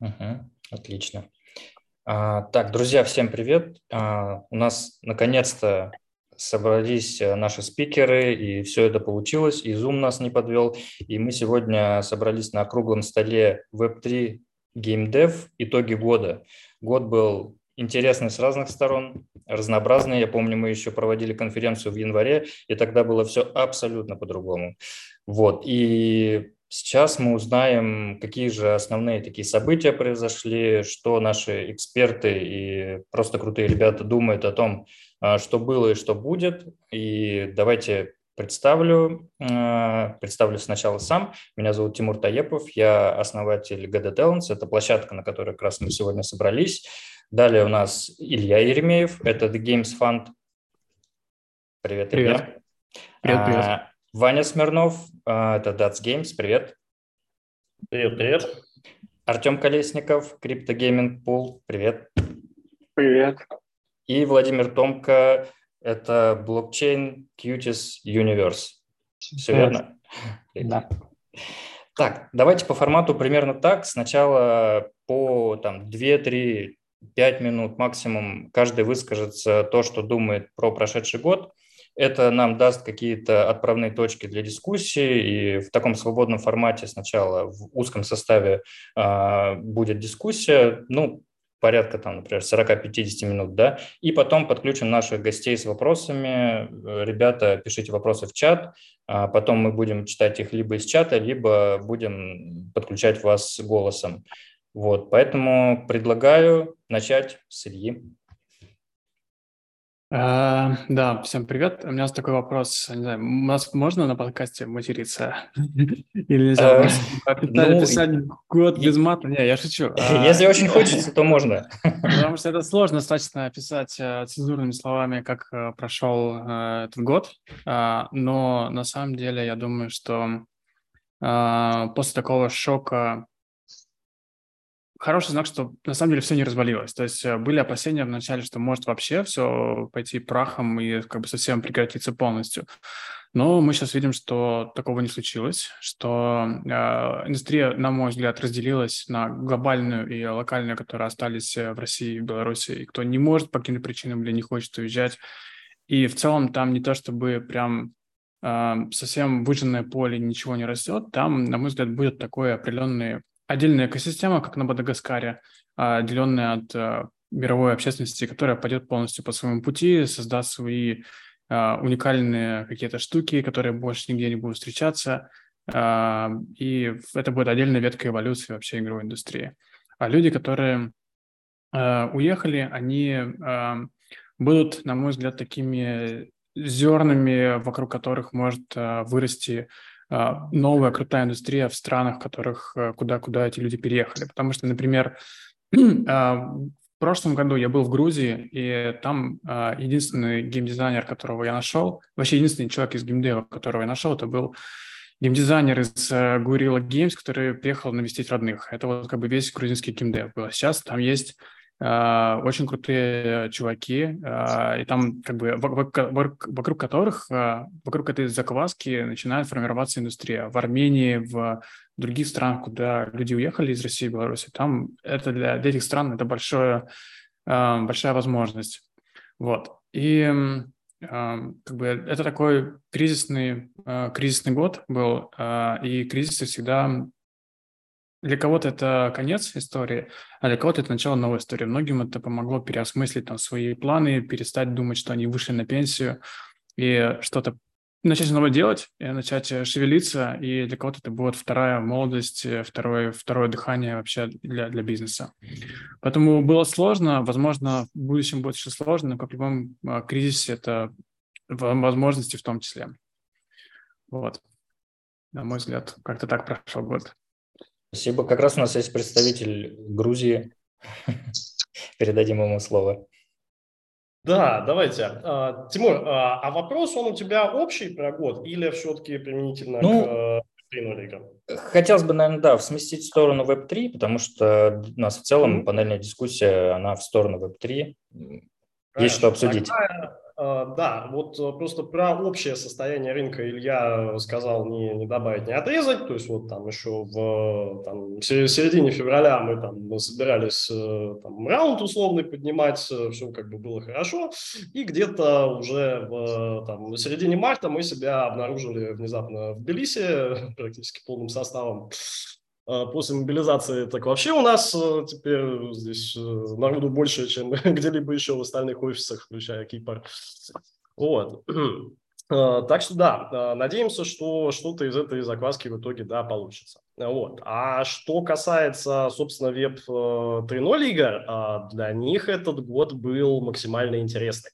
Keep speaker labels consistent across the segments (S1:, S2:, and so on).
S1: Угу, отлично. А, так, друзья, всем привет. А, у нас наконец-то собрались э, наши спикеры, и все это получилось, и Zoom нас не подвел. И мы сегодня собрались на круглом столе Web3 Game Dev итоги года. Год был интересный с разных сторон, разнообразный. Я помню, мы еще проводили конференцию в январе, и тогда было все абсолютно по-другому. Вот. И Сейчас мы узнаем, какие же основные такие события произошли, что наши эксперты и просто крутые ребята думают о том, а, что было и что будет. И давайте представлю. А, представлю сначала сам. Меня зовут Тимур Таепов, я основатель GD Talents. Это площадка, на которой как раз мы сегодня собрались. Далее у нас Илья Еремеев, это The Games Fund. Привет, Илья. Привет, привет. привет. Ваня Смирнов, а, это Dats Games, привет.
S2: Привет, привет.
S1: Артем Колесников, Gaming Pool, привет.
S3: Привет.
S1: И Владимир Томко, это блокчейн Qtis Universe. Все верно?
S3: Да.
S1: Так, давайте по формату примерно так. Сначала по там 2-3 5 минут максимум каждый выскажется то, что думает про прошедший год. Это нам даст какие-то отправные точки для дискуссии, и в таком свободном формате сначала в узком составе э, будет дискуссия, ну, порядка там, например, 40-50 минут, да, и потом подключим наших гостей с вопросами. Ребята, пишите вопросы в чат, а потом мы будем читать их либо из чата, либо будем подключать вас голосом. Вот, поэтому предлагаю начать с Ильи.
S3: А, да, всем привет. У меня такой вопрос. Не знаю, у нас можно на подкасте материться? Или нельзя? Э, ну, писать год без мата? Не, я шучу.
S1: А, если очень хочется, то можно.
S3: Потому что это сложно достаточно описать э, цензурными словами, как э, прошел этот год. А, но на самом деле я думаю, что после такого шока хороший знак, что на самом деле все не развалилось. То есть э, были опасения вначале, что может вообще все пойти прахом и как бы совсем прекратиться полностью. Но мы сейчас видим, что такого не случилось, что э, индустрия, на мой взгляд, разделилась на глобальную и локальную, которые остались э, в России и Беларуси, и кто не может по каким-то причинам или не хочет уезжать. И в целом там не то чтобы прям э, совсем выжженное поле, ничего не растет, там, на мой взгляд, будет такой определенный отдельная экосистема, как на Мадагаскаре, а, отделенная от а, мировой общественности, которая пойдет полностью по своему пути, создаст свои а, уникальные какие-то штуки, которые больше нигде не будут встречаться, и это будет отдельная ветка эволюции вообще игровой индустрии. А люди, которые уехали, они будут, на мой взгляд, такими зернами, вокруг которых может вырасти новая крутая индустрия в странах, которых э, куда-куда эти люди переехали. Потому что, например, а, в прошлом году я был в Грузии, и там а, единственный геймдизайнер, которого я нашел, вообще единственный человек из геймдева, которого я нашел, это был геймдизайнер из э, Gorilla Games, который приехал навестить родных. Это вот как бы весь грузинский геймдев был. Сейчас там есть очень крутые чуваки, uh, и там как бы вокруг, которых, uh, вокруг этой закваски начинает формироваться индустрия. В Армении, в других странах, куда люди уехали из России и Беларуси, там это для, для этих стран это большое, большая возможность. Вот. И как бы это такой кризисный, кризисный год был, и кризисы всегда для кого-то это конец истории, а для кого-то это начало новой истории. Многим это помогло переосмыслить там свои планы, перестать думать, что они вышли на пенсию и что-то начать снова делать, начать э, шевелиться, и для кого-то это будет вторая молодость, э, второе, второе дыхание вообще для, для бизнеса. Поэтому было сложно, возможно, в будущем будет еще сложно, но как в любом а, кризисе это возможности в том числе. Вот. На мой взгляд, как-то так прошел год.
S1: Спасибо. Как раз у нас есть представитель Грузии. Передадим ему слово.
S2: Да, давайте. А, Тимур, а, а вопрос, он у тебя общий про год или все-таки применительно ну, к
S1: Web3 Хотелось бы, наверное, да, сместить в сторону Web3, потому что у нас в целом mm-hmm. панельная дискуссия, она в сторону Web3. Есть что обсудить.
S2: Тогда А, да, вот э, просто про общее состояние рынка Илья сказал не, не добавить, не отрезать. То есть вот там еще в там, середине февраля мы там собирались э, там, раунд условный поднимать, все как бы было хорошо. И где-то уже в там, середине марта мы себя обнаружили внезапно в Тбилиси практически полным составом. А, после мобилизации, так вообще у нас э, теперь здесь э, народу больше, чем где-либо еще в остальных офисах, включая Кипр. Вот. А, так что да, а, надеемся, что что-то из этой закваски в итоге да, получится. Вот. А что касается, собственно, веб 3.0 э, игр, для них этот год был максимально интересный.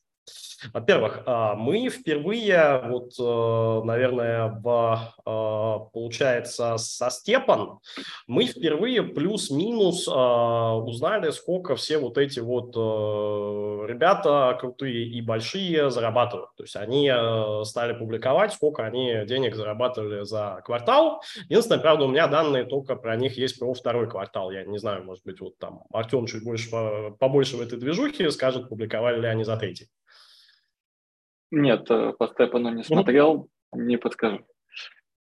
S2: Во-первых, а, мы впервые, вот, э, наверное, в, а, получается, со Степан, мы впервые плюс-минус а, узнали, сколько все вот эти вот э, ребята крутые и большие зарабатывают. То есть они э, стали публиковать, сколько они денег зарабатывали за квартал. Единственное, правда, у меня данные только про них есть про второй квартал. Я не знаю, может быть, вот там Артем чуть больше, побольше в этой движухе скажет, публиковали ли они за третий.
S4: Нет, э, по Степану не смотрел, не подскажу.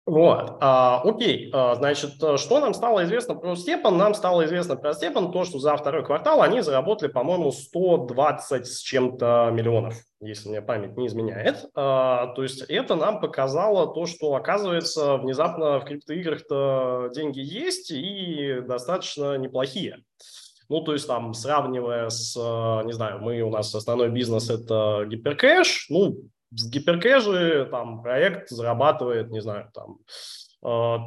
S2: Вот, а, окей, а, значит, э, что нам стало известно про Степан? Нам стало известно про Степан то, что за второй квартал они заработали, по-моему, 120 с чем-то миллионов, если мне память не изменяет. А, то есть это нам показало то, что, оказывается, внезапно в криптоиграх-то деньги есть и достаточно неплохие. Ну, то есть там, сравнивая с, э, не знаю, мы, у нас основной бизнес – это гиперкэш, ну, в гиперкэше там проект зарабатывает, не знаю, там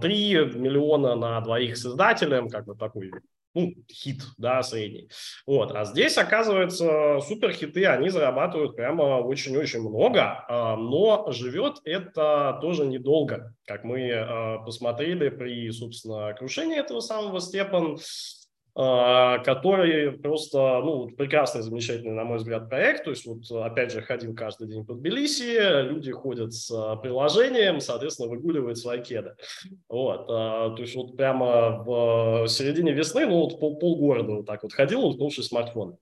S2: 3 э, миллиона на двоих с издателем, как бы такой ну, хит, да, средний. Вот. А здесь, оказывается, суперхиты, они зарабатывают прямо очень-очень много, э, но живет это тоже недолго. Как мы посмотрели при, собственно, крушении этого самого Степан, который просто, ну, прекрасный, замечательный, на мой взгляд, проект. То есть, вот, опять же, ходил каждый день по Тбилиси, люди ходят с а, приложением, соответственно, выгуливают свои кеды. Вот, а, то есть, вот прямо в середине весны, ну, вот пол, полгорода вот так вот ходил, уткнувшись смартфон.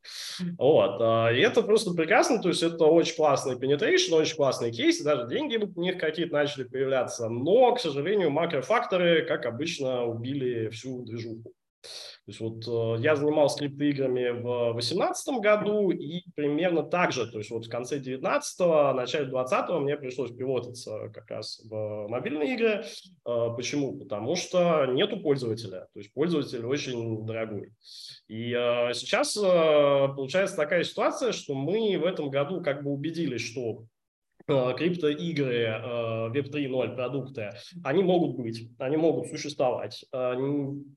S2: Вот, и это просто прекрасно, то есть, это очень классный penetration, очень классный кейс, даже деньги у них какие-то начали появляться, но, к сожалению, макрофакторы, как обычно, убили всю движуху. То есть вот э, я занимался криптоиграми в 2018 году и примерно так же, то есть вот в конце 19 начале 20 мне пришлось пивотиться как раз в мобильные игры. Э, почему? Потому что нету пользователя, то есть пользователь очень дорогой. И э, сейчас получается такая ситуация, что мы в этом году как бы убедились, что криптоигры, Web э, 3.0 продукты, они могут быть, они могут существовать. Э,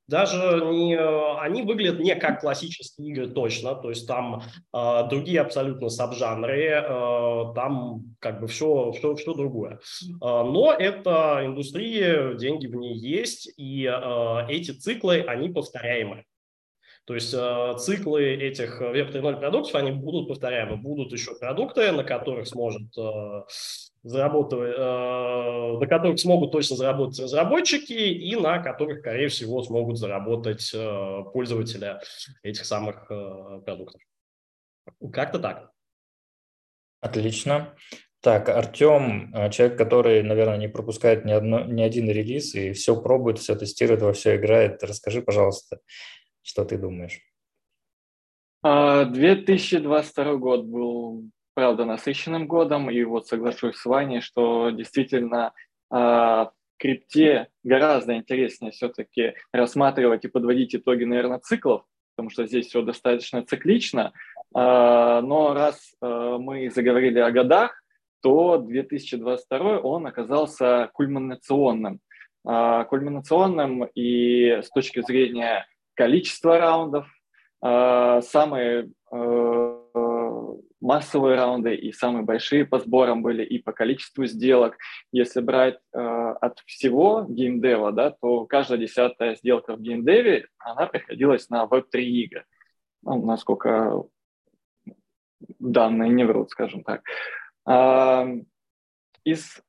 S2: даже не, они выглядят не как классические игры точно, то есть там другие абсолютно сабжанры, там как бы все, все, все другое. Но это индустрия, деньги в ней есть, и эти циклы, они повторяемые. То есть э, циклы этих Web 3.0 продуктов, они будут повторяемы. Будут еще продукты, на которых сможет э, заработать, э, на которых смогут точно заработать разработчики и на которых, скорее всего, смогут заработать пользователи этих самых продуктов. Как-то так.
S1: Отлично. Так, Артем, человек, который, наверное, не пропускает ни, одно, ни один релиз и все пробует, все тестирует, во все играет. Расскажи, пожалуйста, что ты думаешь?
S4: 2022 а, год был, правда, насыщенным годом, и вот соглашусь с Ваней, что действительно а, крипте гораздо интереснее все-таки рассматривать и подводить итоги, наверное, циклов, потому что здесь все достаточно циклично. А, но раз мы заговорили о годах, то 2022 он оказался кульминационным. Кульминационным и с точки зрения количество раундов, а, самые а, массовые раунды и самые большие по сборам были и по количеству сделок. Если брать э, от всего геймдева, да, то каждая десятая сделка в геймдеве, она приходилась на Web3 игры. Ну, насколько данные не врут, скажем так. Э, из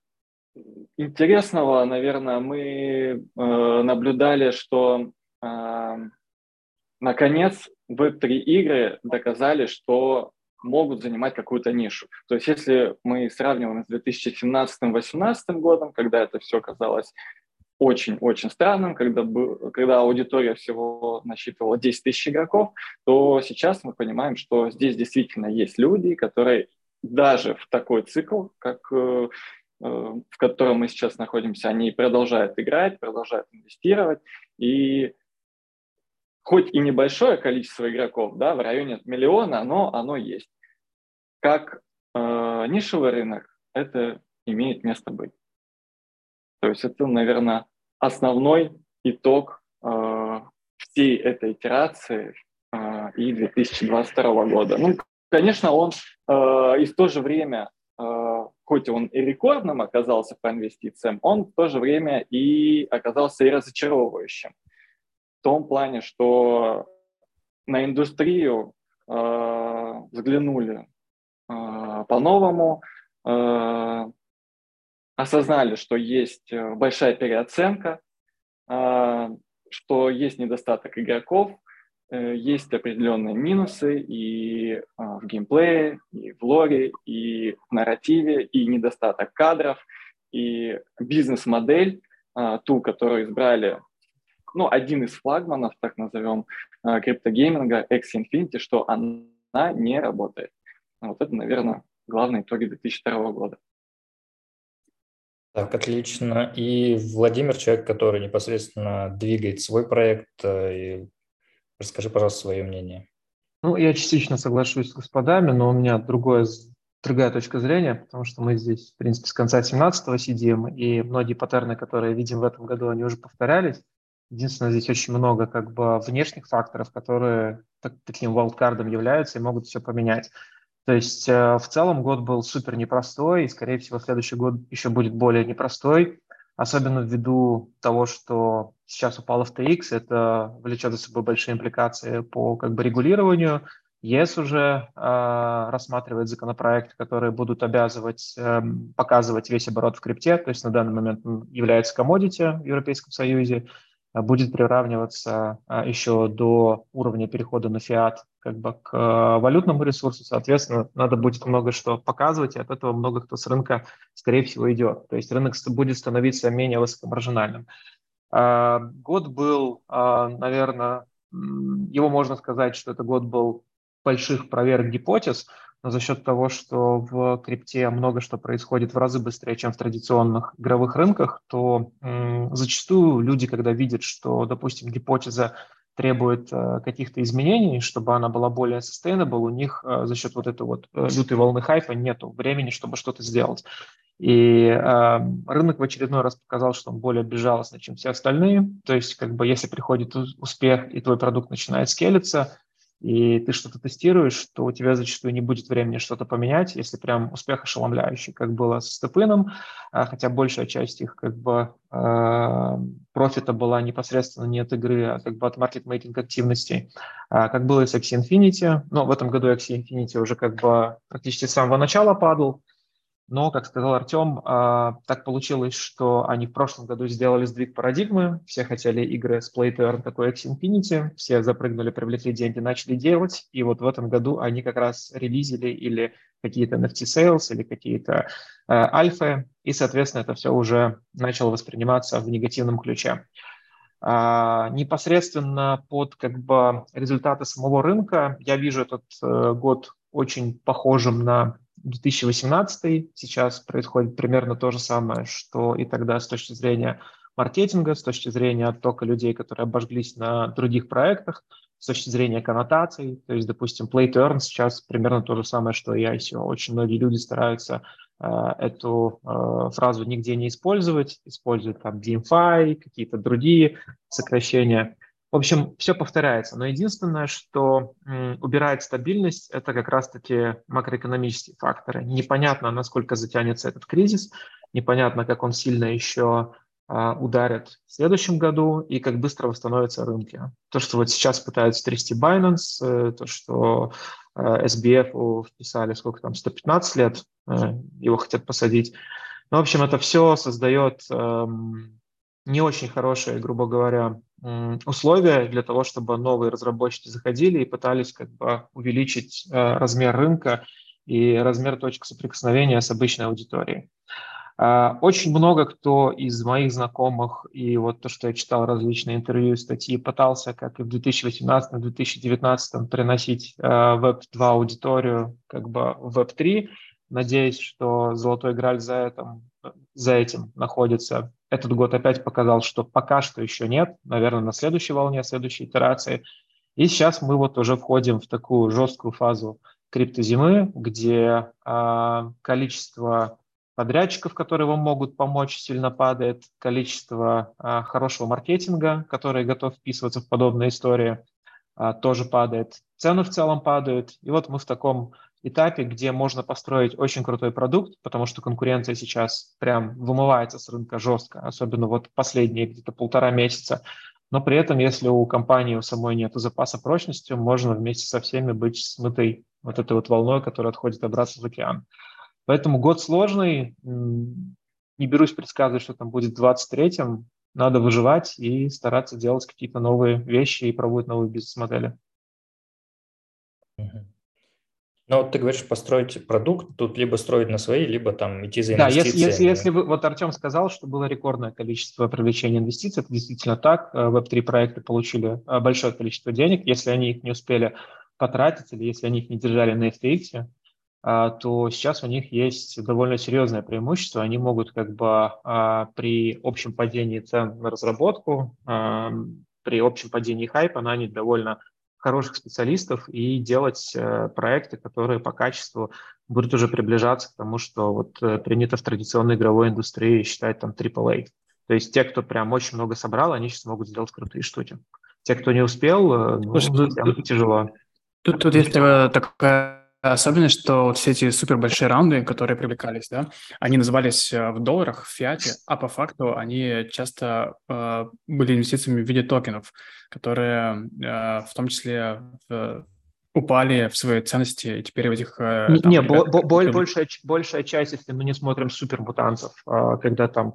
S4: интересного, наверное, мы э, наблюдали, что наконец, Web3 игры доказали, что могут занимать какую-то нишу. То есть если мы сравниваем с 2017-2018 годом, когда это все казалось очень-очень странным, когда, был, когда аудитория всего насчитывала 10 тысяч игроков, то сейчас мы понимаем, что здесь действительно есть люди, которые даже в такой цикл, как э, э, в котором мы сейчас находимся, они продолжают играть, продолжают инвестировать, и хоть и небольшое количество игроков, да, в районе миллиона, но оно есть. Как э, нишевый рынок это имеет место быть. То есть это, наверное, основной итог э, всей этой итерации э, и 2022 года. Ну, конечно, он э, и в то же время, э, хоть он и рекордным оказался по инвестициям, он в то же время и оказался и разочаровывающим том плане, что на индустрию э, взглянули э, по-новому, э, осознали, что есть э, большая переоценка, э, что есть недостаток игроков, э, есть определенные минусы и э, в геймплее, и в лоре, и в нарративе, и недостаток кадров, и бизнес-модель, э, ту, которую избрали ну, один из флагманов, так назовем, э, криптогейминга, X Infinity, что она не работает. Вот это, наверное, главные итоги 2002 года.
S1: Так, отлично. И Владимир, человек, который непосредственно двигает свой проект, э, и расскажи, пожалуйста, свое мнение.
S5: Ну, я частично соглашусь с господами, но у меня другое, другая точка зрения, потому что мы здесь, в принципе, с конца 17-го сидим, и многие паттерны, которые видим в этом году, они уже повторялись. Единственное, здесь очень много как бы внешних факторов, которые так, таким валдкардом являются и могут все поменять. То есть э, в целом год был супер непростой, и, скорее всего, следующий год еще будет более непростой, особенно ввиду того, что сейчас упал FTX, это влечет за собой большие импликации по как бы регулированию. ЕС уже э, рассматривает законопроект, которые будут обязывать э, показывать весь оборот в крипте, то есть на данный момент является комодити в Европейском Союзе, будет приравниваться а, еще до уровня перехода на фиат как бы к а, валютному ресурсу, соответственно, надо будет много что показывать, и от этого много кто с рынка, скорее всего, идет. То есть рынок будет становиться менее высокомаржинальным. Год был, наверное, его можно сказать, что это год был больших проверок гипотез, но за счет того, что в крипте много что происходит в разы быстрее, чем в традиционных игровых рынках, то м, зачастую люди, когда видят, что, допустим, гипотеза требует э, каких-то изменений, чтобы она была более sustainable, у них э, за счет вот этой вот э, лютой волны хайпа нету времени, чтобы что-то сделать. И э, рынок в очередной раз показал, что он более безжалостный, чем все остальные. То есть, как бы, если приходит успех и твой продукт начинает скелиться, и ты что-то тестируешь, то у тебя зачастую не будет времени что-то поменять, если прям успех ошеломляющий, как было с Степыном, а, хотя большая часть их как бы э, профита была непосредственно не от игры, а как бы от маркетмейкинг активностей, а, как было и с Axie Infinity. Но в этом году Axie Infinity уже как бы практически с самого начала падал, но, как сказал Артем, а, так получилось, что они в прошлом году сделали сдвиг парадигмы. Все хотели игры с Play to такой X Infinity. Все запрыгнули, привлекли деньги, начали делать. И вот в этом году они как раз релизили или какие-то NFT sales, или какие-то а, альфы. И, соответственно, это все уже начало восприниматься в негативном ключе. А, непосредственно под как бы результаты самого рынка я вижу этот э, год очень похожим на 2018 сейчас происходит примерно то же самое, что и тогда с точки зрения маркетинга, с точки зрения оттока людей, которые обожглись на других проектах, с точки зрения коннотаций. То есть, допустим, play to earn сейчас примерно то же самое, что и ICO. Очень многие люди стараются э, эту э, фразу нигде не использовать, используют там DeFi, какие-то другие сокращения. В общем, все повторяется, но единственное, что убирает стабильность, это как раз-таки макроэкономические факторы. Непонятно, насколько затянется этот кризис, непонятно, как он сильно еще а, ударит в следующем году и как быстро восстановятся рынки. То, что вот сейчас пытаются трясти Binance, э, то, что э, SBF вписали, сколько там, 115 лет, э, его хотят посадить. Ну, в общем, это все создает эм, не очень хорошие, грубо говоря, условия для того, чтобы новые разработчики заходили и пытались как бы увеличить э, размер рынка и размер точек соприкосновения с обычной аудиторией. А, очень много кто из моих знакомых и вот то, что я читал различные интервью и статьи, пытался, как и в 2018-2019, приносить Web2 э, аудиторию как бы в Web3, надеясь, что золотой граль за этим, за этим находится. Этот год опять показал, что пока что еще нет, наверное, на следующей волне, следующей итерации. И сейчас мы вот уже входим в такую жесткую фазу криптозимы, где э, количество подрядчиков, которые вам могут помочь, сильно падает, количество а, хорошего маркетинга, который готов вписываться в подобные истории, а, тоже падает, цены в целом падают. И вот мы в таком этапе, где можно построить очень крутой продукт, потому что конкуренция сейчас прям вымывается с рынка жестко, особенно вот последние где-то полтора месяца. Но при этом, если у компании у самой нет запаса прочности, можно вместе со всеми быть смытой вот этой вот волной, которая отходит обратно в океан. Поэтому год сложный. Не берусь предсказывать, что там будет в 23-м. Надо выживать и стараться делать какие-то новые вещи и пробовать новые бизнес-модели.
S1: Ну, вот ты говоришь, построить продукт, тут либо строить на свои, либо там идти за
S5: инвестициями. Да, если, если, если вы, вот Артем сказал, что было рекордное количество привлечения инвестиций, это действительно так. Web3 проекты получили э, большое количество денег. Если они их не успели потратить или если они их не держали на FTX, а, то сейчас у них есть довольно серьезное преимущество. Они могут как бы при общем падении цен на разработку, при общем падении хайпа нанять довольно хороших специалистов и делать э, проекты, которые по качеству будут уже приближаться к тому, что вот э, принято в традиционной игровой индустрии считать там AAA. То есть те, кто прям очень много собрал, они сейчас могут сделать крутые штуки. Те, кто не успел, э, ну, Слушай, тяжело.
S3: Тут, тут есть такая Особенность, что вот все эти супер большие раунды, которые привлекались, да, они назывались э, в долларах, в фиате, а по факту они часто э, были инвестициями в виде токенов, которые э, в том числе в, упали в своей ценности, и теперь в этих...
S5: Э, там, не, ребят, бо- бо- большая, большая часть, если мы не смотрим супермутанцев, э, когда там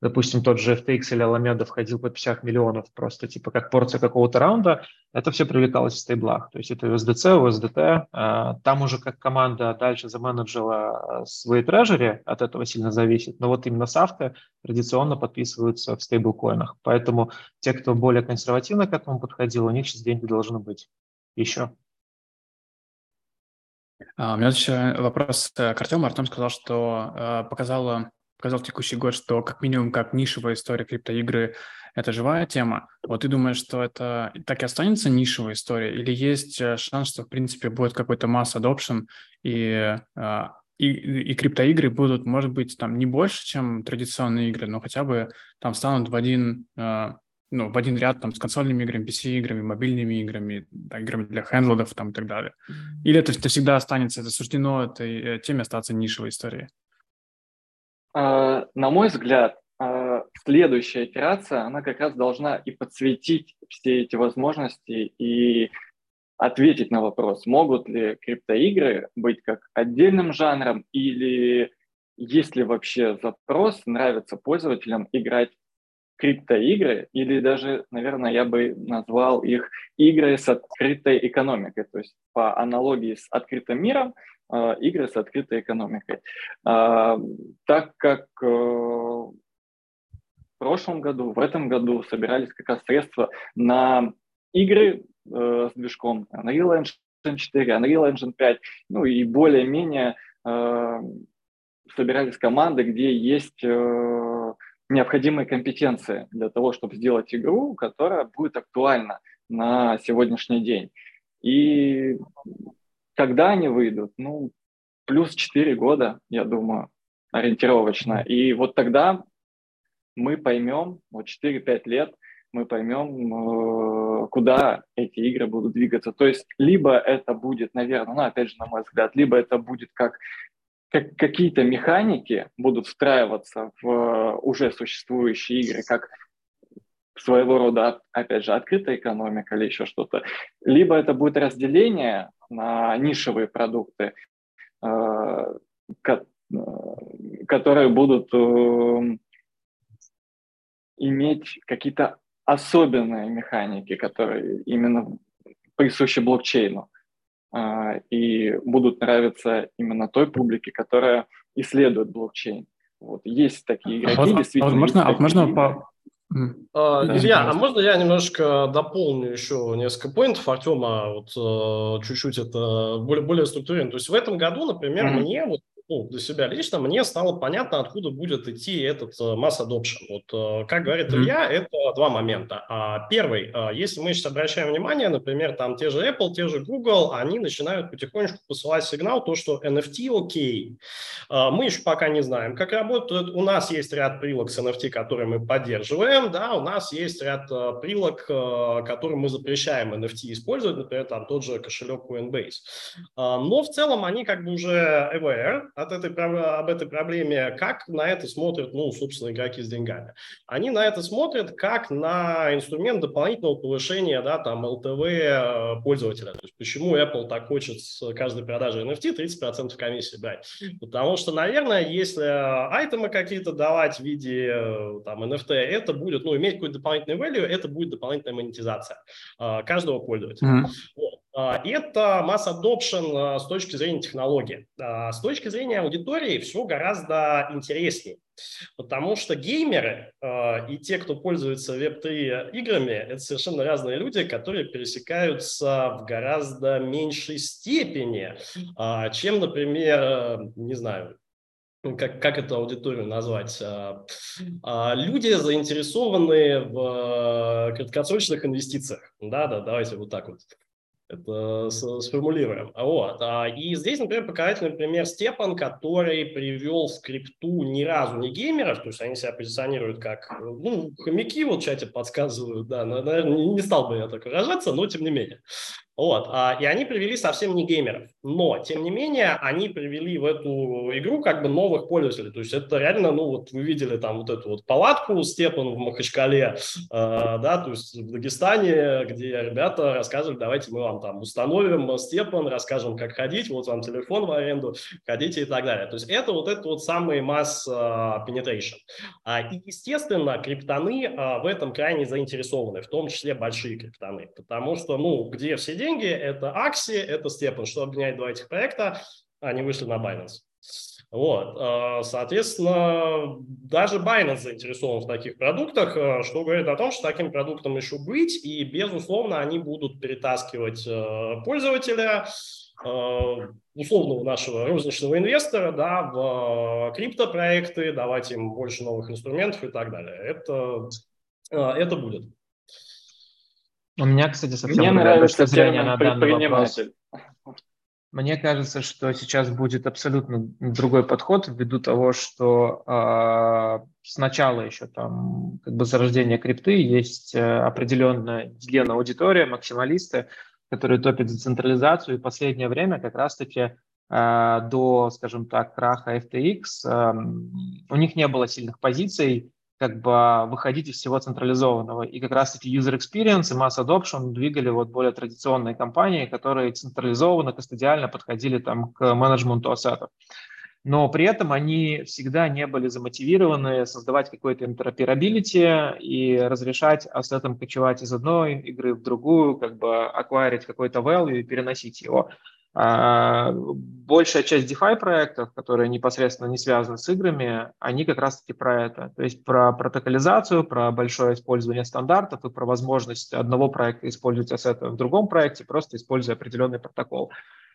S5: допустим, тот же FTX или Alameda входил по 50 миллионов просто типа как порция какого-то раунда, это все привлекалось в стейблах. То есть это USDC, USDT. А, там уже как команда дальше заменеджила свои трежери, от этого сильно зависит. Но вот именно софты традиционно подписываются в стейблкоинах. Поэтому те, кто более консервативно к этому подходил, у них сейчас деньги должны быть еще.
S3: А, у меня еще вопрос к Артему. Артем сказал, что э, показала показал текущий год, что как минимум как нишевая история криптоигры – это живая тема. Вот ты думаешь, что это так и останется нишевой историей? Или есть э, шанс, что, в принципе, будет какой-то масс adoption и, э, и, и криптоигры будут, может быть, там не больше, чем традиционные игры, но хотя бы там станут в один э, ну, в один ряд там с консольными играми, PC-играми, мобильными играми, да, играми для хендлодов там и так далее. Или это, это всегда останется, это суждено этой теме остаться нишевой историей?
S4: А, на мой взгляд, а, следующая итерация, она как раз должна и подсветить все эти возможности и ответить на вопрос, могут ли криптоигры быть как отдельным жанром или есть ли вообще запрос, нравится пользователям играть криптоигры, или даже, наверное, я бы назвал их игры с открытой экономикой, то есть по аналогии с открытым миром, игры с открытой экономикой. А, так как э, в прошлом году, в этом году собирались как раз средства на игры э, с движком Unreal Engine 4, Unreal Engine 5, ну и более-менее э, собирались команды, где есть необходимые компетенции для того, чтобы сделать игру, которая будет актуальна на сегодняшний день. И когда они выйдут? Ну, плюс 4 года, я думаю, ориентировочно. И вот тогда мы поймем, вот 4-5 лет, мы поймем, э, куда эти игры будут двигаться. То есть либо это будет, наверное, ну опять же, на мой взгляд, либо это будет как, как какие-то механики будут встраиваться в уже существующие игры, как своего рода, опять же, открытая экономика или еще что-то. Либо это будет разделение на нишевые продукты, э, которые будут э, иметь какие-то особенные механики, которые именно присущи блокчейну э, и будут нравиться именно той публике, которая исследует блокчейн. Вот есть такие игроки,
S3: а
S4: действительно.
S3: Можно, а можно по,
S2: да, Илья, а можно я немножко дополню еще несколько поинтов Артема, вот uh, чуть-чуть это более, более структурировано. То есть в этом году, например, mm-hmm. мне вот ну, для себя лично, мне стало понятно, откуда будет идти этот э, масс adoption. Вот, э, как говорит. Илья, это два момента. А, первый, э, если мы сейчас обращаем внимание, например, там те же Apple, те же Google, они начинают потихонечку посылать сигнал, то, что NFT окей. Мы еще пока не знаем, как работает. У нас есть ряд прилог с NFT, которые мы поддерживаем, да, у нас есть ряд прилог, которые мы запрещаем NFT использовать, например, там тот же кошелек Coinbase. Но в целом они как бы уже aware, от этой, об этой проблеме, как на это смотрят, ну, собственно, игроки с деньгами. Они на это смотрят как на инструмент дополнительного повышения, да, там, ЛТВ э, пользователя. То есть почему Apple так хочет с каждой продажи NFT 30% комиссии брать? Потому что, наверное, если айтемы какие-то давать в виде э, там, NFT, это будет, ну, иметь какой-то дополнительный value, это будет дополнительная монетизация э, каждого пользователя. Mm-hmm. Вот. А, это масс adoption а, с точки зрения технологии. А, с точки зрения аудитории все гораздо интереснее. Потому что геймеры и те, кто пользуется Web3 играми, это совершенно разные люди, которые пересекаются в гораздо меньшей степени, чем, например, не знаю, как, как эту аудиторию назвать? Люди заинтересованные в краткосрочных инвестициях. Да, да, давайте вот так вот это сформулируем. Вот. А, и здесь, например, показательный пример Степан, который привел в скрипту ни разу не геймеров, то есть они себя позиционируют как, ну, хомяки, вот в чате подсказывают, да, наверное, не стал бы я так выражаться, но тем не менее. Вот. А, и они привели совсем не геймеров. Но, тем не менее, они привели в эту игру как бы новых пользователей. То есть это реально, ну вот вы видели там вот эту вот палатку Степан в Махачкале, э, да, то есть в Дагестане, где ребята рассказывали, давайте мы вам там установим Степан, расскажем, как ходить, вот вам телефон в аренду, ходите и так далее. То есть это вот это вот самый масс э, penetration. А, и, естественно, криптоны в этом крайне заинтересованы, в том числе большие криптоны, потому что, ну, где все деньги, деньги, это Axie, это Степан. Что объединяет два этих проекта? Они вышли на Binance. Вот, а, соответственно, даже Binance заинтересован в таких продуктах, а, что говорит о том, что таким продуктом еще быть, и, безусловно, они будут перетаскивать а, пользователя, условного нашего розничного инвестора да, в криптопроекты, давать им больше новых инструментов и так далее. Это, это будет.
S5: У меня, кстати, совсем Мне нравится зрения на данный вопрос. Мне кажется, что сейчас будет абсолютно другой подход ввиду того, что э, сначала еще там как бы зарождение крипты есть э, определенная гена аудитория, максималисты, которые топят за централизацию, и в последнее время как раз-таки э, до, скажем так, краха FTX э, у них не было сильных позиций, как бы выходить из всего централизованного. И как раз эти user experience и mass adoption двигали вот более традиционные компании, которые централизованно, кастодиально подходили там к менеджменту ассетов. Но при этом они всегда не были замотивированы создавать какой-то интероперабилити и разрешать ассетам кочевать из одной игры в другую, как бы акварить какой-то value и переносить его. А, большая часть DeFi проектов, которые непосредственно не связаны с играми, они как раз-таки про это. То есть про протоколизацию, про большое использование стандартов и про возможность одного проекта использовать ассеты в другом проекте, просто используя определенный протокол.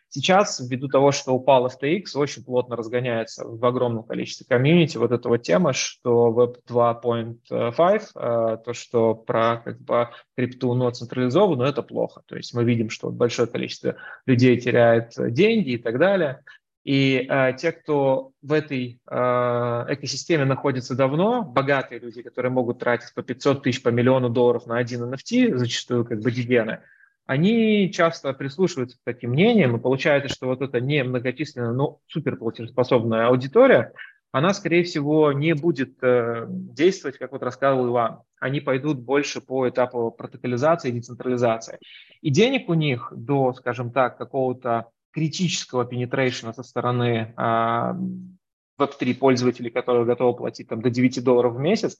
S5: Сейчас, ввиду того, что упал FTX, очень плотно разгоняется в огромном количестве комьюнити вот эта вот тема, что Web 2.5, э, то, что про как бы крипту, но централизованную, это плохо. То есть мы видим, что большое количество людей теряет деньги и так далее. И э, те, кто в этой э, экосистеме находится давно, богатые люди, которые могут тратить по 500 тысяч, по миллиону долларов на один NFT, зачастую как бы дивиденды, они часто прислушиваются к таким мнениям, и получается, что вот эта не многочисленная, но суперплатежеспособная аудитория, она, скорее всего, не будет э, действовать, как вот рассказывал Иван. Они пойдут больше по этапу протоколизации и децентрализации. И денег у них до, скажем так, какого-то критического пенетрейшена со стороны э, Web3 пользователей, которые готовы платить там, до 9 долларов в месяц,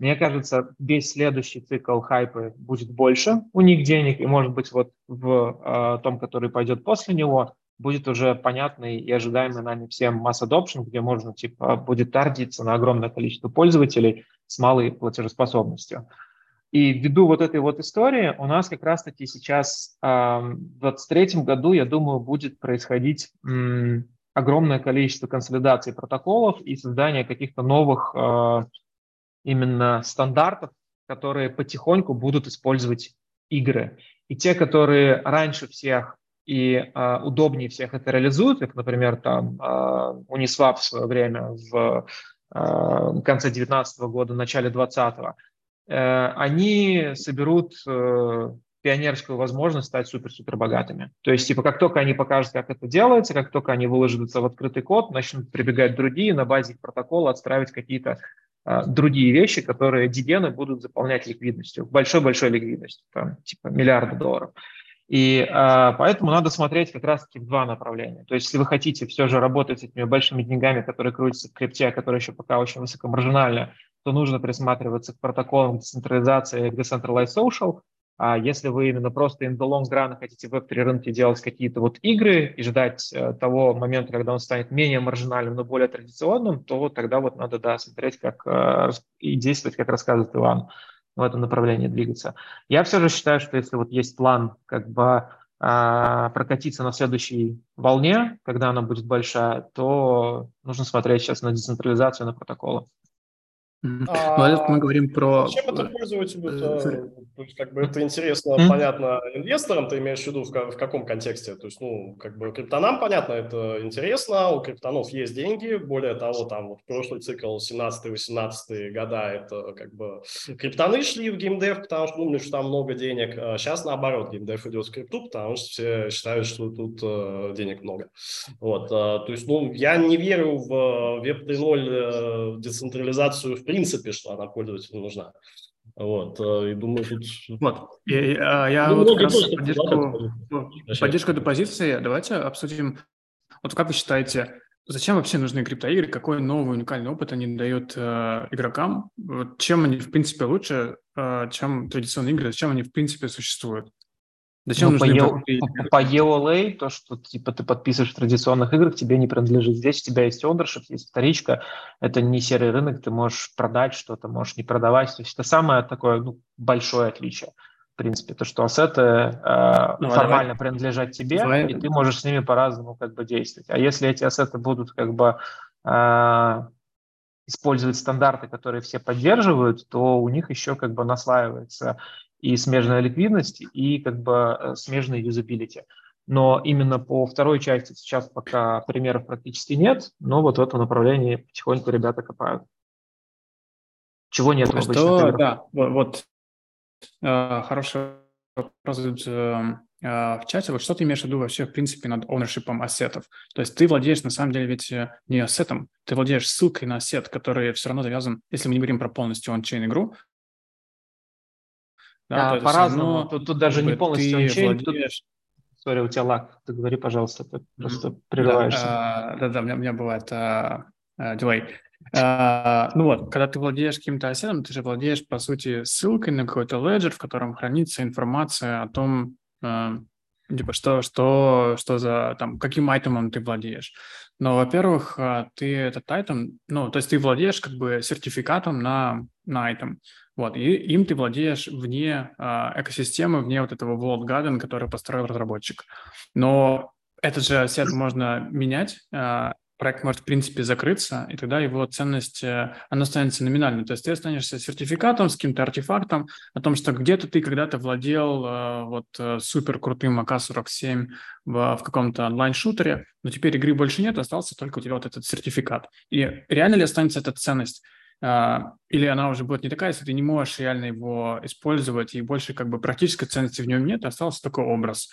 S5: Мне кажется, весь следующий цикл хайпы будет больше у них денег, и, может быть, вот в э, том, который пойдет после него, будет уже понятный и ожидаемый нами всем mass adoption, где можно, типа, будет таргетиться на огромное количество пользователей с малой платежеспособностью. И ввиду вот этой вот истории у нас как раз-таки сейчас э, в 2023 году, я думаю, будет происходить м, огромное количество консолидаций протоколов и создания каких-то новых э, именно стандартов, которые потихоньку будут использовать игры. И те, которые раньше всех и э, удобнее всех это реализуют, как, например, там э, Uniswap в свое время в э, конце 2019 года, начале 2020, э, они соберут э, пионерскую возможность стать супер-супер богатыми. То есть, типа, как только они покажут, как это делается, как только они выложатся в открытый код, начнут прибегать другие на базе их протокола отстраивать какие-то другие вещи, которые дивены будут заполнять ликвидностью, большой-большой ликвидностью, там, типа миллиарда долларов. И а, поэтому надо смотреть как раз-таки в два направления. То есть, если вы хотите все же работать с этими большими деньгами, которые крутятся в крипте, которые еще пока очень высокомаржинальны, то нужно присматриваться к протоколам децентрализации, Decentralized Social, а если вы именно просто in the long run хотите в Web3 рынке делать какие-то вот игры и ждать э, того момента, когда он станет менее маржинальным, но более традиционным, то тогда вот надо, да, смотреть как, э, и действовать, как рассказывает Иван, в этом направлении двигаться. Я все же считаю, что если вот есть план как бы э, прокатиться на следующей волне, когда она будет большая, то нужно смотреть сейчас на децентрализацию, на протоколы.
S3: А, ну, мы говорим про...
S2: Зачем это пользователю? -то? То есть, как бы это интересно, mm-hmm. понятно инвесторам, ты имеешь в виду в, в каком контексте? То есть, ну, как бы криптонам, понятно, это интересно, у криптонов есть деньги, более того, там вот прошлый цикл 17-18 года, это как бы криптоны шли в геймдев, потому что думали, что там много денег. А сейчас наоборот, геймдев идет в крипту, потому что все считают, что тут uh, денег много. Вот, uh, то есть, ну, я не верю в Web 3.0 uh, децентрализацию в принципе, что она пользователю нужна. Вот, э, и думаю, тут...
S3: Вот, и, а, я ну, вот как раз поддержку, ну, поддержку этой позиции, давайте обсудим, вот как вы считаете, зачем вообще нужны криптоигры, какой новый уникальный опыт они дают э, игрокам, вот, чем они, в принципе, лучше, э, чем традиционные игры, зачем они, в принципе, существуют?
S5: Зачем ну, по, e- по EOLA, то, что типа ты подписываешь в традиционных играх, тебе не принадлежит. Здесь у тебя есть ownership, есть вторичка, это не серый рынок, ты можешь продать что-то, можешь не продавать. То есть это самое такое ну, большое отличие. В принципе, то, что ассеты э, ну, формально давай. принадлежат тебе, давай. и ты можешь с ними по-разному как бы действовать. А если эти ассеты будут как бы э, использовать стандарты, которые все поддерживают, то у них еще как бы наслаивается и смежная ликвидность, и как бы э, смежная юзабилити. Но именно по второй части сейчас пока примеров практически нет, но вот в этом направлении потихоньку ребята копают. Чего нет
S3: Что, да, вот, э, хороший вопрос э, в чате. Вот что ты имеешь в виду вообще, в принципе, над ownership ассетов? То есть ты владеешь, на самом деле, ведь э, не ассетом, ты владеешь ссылкой на ассет, который все равно завязан, если мы не говорим про полностью он-чейн игру,
S5: да, а, по-разному. Тут, тут даже не полностью ончейн. Владеешь... Сори, у тебя лаг. Ты говори, пожалуйста, ты просто прерываешься.
S3: Да, да, да, у меня, у меня бывает а, а, дилей. А, ну вот, когда ты владеешь каким-то ассетом, ты же владеешь, по сути, ссылкой на какой-то леджер, в котором хранится информация о том, а, типа, что, что, что за, там, каким айтемом ты владеешь. Но, во-первых, а, ты этот айтем, ну, то есть ты владеешь как бы сертификатом на, на айтем. Вот, и им ты владеешь вне э, экосистемы, вне вот этого World Garden, который построил разработчик. Но этот же сет можно менять, э, проект может, в принципе, закрыться, и тогда его ценность, э, она станет номинальной. То есть ты останешься сертификатом с каким-то артефактом о том, что где-то ты когда-то владел э, вот э, супер крутым АК-47 в, в каком-то онлайн-шутере, но теперь игры больше нет, остался только у тебя вот этот сертификат. И реально ли останется эта ценность? А, или она уже будет не такая, если ты не можешь реально его использовать, и больше как бы практической ценности в нем нет, остался только образ.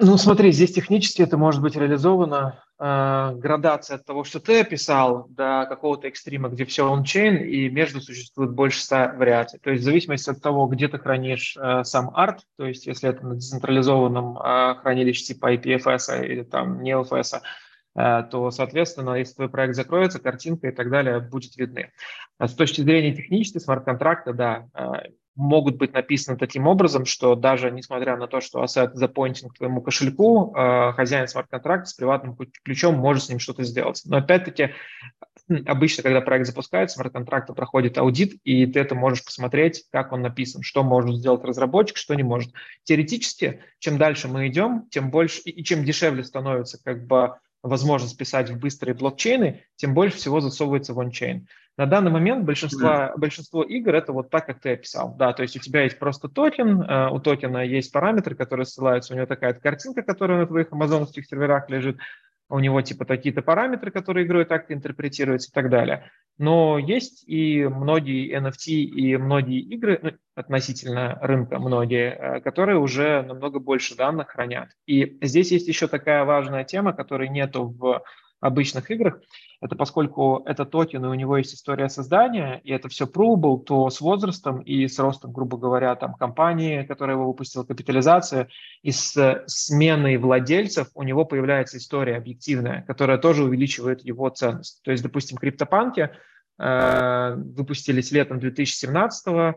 S5: Ну, смотри, здесь технически это может быть реализовано. Э, градация от того, что ты описал, до какого-то экстрима, где все ончейн, и между существует больше ста вариаций. То есть в зависимости от того, где ты хранишь э, сам арт, то есть если это на децентрализованном э, хранилище типа IPFS или там не LFS, то, соответственно, если твой проект закроется, картинка и так далее будет видны. С точки зрения технической смарт-контракта, да, могут быть написаны таким образом, что даже несмотря на то, что ассет запоинтен к твоему кошельку, э, хозяин смарт-контракта с приватным ключом может с ним что-то сделать. Но опять-таки, обычно, когда проект запускается, смарт-контракта проходит аудит, и ты это можешь посмотреть, как он написан, что может сделать разработчик, что не может. Теоретически, чем дальше мы идем, тем больше и чем дешевле становится как бы возможность писать в быстрые блокчейны, тем больше всего засовывается в ончейн. На данный момент большинство, mm. большинство игр это вот так, как ты описал. Да, то есть у тебя есть просто токен, э, у токена есть параметры, которые ссылаются, у него такая картинка, которая на твоих амазоновских серверах лежит, у него типа такие-то параметры, которые игрой так интерпретируются и так далее. Но есть и многие NFT и многие игры, ну, относительно рынка многие, э, которые уже намного больше данных хранят. И здесь есть еще такая важная тема, которой нету в обычных играх, это поскольку это токен, и у него есть история создания, и это все provable, то с возрастом и с ростом, грубо говоря, там компании, которая его выпустила, капитализация, и с сменой владельцев у него появляется история объективная, которая тоже увеличивает его ценность. То есть, допустим, криптопанки э, выпустились летом 2017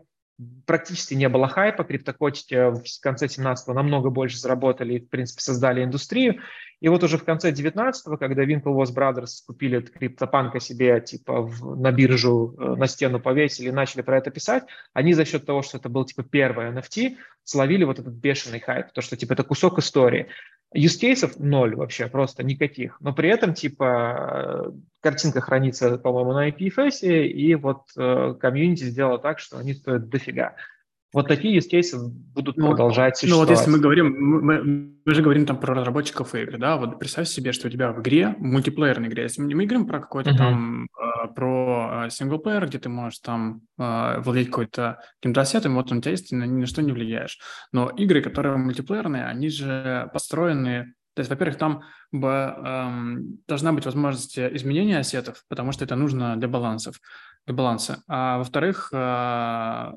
S5: практически не было хайпа, криптокотики в конце 17-го намного больше заработали и, в принципе, создали индустрию. И вот уже в конце 19-го, когда Winklevoss Brothers купили криптопанка себе типа в, на биржу, э, на стену повесили и начали про это писать, они за счет того, что это был типа первый NFT, словили вот этот бешеный хайп, то, что типа это кусок истории. Use cases ноль вообще, просто никаких. Но при этом, типа, картинка хранится, по-моему, на IPFS, и вот э, комьюнити сделала так, что они стоят дофига. Вот такие use cases будут ну, продолжать
S3: существовать. Ну вот если мы говорим, мы, мы же говорим там про разработчиков игр, да, вот представь себе, что у тебя в игре, в мультиплеерной игре, если мы говорим про какой-то uh-huh. там, э, про синглплеер, где ты можешь там э, владеть какой-то каким-то ассетом, вот он у тебя есть, ты на, ни на что не влияешь. Но игры, которые мультиплеерные, они же построены то есть, во-первых, там должна быть возможность изменения ассетов, потому что это нужно для балансов для баланса. А во-вторых, а,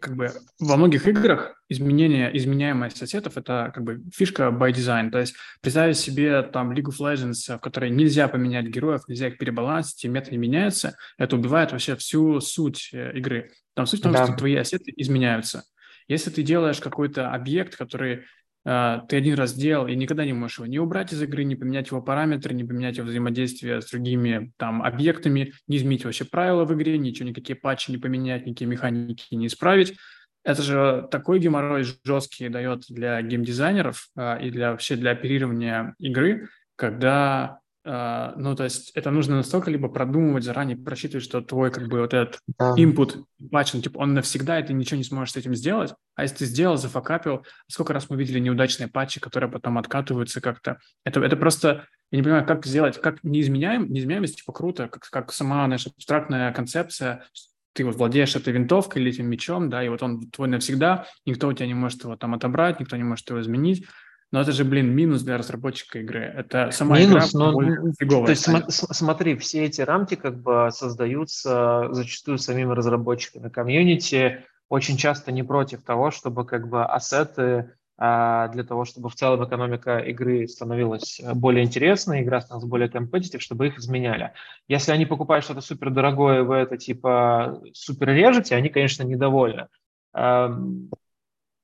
S3: как бы во многих играх изменение, изменяемость ассетов – это как бы фишка by design. То есть представить себе там League of Legends, в которой нельзя поменять героев, нельзя их перебалансить, и мета не меняется, это убивает вообще всю суть э, игры. Там суть в том, да. что твои ассеты изменяются. Если ты делаешь какой-то объект, который ты один раз сделал и никогда не можешь его не убрать из игры, не поменять его параметры, не поменять его взаимодействие с другими там объектами, не изменить вообще правила в игре, ничего, никакие патчи не поменять, никакие механики не исправить. Это же такой геморрой жесткий дает для геймдизайнеров а, и для вообще для оперирования игры, когда ну, то есть это нужно настолько либо продумывать заранее, просчитывать, что твой как бы вот этот input ну, типа он навсегда, и ты ничего не сможешь с этим сделать. А если ты сделал, зафакапил, сколько раз мы видели неудачные патчи, которые потом откатываются как-то. Это, это просто, я не понимаю, как сделать, как неизменяем, неизменяемость, типа круто, как, как сама наша абстрактная концепция, ты вот владеешь этой винтовкой или этим мечом, да, и вот он твой навсегда, никто у тебя не может его там отобрать, никто не может его изменить. Но это же, блин, минус для разработчика игры. Это сама
S5: минус, игра но, фиговая. То есть станет. смотри, все эти рамки как бы создаются зачастую самими разработчиками. Комьюнити очень часто не против того, чтобы как бы ассеты а, для того, чтобы в целом экономика игры становилась более интересной, игра становилась более компетитив, чтобы их изменяли. Если они покупают что-то супер дорогое, вы это типа супер режете, они, конечно, недовольны.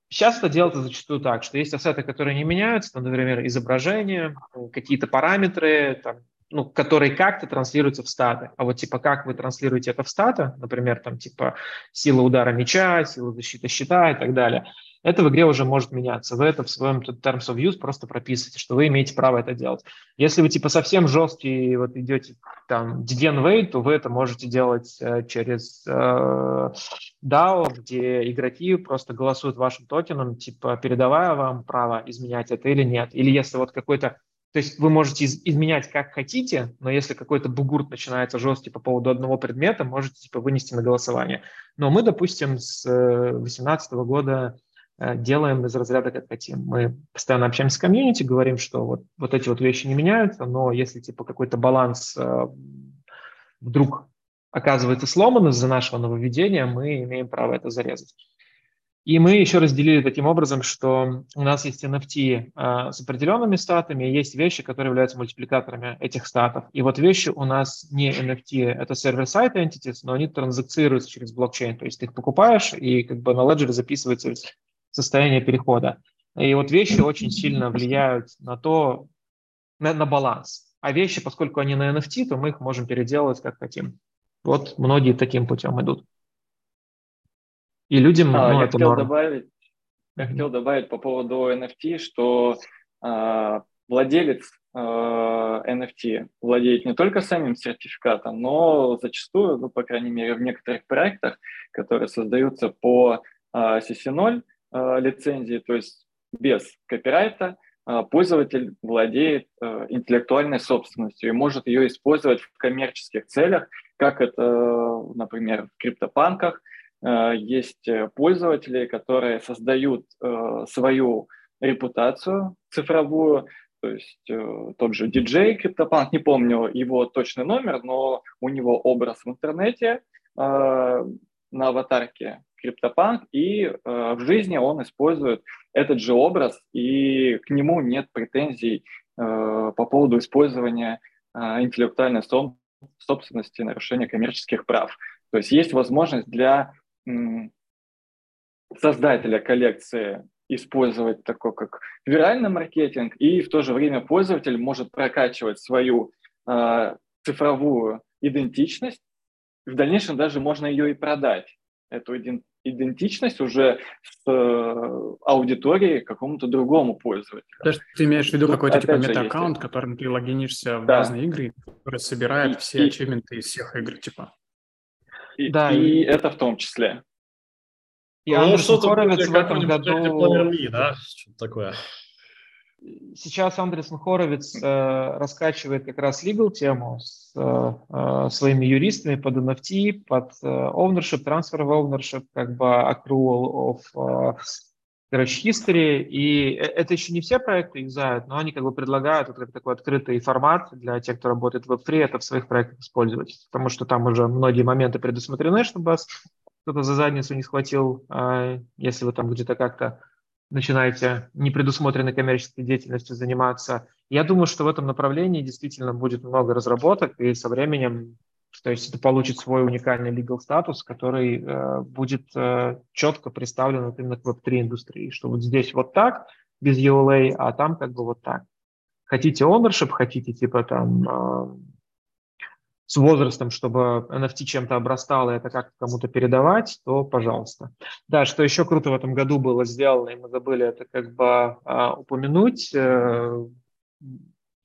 S5: Сейчас это делается зачастую так, что есть ассеты, которые не меняются, там, например, изображение, какие-то параметры, там, ну, которые как-то транслируются в статы. А вот типа как вы транслируете это в статы, например, там типа сила удара мяча, сила защиты щита и так далее, это в игре уже может меняться. Вы это в своем Terms of Use просто прописываете, что вы имеете право это делать. Если вы типа совсем жесткий, вот идете там DDN Way, то вы это можете делать э, через э, DAO, где игроки просто голосуют вашим токеном, типа передавая вам право изменять это или нет. Или если вот какой-то то есть вы можете из, изменять как хотите, но если какой-то бугурт начинается жесткий по поводу одного предмета, можете типа вынести на голосование. Но мы, допустим, с 2018 э, года делаем из разряда как хотим. Мы постоянно общаемся с комьюнити, говорим, что вот, вот эти вот вещи не меняются, но если типа какой-то баланс э, вдруг оказывается сломан из-за нашего нововведения, мы имеем право это зарезать. И мы еще разделили таким образом, что у нас есть NFT э, с определенными статами, есть вещи, которые являются мультипликаторами этих статов. И вот вещи у нас не NFT, это server-side entities, но они транзакцируются через блокчейн. То есть ты их покупаешь, и как бы на Ledger записывается состояние перехода. И вот вещи очень сильно влияют на то, на, на баланс. А вещи, поскольку они на NFT, то мы их можем переделывать как хотим. Вот многие таким путем идут. И людям
S4: а, ну, я это хотел норм. добавить, я хотел добавить по поводу NFT, что э, владелец э, NFT владеет не только самим сертификатом, но зачастую, ну, по крайней мере, в некоторых проектах, которые создаются по э, CC0 э, лицензии, то есть без копирайта, э, пользователь владеет э, интеллектуальной собственностью и может ее использовать в коммерческих целях, как это, например, в криптопанках – Э, есть э, пользователи, которые создают э, свою репутацию цифровую, то есть тот же DJ CryptoPunk, не помню его точный номер, но у него образ в интернете на аватарке CryptoPunk, и в жизни он использует этот же образ, и к нему нет претензий по поводу использования интеллектуальной собственности, нарушения коммерческих прав. То есть есть возможность для создателя коллекции использовать такой как виральный маркетинг, и в то же время пользователь может прокачивать свою э, цифровую идентичность. В дальнейшем даже можно ее и продать, эту идентичность уже с э, аудиторией какому-то другому пользователю.
S3: То есть ты имеешь в виду ну, какой-то типа мета-аккаунт, которым ты логинишься в да. разные игры, который собирает и, все и, ачивменты из всех игр, типа?
S4: И, да, и, и это в том числе.
S2: И ну, Андерсон Хоровиц в этом году... да? Что-то такое.
S5: Сейчас Андерсон Хоровиц э, раскачивает как раз legal тему с э, э своими юристами под NFT, под э, ownership, transfer of ownership, как бы accrual of э, короче, history. И э, это еще не все проекты юзают, но они как бы предлагают вот как такой открытый формат для тех, кто работает в Web3, это в своих проектах использовать. Потому что там уже многие моменты предусмотрены, чтобы вас кто-то за задницу не схватил, а если вы там где-то как-то начинаете непредусмотренной коммерческой деятельностью заниматься. Я думаю, что в этом направлении действительно будет много разработок, и со временем, то есть это получит свой уникальный legal статус, который э, будет э, четко представлен вот именно к Web3 индустрии, что вот здесь вот так, без EULA, а там как бы вот так. Хотите ownership, хотите типа там э, с возрастом, чтобы NFT чем-то обрастало и это как-то кому-то передавать, то пожалуйста. Да, что еще круто в этом году было сделано, и мы забыли это как бы а, упомянуть, э,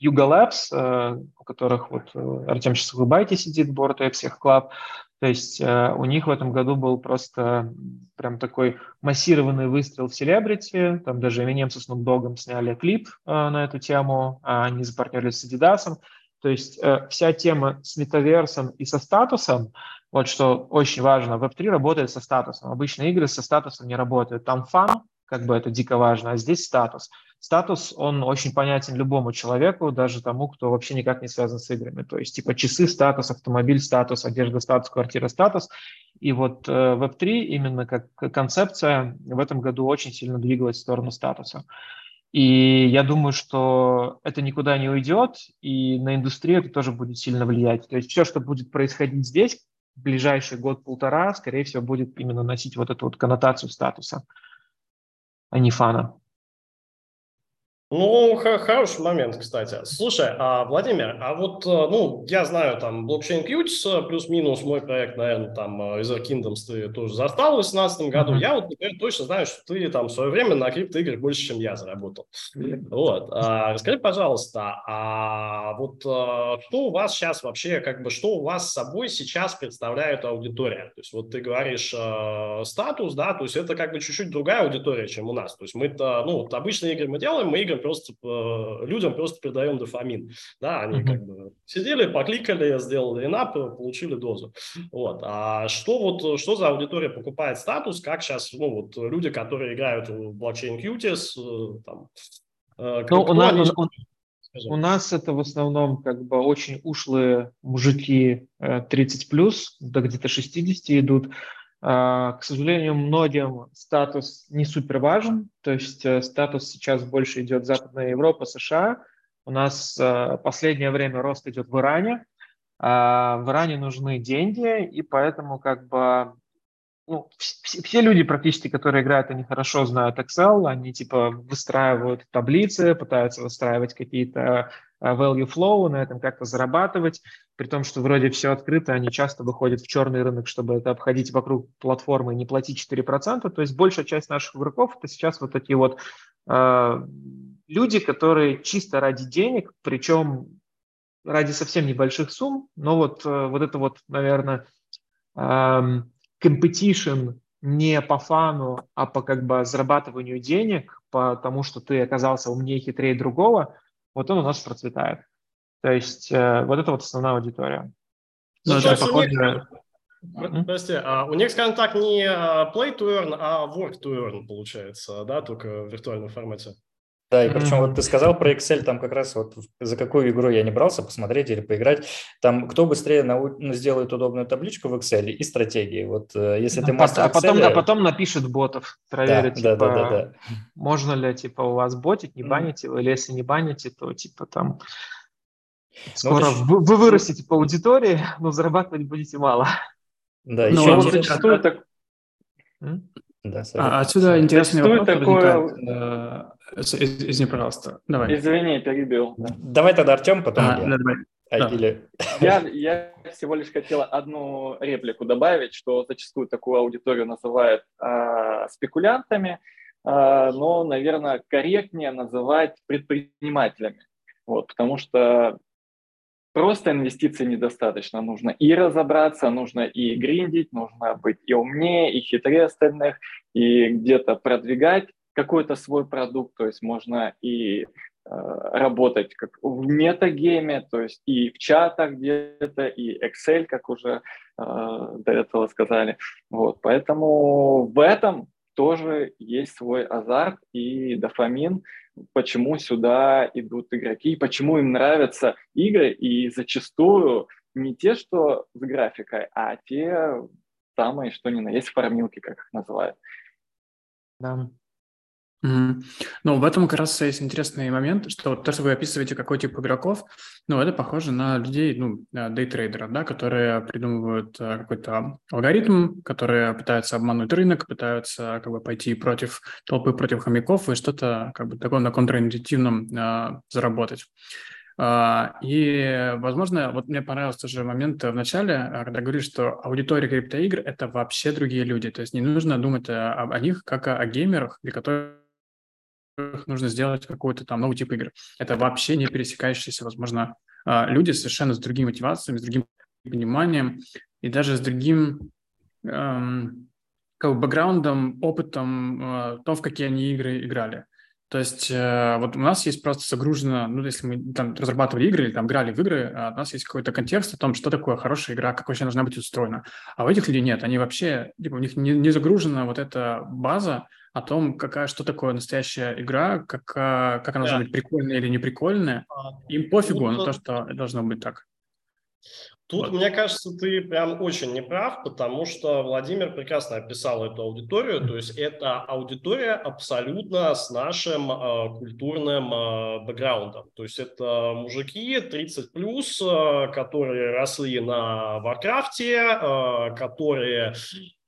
S5: Yuga Labs, э, у которых вот э, Артем сейчас в Байте сидит, борт всех Club, то есть э, у них в этом году был просто прям такой массированный выстрел в селебрити, там даже Eminem со Snoop Dogg сняли клип э, на эту тему, а они запартнерились с Adidas, то есть э, вся тема с метаверсом и со статусом, вот что очень важно, Web3 работает со статусом. Обычно игры со статусом не работают. Там фан, как бы это дико важно, а здесь статус. Статус, он очень понятен любому человеку, даже тому, кто вообще никак не связан с играми. То есть типа часы статус, автомобиль статус, одежда статус, квартира статус. И вот э, Web3 именно как концепция в этом году очень сильно двигалась в сторону статуса. И я думаю, что это никуда не уйдет, и на индустрию это тоже будет сильно влиять. То есть все, что будет происходить здесь, в ближайший год-полтора, скорее всего, будет именно носить вот эту вот коннотацию статуса, а не фана.
S2: Ну, хороший момент, кстати. Слушай, а, Владимир, а вот, э, ну, я знаю, там, блокчейн Qt, э, плюс-минус мой проект, наверное, там, э, Ether Kingdoms ты тоже застал в 2018 году. Mm-hmm. Я вот, например, точно знаю, что ты там в свое время на криптоиграх больше, чем я заработал. Mm-hmm. Вот. А, расскажи, пожалуйста, а вот что у вас сейчас вообще, как бы, что у вас с собой сейчас представляет аудитория? То есть вот ты говоришь э, статус, да, то есть это как бы чуть-чуть другая аудитория, чем у нас. То есть мы-то, ну, вот обычные игры мы делаем, мы играем просто э, людям просто передаем дофамин. Да, они mm-hmm. как бы сидели, покликали, сделали инап, получили дозу. Вот. А что вот, что за аудитория покупает статус, как сейчас, ну вот люди, которые играют в блокчейн Qts, э, там,
S5: э, ну, у, нас, они... у нас это в основном как бы очень ушлые мужики 30 плюс, да где-то 60 идут, К сожалению, многим статус не супер важен, то есть э, статус сейчас больше идет Западная Европа, США. У нас э, последнее время рост идет в Иране. А в Иране нужны деньги, и поэтому как бы ну, все, все люди практически, которые играют, они хорошо знают Excel, они типа выстраивают таблицы, пытаются выстраивать какие-то value flow, на этом как-то зарабатывать, при том, что вроде все открыто, они часто выходят в черный рынок, чтобы это обходить вокруг платформы и не платить 4%, то есть большая часть наших игроков это сейчас вот такие вот э, люди, которые чисто ради денег, причем ради совсем небольших сумм, но вот, э, вот это вот, наверное, эм, competition не по фану, а по как бы зарабатыванию денег, потому что ты оказался умнее, хитрее другого, вот он у нас процветает. То есть э, вот это вот основная аудитория.
S2: Ну, это похоже... Них, прости, а у них, скажем так, не а, play to earn, а work to earn получается, да, только в виртуальном формате.
S1: Да, и причем mm-hmm. вот ты сказал про Excel, там как раз вот за какую игру я не брался посмотреть или поиграть, там кто быстрее нау- ну, сделает удобную табличку в Excel и стратегии. Вот э, если ты
S5: мастер а потом, Excel... а потом напишет ботов, проверит,
S1: да,
S5: типа,
S1: да, да, да, да.
S5: можно ли типа у вас ботить, не банить его, или если не баните, то типа там ну, скоро ну, вы, вы вырастете по аудитории, но зарабатывать будете мало.
S1: Да,
S4: ну, еще вот зачастую так...
S3: Да, а, отсюда интересный вопрос такое... возникает. Извини, пожалуйста. Давай.
S4: Извини, перебил.
S1: Давай тогда Артем, потом а, я. Да, давай. А, да. Или...
S4: я, я всего лишь хотел одну реплику добавить, что зачастую такую аудиторию называют э, спекулянтами, э, но, наверное, корректнее называть предпринимателями. Вот, потому что просто инвестиций недостаточно. Нужно и разобраться, нужно и гриндить, нужно быть и умнее, и хитрее остальных, и где-то продвигать какой-то свой продукт, то есть можно и э, работать как в метагейме, то есть и в чатах где-то, и Excel, как уже э, до этого сказали. Вот, поэтому в этом тоже есть свой азарт и дофамин, почему сюда идут игроки, почему им нравятся игры, и зачастую не те, что с графикой, а те самые, что ни на есть фармилки, как их называют.
S3: Да. Mm-hmm. Ну, в этом как раз есть интересный момент, что вот то, что вы описываете, какой тип игроков, ну, это похоже на людей, ну, дейтрейдеров, да, которые придумывают э, какой-то алгоритм, которые пытаются обмануть рынок, пытаются как бы пойти против толпы, против хомяков и что-то как бы такое на контринтуитивном а, заработать. И, возможно, вот мне понравился тоже момент в начале, когда говоришь, что аудитория криптоигр – это вообще другие люди. То есть не нужно думать о, о них как о, о геймерах, для которых нужно сделать какой-то там новый тип игр. Это вообще не пересекающиеся, возможно, а, люди совершенно с другими мотивациями, с другим пониманием и даже с другим эм, как бы бэкграундом, опытом, э, то, в какие они игры играли. То есть э, вот у нас есть просто загружено, ну, если мы там разрабатывали игры или там играли в игры, э, у нас есть какой-то контекст о том, что такое хорошая игра, как вообще должна быть устроена. А у этих людей нет, они вообще, типа, у них не, не загружена вот эта база, о том, какая, что такое настоящая игра, как, как она должна быть прикольная или не прикольная. А, Им пофигу ну, на то, что должно быть так.
S2: Тут, вот. мне кажется, ты прям очень неправ, потому что Владимир прекрасно описал эту аудиторию. То есть это аудитория абсолютно с нашим э, культурным э, бэкграундом. То есть это мужики 30 плюс, э, которые росли на Варкрафте, э, которые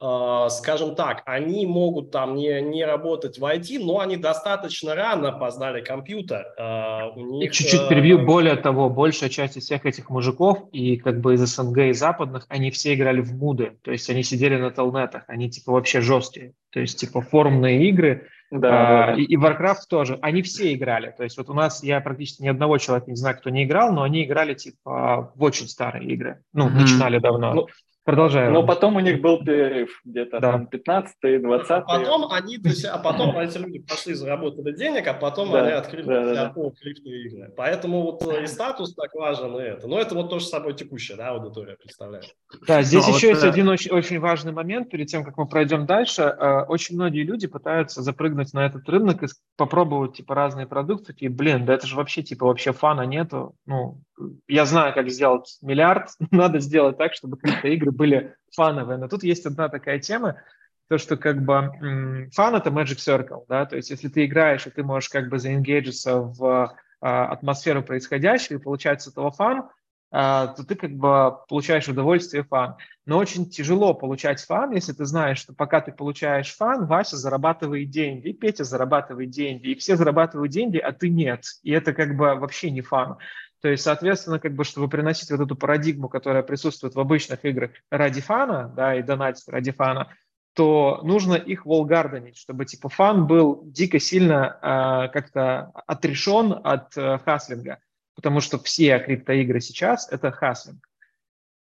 S2: а, скажем так, они могут там не, не работать в IT, но они достаточно рано познали компьютер. А,
S5: у них... Чуть-чуть перебью. Э, Более того, большая часть из всех этих мужиков, и как бы из СНГ и западных, они все играли в муды. То есть они сидели на телнетах, они типа вообще жесткие. То есть типа форумные игры, да, а, да. И, и Warcraft тоже. Они все играли. То есть вот у нас, я практически ни одного человека не знаю, кто не играл, но они играли типа в очень старые игры. Ну, mm-hmm. начинали давно. Ну,
S4: Продолжаем. Но потом у них был перерыв, где-то да. там 15 20 А
S2: потом они, а потом эти люди пошли, заработали денег, а потом да, они открыли да, для да, крипты игры. Поэтому вот и статус так важен, и это. Но это вот тоже собой текущая да, аудитория представляет.
S5: Да, здесь Но еще вот, есть один очень, очень важный момент, перед тем, как мы пройдем дальше. Э, очень многие люди пытаются запрыгнуть на этот рынок и попробовать типа разные продукты, такие, блин, да это же вообще типа вообще фана нету, ну, я знаю, как сделать миллиард, надо сделать так, чтобы криптоигры были фановые. Но тут есть одна такая тема, то, что как бы fun — это magic circle, да, то есть если ты играешь, и ты можешь как бы заингейджиться в а, атмосферу происходящего и получать этого fun, а, то ты как бы получаешь удовольствие fun. Но очень тяжело получать fun, если ты знаешь, что пока ты получаешь fun, Вася зарабатывает деньги, и Петя зарабатывает деньги, и все зарабатывают деньги, а ты нет. И это как бы вообще не fun. То есть, соответственно, как бы, чтобы приносить вот эту парадигму, которая присутствует в обычных играх ради фана, да, и донатить ради фана, то нужно их волгарденить, чтобы типа фан был дико сильно э, как-то отрешен от э, хаслинга потому что все криптоигры сейчас – это хаслинг.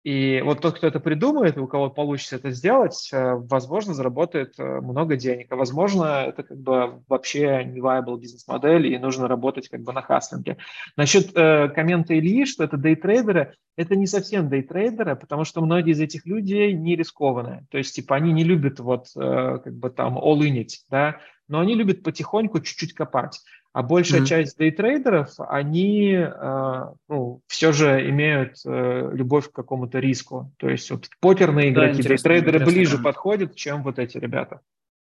S5: И вот тот, кто это придумает, у кого получится это сделать, э, возможно, заработает э, много денег. А возможно, это как бы вообще не viable бизнес-модель, и нужно работать как бы на хаслинге. Насчет э, коммента Ильи, что это дейтрейдеры, это не совсем дейтрейдеры, потому что многие из этих людей не рискованные. То есть, типа, они не любят вот э, как бы там all in it, да, но они любят потихоньку чуть-чуть копать. А большая mm-hmm. часть дейтрейдеров, они э, ну, все же имеют э, любовь к какому-то риску. То есть вот покерные игроки, да, дейтрейдеры ближе да. подходят, чем вот эти ребята.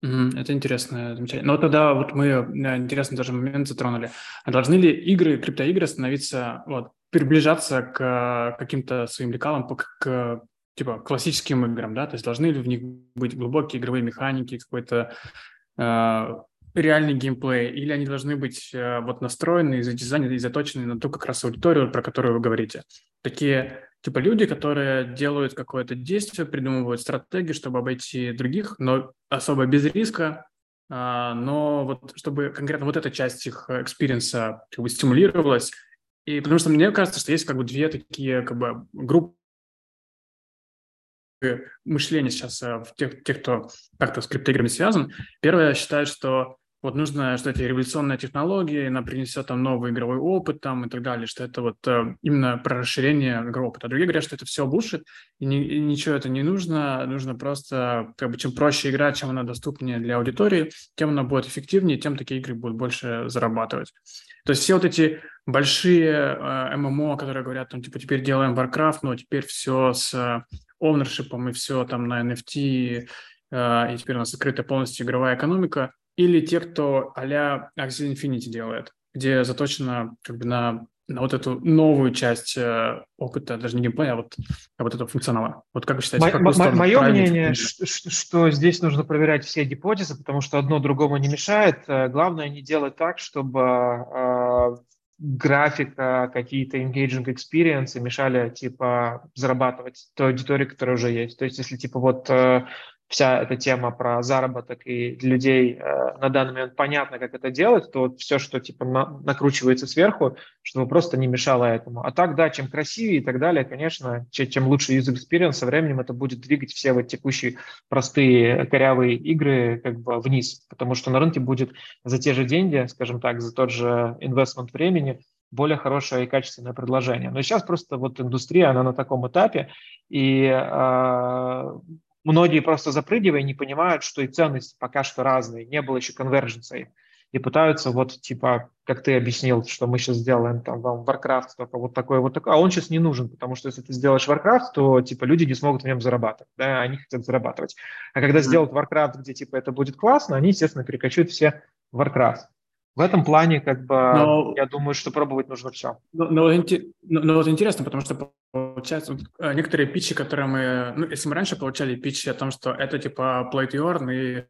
S3: Mm-hmm. Это интересно, замечательно. Но тогда вот мы интересный даже момент затронули. А должны ли игры, криптоигры становиться, вот, приближаться к каким-то своим лекалам, к, к типа классическим играм, да? То есть должны ли в них быть глубокие игровые механики, какой-то э, реальный геймплей, или они должны быть э, вот настроены, задизайнены и заточены на ту как раз аудиторию, про которую вы говорите. Такие типа люди, которые делают какое-то действие, придумывают стратегии, чтобы обойти других, но особо без риска, а, но вот чтобы конкретно вот эта часть их экспириенса как бы стимулировалась. И потому что мне кажется, что есть как бы две такие как бы группы мышления сейчас э, в тех, тех кто как-то с криптоиграми связан. Первое, считает, что вот нужно, что эти революционные технологии, она принесет там новый игровой опыт там и так далее, что это вот э, именно про расширение игрового опыта. А другие говорят, что это все bullshit, и, ни, и ничего это не нужно, нужно просто, как бы, чем проще играть, чем она доступнее для аудитории, тем она будет эффективнее, тем такие игры будут больше зарабатывать. То есть все вот эти большие э, ММО, которые говорят, там, типа, теперь делаем Warcraft, но теперь все с ownership и все там на NFT, э, и теперь у нас открытая полностью игровая экономика, или те, кто а-ля Axie Infinity делает, где заточено как бы на, на вот эту новую часть э, опыта, даже не геймплея, а вот, а вот этого функционала. Вот как вы считаете,
S5: Мо- мо- Мое мнение, что, здесь нужно проверять все гипотезы, потому что одно другому не мешает. Э, главное не делать так, чтобы графика, какие-то engaging experience мешали, типа, зарабатывать той аудитории, которая уже есть. То есть, если, типа, вот э, вся эта тема про заработок и людей э, на данный момент понятно, как это делать, то вот все, что типа на, накручивается сверху, чтобы просто не мешало этому. А так, да, чем красивее и так далее, конечно, чем, чем лучше user experience, со временем это будет двигать все вот текущие простые корявые игры как бы вниз, потому что на рынке будет за те же деньги, скажем так, за тот же инвестмент времени, более хорошее и качественное предложение. Но сейчас просто вот индустрия, она на таком этапе, и э, многие просто запрыгивая не понимают, что и ценности пока что разные, не было еще конверженции. И пытаются вот, типа, как ты объяснил, что мы сейчас сделаем там вам Warcraft, только вот такой вот такой, а он сейчас не нужен, потому что если ты сделаешь Warcraft, то, типа, люди не смогут в нем зарабатывать, да, они хотят зарабатывать. А когда mm-hmm. сделают Warcraft, где, типа, это будет классно, они, естественно, перекочуют все в Warcraft. В этом плане, как бы, но, я думаю, что пробовать нужно все.
S3: Но, но, но, но вот интересно, потому что получается, вот, э, некоторые питчи, которые мы, ну, если мы раньше получали питчи о том, что это типа play to earn и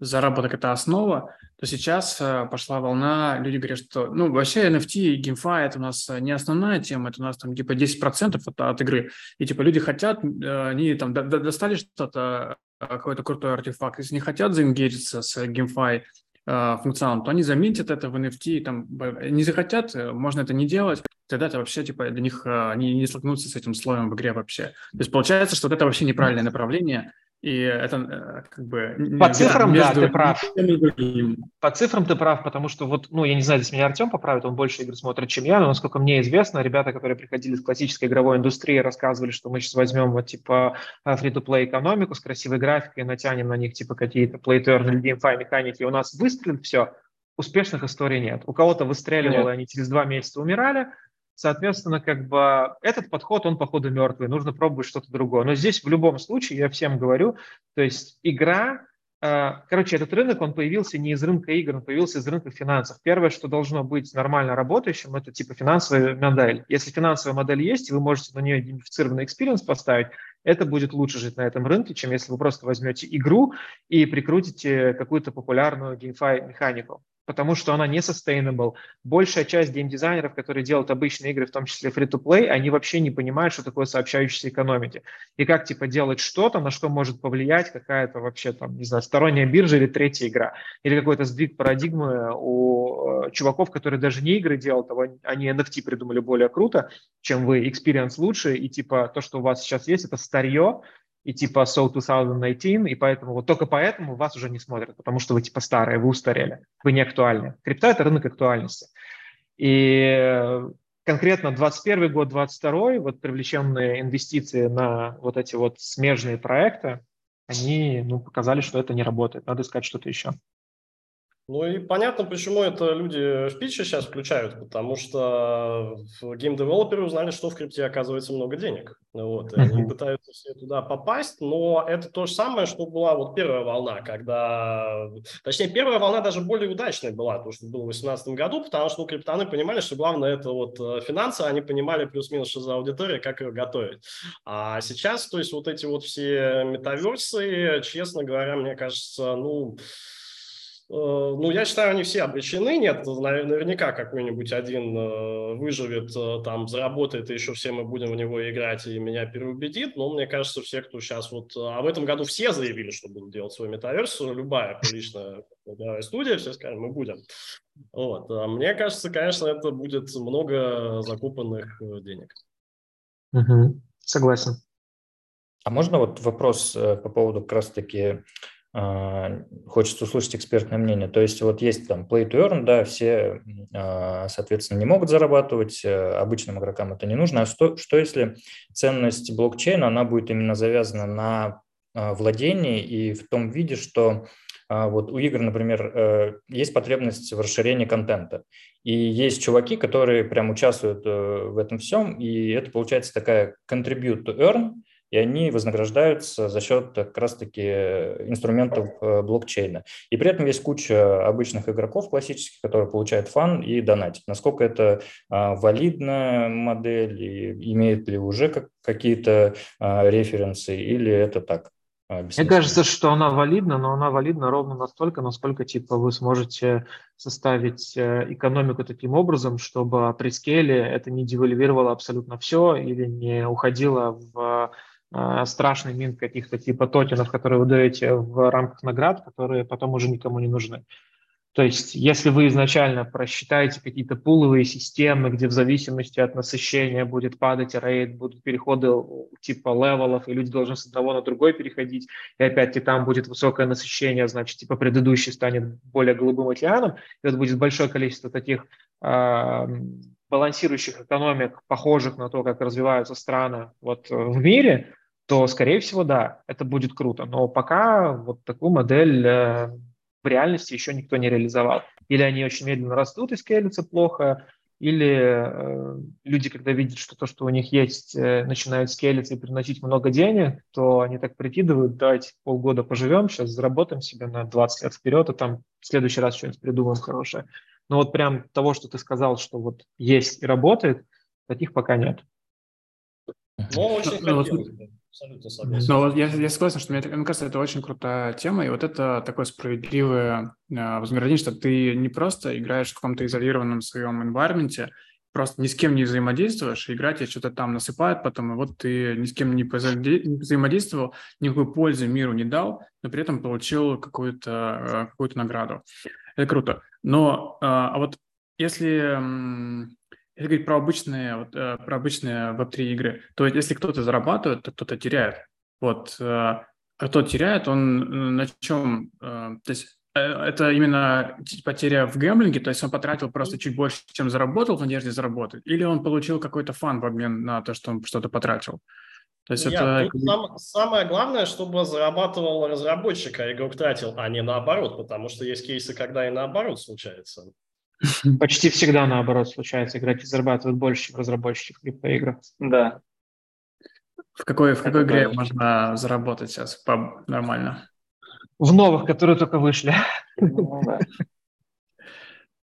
S3: заработок – это основа, то сейчас э, пошла волна, люди говорят, что, ну, вообще NFT и GameFi – это у нас не основная тема, это у нас там типа 10% от, от игры, и типа люди хотят, э, они там достали что-то, какой-то крутой артефакт, если не хотят заингериться с GameFi, Э, функционалом, то они заметят это в NFT, там, не захотят, э, можно это не делать, тогда это вообще, типа, для них, э, они не столкнутся с этим слоем в игре вообще. То есть получается, что вот это вообще неправильное направление, и это э, как бы...
S5: По цифрам, да, ты прав. По цифрам ты прав, потому что вот, ну, я не знаю, здесь меня Артем поправит, он больше игр смотрит, чем я, но насколько мне известно, ребята, которые приходили из классической игровой индустрии, рассказывали, что мы сейчас возьмем вот типа free-to-play экономику с красивой графикой, натянем на них типа какие-то play-to-earn или GameFi механики, и у нас выстрелит все, успешных историй нет. У кого-то выстреливало, нет. они через два месяца умирали, Соответственно, как бы этот подход, он, походу, мертвый, нужно пробовать что-то другое. Но здесь в любом случае, я всем говорю, то есть игра, э, короче, этот рынок, он появился не из рынка игр, он появился из рынка финансов. Первое, что должно быть нормально работающим, это типа финансовая модель. Если финансовая модель есть, вы можете на нее геймифицированный experience поставить, это будет лучше жить на этом рынке, чем если вы просто возьмете игру и прикрутите какую-то популярную GameFi механику потому что она не sustainable. Большая часть геймдизайнеров, которые делают обычные игры, в том числе free-to-play, они вообще не понимают, что такое сообщающаяся экономики. И как, типа, делать что-то, на что может повлиять какая-то вообще, там, не знаю, сторонняя биржа или третья игра. Или какой-то сдвиг парадигмы у э, чуваков, которые даже не игры делают, а они NFT придумали более круто, чем вы, experience лучше, и, типа, то, что у вас сейчас есть, это старье, и типа So 2019, и поэтому вот только поэтому вас уже не смотрят, потому что вы типа старые, вы устарели, вы не актуальны. Крипта – это рынок актуальности. И конкретно 21 год, 22 вот привлеченные инвестиции на вот эти вот смежные проекты, они ну, показали, что это не работает. Надо искать что-то еще.
S2: Ну и понятно, почему это люди в питче сейчас включают, потому что гейм-девелоперы узнали, что в крипте оказывается много денег. Вот, и они пытаются все туда попасть, но это то же самое, что была вот первая волна, когда... Точнее, первая волна даже более удачной была, то, что было в 2018 году, потому что ну, криптаны понимали, что главное это вот э, финансы, они понимали плюс-минус, что за аудитория, как ее готовить. А сейчас, то есть вот эти вот все метаверсы, честно говоря, мне кажется, ну... Э, ну, я считаю, они все обречены. Нет, наверняка какой-нибудь один э, выживет, э, там, заработает, и еще все мы будем в него играть, и меня переубедит. Но мне кажется, все, кто сейчас вот... А в этом году все заявили, что будут делать свой метаверс. Любая приличная студия, все скажут, мы будем. Вот. А мне кажется, конечно, это будет много закупанных денег.
S5: Угу. Согласен.
S1: А можно вот вопрос по поводу как раз-таки хочется услышать экспертное мнение. То есть вот есть там play to earn, да, все, а, соответственно, не могут зарабатывать, э, обычным игрокам это не нужно. А что, что если ценность блокчейна, она будет именно завязана на а, владении и в том виде, что вот у игр, например, э, есть потребность в расширении контента. И есть чуваки, которые прям участвуют э, в этом всем, и это получается такая contribute to earn – и они вознаграждаются за счет как раз-таки инструментов э, блокчейна. И при этом есть куча обычных игроков классических, которые получают фан и донатят. Насколько это а, валидная модель, и имеет ли уже какие-то а, референсы, или это так?
S5: А, Мне кажется, что она валидна, но она валидна ровно настолько, насколько типа вы сможете составить э, экономику таким образом, чтобы при скейле это не девальвировало абсолютно все или не уходило в Э, страшный мин каких-то типа токенов, которые вы даете в рамках наград, которые потом уже никому не нужны. То есть, если вы изначально просчитаете какие-то пуловые системы, где в зависимости от насыщения будет падать рейд, будут переходы типа левелов, и люди должны с одного на другой переходить, и опять-таки там будет высокое насыщение, значит, типа предыдущий станет более голубым океаном, и вот будет большое количество таких э, балансирующих экономик, похожих на то, как развиваются страны вот в мире, то, скорее всего, да, это будет круто. Но пока вот такую модель э, в реальности еще никто не реализовал. Или они очень медленно растут и скейлятся плохо, или э, люди, когда видят, что то, что у них есть, э, начинает скейлиться и приносить много денег, то они так прикидывают, давайте полгода поживем, сейчас заработаем себе на 20 лет вперед, и там в следующий раз что-нибудь придумаем хорошее. Но вот прям того, что ты сказал, что вот есть и работает, таких пока нет.
S3: Но очень ну, хотелось Абсолютно согласен. Но я, я согласен, что мне, мне кажется, это очень крутая тема, и вот это такое справедливое э, вознаграждение, что ты не просто играешь в каком-то изолированном своем environment, просто ни с кем не взаимодействуешь, игра тебе что-то там насыпает потом, и вот ты ни с кем не взаимодействовал, никакой пользы миру не дал, но при этом получил какую-то какую награду. Это круто. Но а вот если если говорить про обычные, вот, э, про обычные Web3 игры, то если кто-то зарабатывает, то кто-то теряет. Вот, э, а кто теряет, он э, на чем? То есть это именно потеря в гэмблинге, то есть он потратил просто чуть больше, чем заработал в надежде заработать, или он получил какой-то фан в обмен на то, что он что-то потратил?
S2: То есть это... сам, самое главное, чтобы зарабатывал разработчик, а игрок тратил, а не наоборот, потому что есть кейсы, когда и наоборот случается.
S5: Почти всегда наоборот случается. Игроки зарабатывают больше, чем разработчики в криптоиграх.
S4: Да.
S3: В какой, в какой игре можно заработать сейчас по нормально?
S5: В новых, которые только вышли.
S4: Ну, да.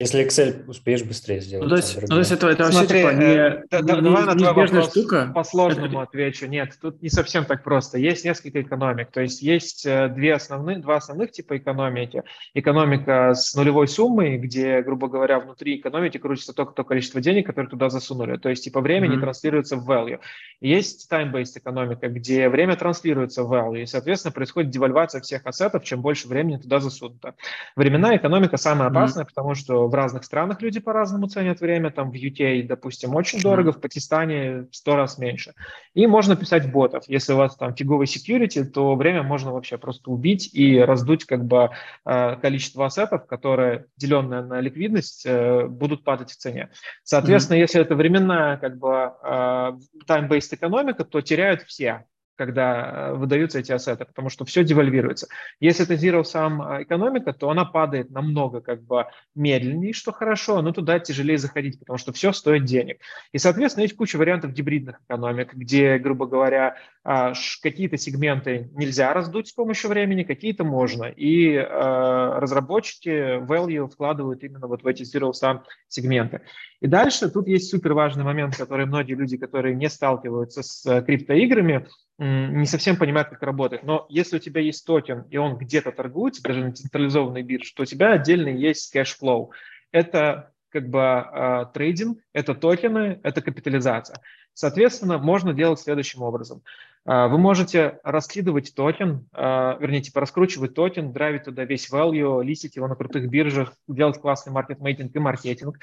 S1: Если Excel успеешь быстрее сделать.
S3: Ну, то есть, ну, то есть это, это вообще
S5: Смотри,
S3: типа не,
S5: э, да-
S3: не-
S5: давай на твой вопрос
S3: штука.
S5: по-сложному отвечу. Нет, тут не совсем так просто. Есть несколько экономик. То есть есть э, две основных, два основных типа экономики. Экономика с нулевой суммой, где, грубо говоря, внутри экономики крутится только то количество денег, которые туда засунули. То есть типа время не
S3: Мгм.
S5: транслируется в value. Есть time-based экономика, где время транслируется в value, и, соответственно, происходит девальвация всех ассетов, чем больше времени туда засунуто. Временная экономика самая опасная, потому что в разных странах люди по-разному ценят время. Там в UK, допустим, очень дорого, в Пакистане в сто раз меньше. И можно писать ботов. Если у вас там фиговый security, то время можно вообще просто убить и раздуть как бы э, количество ассетов, которые, деленное на ликвидность, э, будут падать в цене. Соответственно, если это временная как бы э, time-based экономика, то теряют все когда э, выдаются эти ассеты, потому что все девальвируется. Если это zero sum экономика, то она падает намного как бы медленнее, что хорошо, но туда тяжелее заходить, потому что все стоит денег. И, соответственно, есть куча вариантов гибридных экономик, где, грубо говоря, ш- какие-то сегменты нельзя раздуть с помощью времени, какие-то можно. И э, разработчики value вкладывают именно вот в эти zero sum сегменты. И дальше тут есть супер важный момент, который многие люди, которые не сталкиваются с э, криптоиграми, не совсем понимают, как работает. Но если у тебя есть токен, и он где-то торгуется, даже на централизованной бирже, то у тебя отдельно есть cash flow. Это как бы э, трейдинг, это токены, это капитализация. Соответственно, можно делать следующим образом. Э, Вы можете раскидывать токен, э, вернее, типа раскручивать токен, драйвить туда весь value, листить его на крутых биржах, делать классный маркетмейкинг и маркетинг.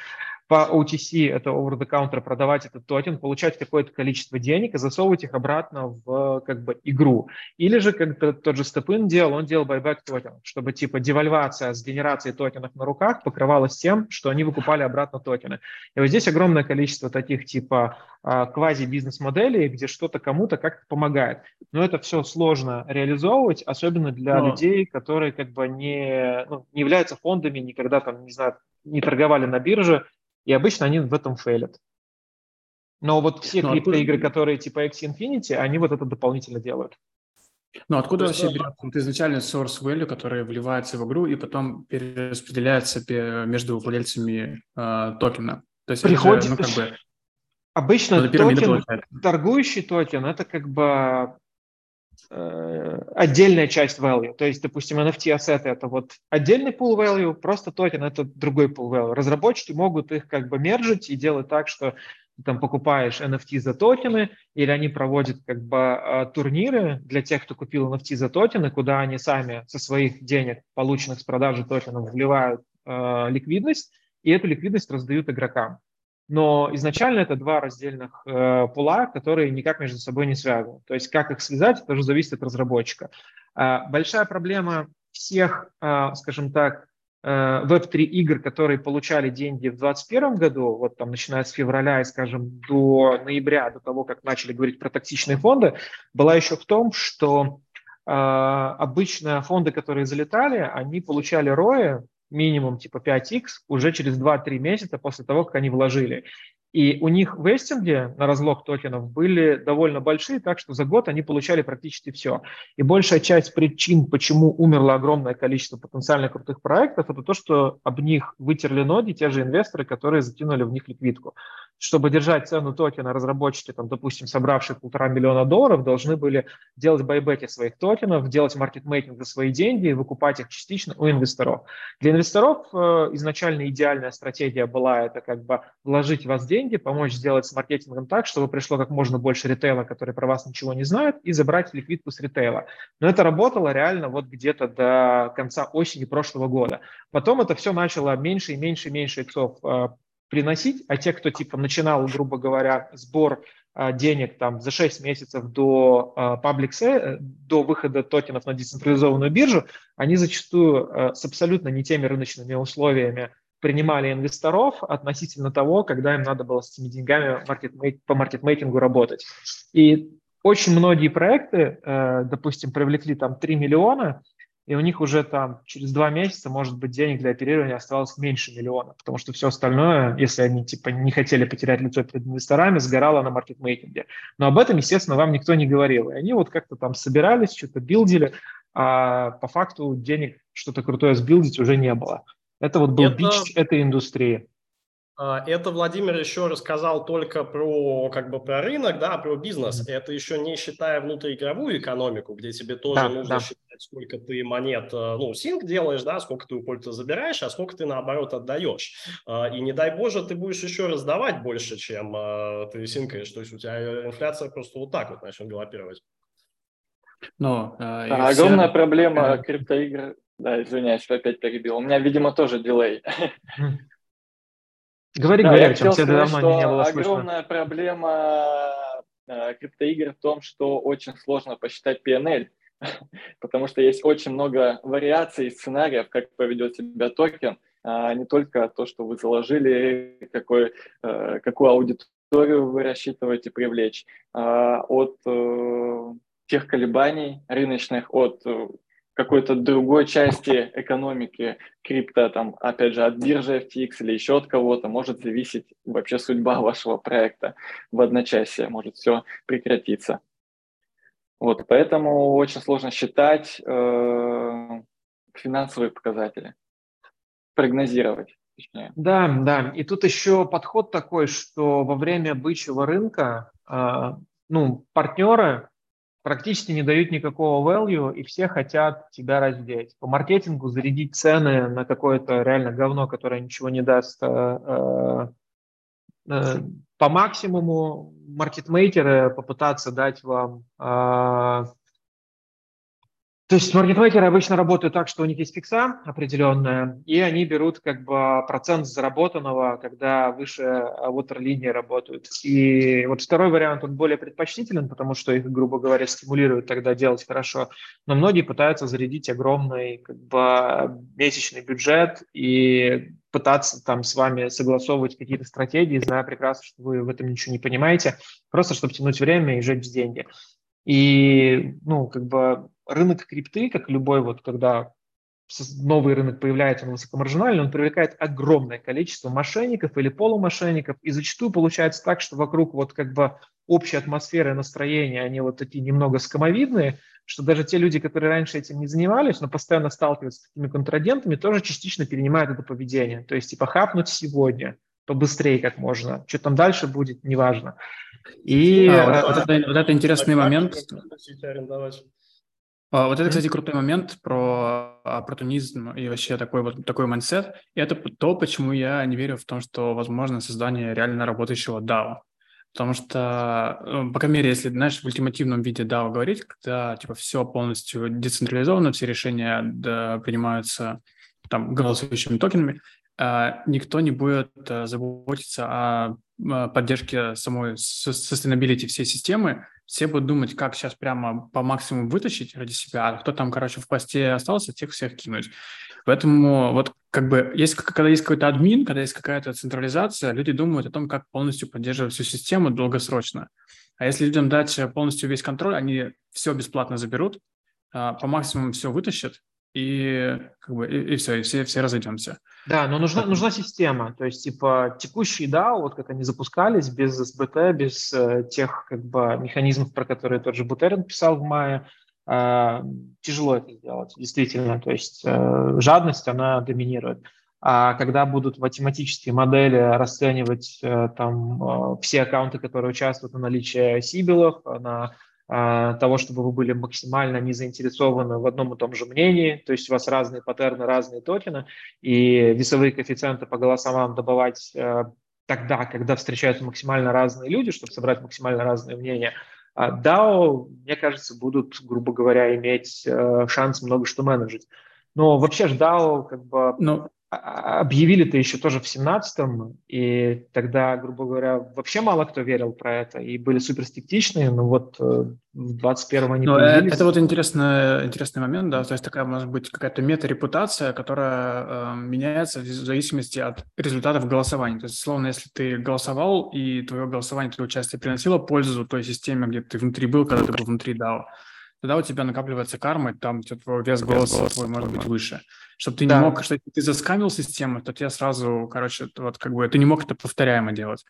S5: По OTC, это over-the-counter, продавать этот токен, получать какое-то количество денег и засовывать их обратно в как бы игру. Или же, как т- тот же STEPN делал, он делал buyback токен, чтобы типа девальвация с генерацией токенов на руках покрывалась тем, что они выкупали обратно токены. И вот здесь огромное количество таких типа а, квази-бизнес-моделей, где что-то кому-то как-то помогает. Но это все сложно реализовывать, особенно для
S3: Но-
S5: людей, которые как бы не, ну, не являются фондами, никогда там, не знаю, не торговали на бирже, и обычно они в этом фейлят. Но вот все
S3: Ну, откуда-
S5: криптоигры, которые типа Axie Infinity, они вот это дополнительно делают.
S3: Ну, откуда
S2: То есть,
S3: вообще
S2: э,
S3: берется вот изначальный source value, который вливается в игру и потом перераспределяется пе- между владельцами э, токена? То есть
S5: Приходит-
S3: это же, ну, как бы,
S5: Обычно
S3: ну,
S5: токен,
S3: получается.
S5: торгующий токен, это как бы отдельная часть value. То есть, допустим, NFT-ассеты – это вот отдельный pool value, просто токен – это другой pool value. Разработчики могут их как бы мержить и делать так, что ты там покупаешь NFT за токены, или они проводят как бы э, турниры для тех, кто купил NFT за токены, куда они сами со своих денег, полученных с продажи токенов, вливают э, ликвидность, и эту ликвидность раздают игрокам. Но изначально это два раздельных э, пула, которые никак между собой не связаны. То есть как их связать, это уже зависит от разработчика. А, большая проблема всех, а, скажем так, э, Web3 игр, которые получали деньги в 2021 году, вот там начиная с февраля и, скажем, до ноября, до того, как начали говорить про токсичные фонды, была еще в том, что э, обычно фонды, которые залетали, они получали рои минимум типа 5x уже через 2-3 месяца после того, как они вложили. И у них вестинги на разлог токенов были довольно большие, так что за год они получали практически все. И большая часть причин, почему умерло огромное количество потенциально крутых проектов, это то, что об них вытерли ноги те же инвесторы, которые закинули в них ликвидку. Чтобы держать цену токена, разработчики, там, допустим, собравшие полтора миллиона долларов, должны были делать байбеки своих токенов, делать маркетмейкинг за свои деньги и выкупать их частично у инвесторов. Для инвесторов э, изначально идеальная стратегия была это как бы вложить в вас деньги, помочь сделать с маркетингом так, чтобы пришло как можно больше ритейла, который про вас ничего не знает, и забрать ликвидку с ритейла. Но это работало реально вот где-то до конца осени прошлого года. Потом это все начало меньше и меньше и меньше иксов э, приносить, а те, кто типа начинал, грубо говоря, сбор э, денег там за 6 месяцев до э, public до выхода токенов на децентрализованную биржу, они зачастую э, с абсолютно не теми рыночными условиями принимали инвесторов относительно того, когда им надо было с этими деньгами маркетмейк, по маркетмейкингу работать. И очень многие проекты, э, допустим, привлекли там 3 миллиона, и у них уже там через два месяца, может быть, денег для оперирования оставалось меньше миллиона, потому что все остальное, если они типа не хотели потерять лицо перед инвесторами, сгорало на маркетмейкинге. Но об этом, естественно, вам никто не говорил. И они вот как-то там собирались, что-то билдили, а по факту денег что-то крутое сбилдить уже не было. Это вот был это... бич этой индустрии.
S2: А, это Владимир еще рассказал только про как бы про рынок, да, про бизнес. Это еще не считая внутриигровую экономику, где тебе тоже да, нужно да. считать, сколько ты монет, э, ну, синк делаешь, да, сколько ты у польта забираешь, а сколько ты наоборот отдаешь. А, и не дай боже, ты будешь еще раздавать больше, чем э, ты синкаешь. То есть у тебя инфляция просто вот так вот начнет галопировать.
S4: Но, э, а, огромная все... проблема криптоигр. Да, извиняюсь, что опять перебил. У меня, видимо, тоже дилей.
S5: Говори, да, говори, я хотел сказать,
S4: что не было огромная слышно. проблема э, криптоигр в том, что очень сложно посчитать PNL, потому что есть очень много вариаций, сценариев, как поведет себя токен, а не только то, что вы заложили, какой, э, какую аудиторию вы рассчитываете привлечь, а от э, тех колебаний рыночных, от какой-то другой части экономики крипто, там, опять же, от биржи FTX или еще от кого-то, может зависеть вообще судьба вашего проекта в одночасье, может все прекратиться. Вот, поэтому очень сложно считать э, финансовые показатели, прогнозировать.
S5: Точнее. Да, да. И тут еще подход такой, что во время бычьего рынка э, ну, партнеры практически не дают никакого value, и все хотят тебя раздеть. По маркетингу зарядить цены на какое-то реально говно, которое ничего не даст, э, э, э, по максимуму маркетмейкеры попытаться дать вам то есть маркетмейкеры обычно работают так, что у них есть фикса определенная, и они берут как бы процент заработанного, когда выше ватерлинии работают. И вот второй вариант, он более предпочтителен, потому что их, грубо говоря, стимулируют тогда делать хорошо. Но многие пытаются зарядить огромный как бы месячный бюджет и пытаться там с вами согласовывать какие-то стратегии, зная прекрасно, что вы в этом ничего не понимаете, просто чтобы тянуть время и жить деньги. И, ну, как бы рынок крипты, как любой вот, когда новый рынок появляется, он высокомаржинальный, он привлекает огромное количество мошенников или полумошенников, и зачастую получается так, что вокруг вот как бы общая атмосфера и настроение, они вот такие немного скомовидные, что даже те люди, которые раньше этим не занимались, но постоянно сталкиваются с такими контрагентами, тоже частично перенимают это поведение. То есть типа хапнуть сегодня, побыстрее как можно, что там дальше будет, неважно.
S3: И а, вот, вот, это, вот это интересный момент. А, вот это, кстати, крутой момент про оппортунизм и вообще такой вот такой майндсет. И это то, почему я не верю в том, что возможно создание реально работающего DAO. Потому что, ну, по крайней мере, если, знаешь, в ультимативном виде DAO говорить, когда типа все полностью децентрализовано, все решения да, принимаются там голосующими токенами, а, никто не будет э, заботиться о поддержке самой sustainability всей системы. Все будут думать, как сейчас прямо по максимуму вытащить ради себя, а кто там, короче, в посте остался, тех всех кинуть. Поэтому вот как бы есть, когда есть какой-то админ, когда есть какая-то централизация, люди думают о том, как полностью поддерживать всю систему долгосрочно. А если людям дать полностью весь контроль, они все бесплатно заберут, а, по максимуму все вытащат, и как бы и, и все, и все, все разойдемся.
S5: Да, но нужна, нужна система. То есть, типа, текущие DAO, вот как они запускались, без СБТ, без э, тех как бы механизмов, про которые тот же Бутерин писал в мае, э, тяжело это сделать, действительно. То есть э, жадность, она доминирует. А когда будут математические модели расценивать э, там э, все аккаунты, которые участвуют на наличие сибилов, на того, чтобы вы были максимально не заинтересованы в одном и том же мнении, то есть у вас разные паттерны, разные токены, и весовые коэффициенты по голосам добывать э, тогда, когда встречаются максимально разные люди, чтобы собрать максимально разные мнения, а DAO, мне кажется, будут, грубо говоря, иметь э, шанс много что менеджить. Но вообще же DAO как бы... Ну, а, объявили-то еще тоже в 17-м, и тогда, грубо говоря, вообще мало кто верил про это, и были суперстиктичные, но вот э, в 21-м они но
S3: э, появились. Это вот интересный, интересный момент, да, то есть такая может быть какая-то мета-репутация, которая э, меняется в зависимости от результатов голосования. То есть, словно, если ты голосовал, и твое голосование, твое участие приносило пользу той системе, где ты внутри был, когда ты был внутри DAO, тогда у тебя накапливается карма, и там твой вес голоса твой может быть выше. Чтобы ты не да. мог, что ты заскамил систему, то тебе сразу, короче, вот как бы ты не мог это повторяемо делать.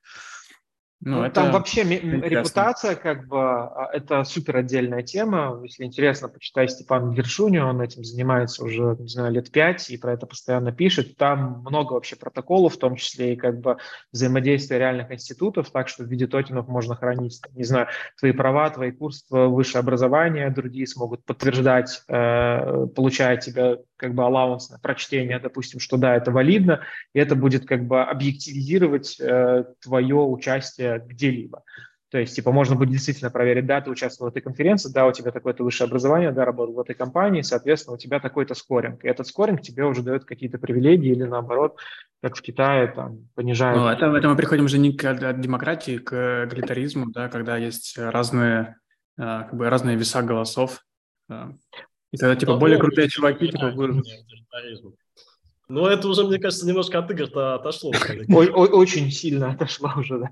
S5: Ну, ну, это там вообще интересно. репутация, как бы, а, это супер отдельная тема. Если интересно, почитай Степана Гершуни, он этим занимается уже, не знаю, лет пять, и про это постоянно пишет. Там много вообще протоколов, в том числе и как бы взаимодействия реальных институтов, так что в виде токенов можно хранить, не знаю, твои права, твои курсы, высшее образование, другие смогут подтверждать, э, получая тебя как бы allowance на прочтение, допустим, что да, это валидно, и это будет как бы объективизировать э, твое участие где-либо. То есть, типа, можно будет действительно проверить, да, ты участвовал в этой конференции, да, у тебя такое-то высшее образование, да, работал в этой компании, соответственно, у тебя такой-то скоринг. И этот скоринг тебе уже дает какие-то привилегии или, наоборот, как в Китае, там, понижает. Ну,
S3: это, это мы приходим уже не к демократии, к эгалитаризму, да, когда есть разные, э, как бы, разные веса голосов. И тогда, типа, более крутые чуваки, типа, будут...
S2: Ну, это уже, мне кажется, немножко от игр-то отошло.
S5: Очень сильно отошло уже, да.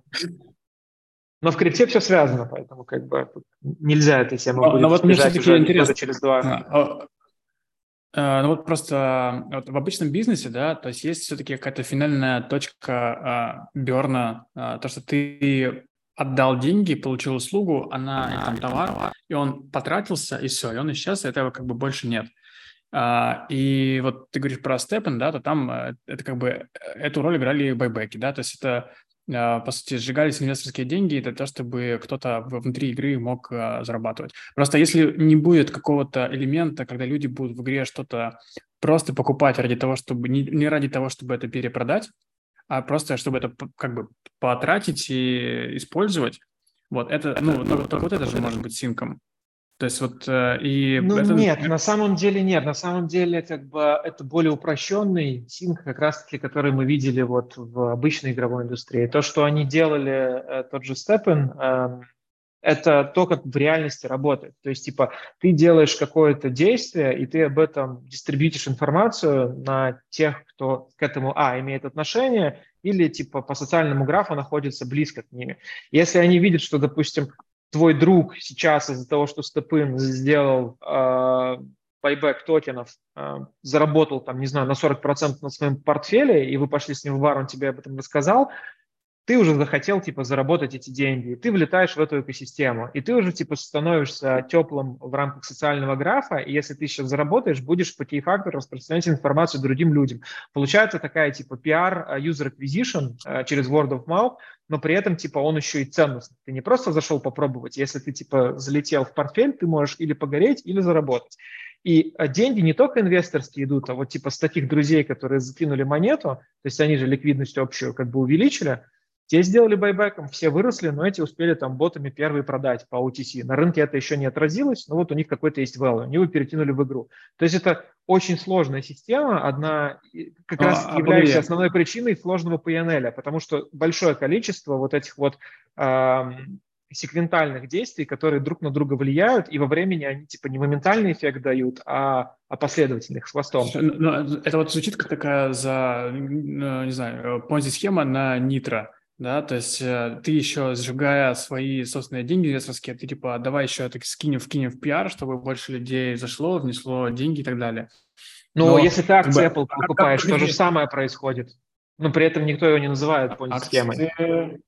S5: Но в крипте все связано, поэтому как бы нельзя этой темы
S3: будет Но вот мне все-таки интересно. через два. А, а, ну вот просто вот в обычном бизнесе, да, то есть есть все-таки какая-то финальная точка а, Берна, а, то, что ты отдал деньги, получил услугу, она и там товар, и он потратился, и все, и он исчез, и этого как бы больше нет. А, и вот ты говоришь про Степен, да, то там э, это как бы э, эту роль играли байбеки, да, то есть это а, по сути, сжигались инвесторские деньги для того, чтобы кто-то внутри игры мог а, зарабатывать. Просто если не будет какого-то элемента, когда люди будут в игре что-то просто покупать ради того, чтобы не, не ради того, чтобы это перепродать, а просто чтобы это как бы потратить и использовать. Вот это, ну, только, только вот это же может быть синком. То есть вот э, и...
S5: Ну
S3: это...
S5: нет, на самом деле нет. На самом деле как бы это более упрощенный синк, как раз-таки, который мы видели вот в обычной игровой индустрии. То, что они делали, э, тот же Степен, эм, это то, как в реальности работает. То есть, типа, ты делаешь какое-то действие, и ты об этом дистрибьютишь информацию на тех, кто к этому, а, имеет отношение, или, типа, по социальному графу находится близко к ними. Если они видят, что, допустим, твой друг сейчас из-за того, что Степын сделал э, байбек токенов, э, заработал, там, не знаю, на 40% на своем портфеле, и вы пошли с ним в бар, он тебе об этом рассказал, ты уже захотел, типа, заработать эти деньги, ты влетаешь в эту экосистему, и ты уже, типа, становишься теплым в рамках социального графа, и если ты сейчас заработаешь, будешь по кей-фактору распространять информацию другим людям. Получается такая, типа, PR, э, user acquisition э, через word of mouth, но при этом, типа, он еще и ценностный. Ты не просто зашел попробовать, если ты, типа, залетел в портфель, ты можешь или погореть, или заработать. И э, деньги не только инвесторские идут, а вот типа с таких друзей, которые закинули монету, то есть они же ликвидность общую как бы увеличили, те сделали байбеком, все выросли, но эти успели там ботами первые продать по OTC. На рынке это еще не отразилось, но вот у них какой-то есть value, они его перетянули в игру. То есть это очень сложная система, одна как а, раз а, являющаяся основной причиной сложного PNL, потому что большое количество вот этих вот эм, секвентальных действий, которые друг на друга влияют, и во времени они типа не моментальный эффект дают, а, а последовательных с хвостом.
S3: Но это вот звучит как такая за, не знаю, понзи-схема на нитро да, то есть э, ты еще сжигая свои собственные деньги инвесторские, ты типа давай еще это скинем, вкинем в пиар, чтобы больше людей зашло, внесло деньги и так далее.
S5: Ну, Но, если ты акции Apple а покупаешь, как, то же самое происходит. Но при этом никто его не называет по схемой.
S3: Акции,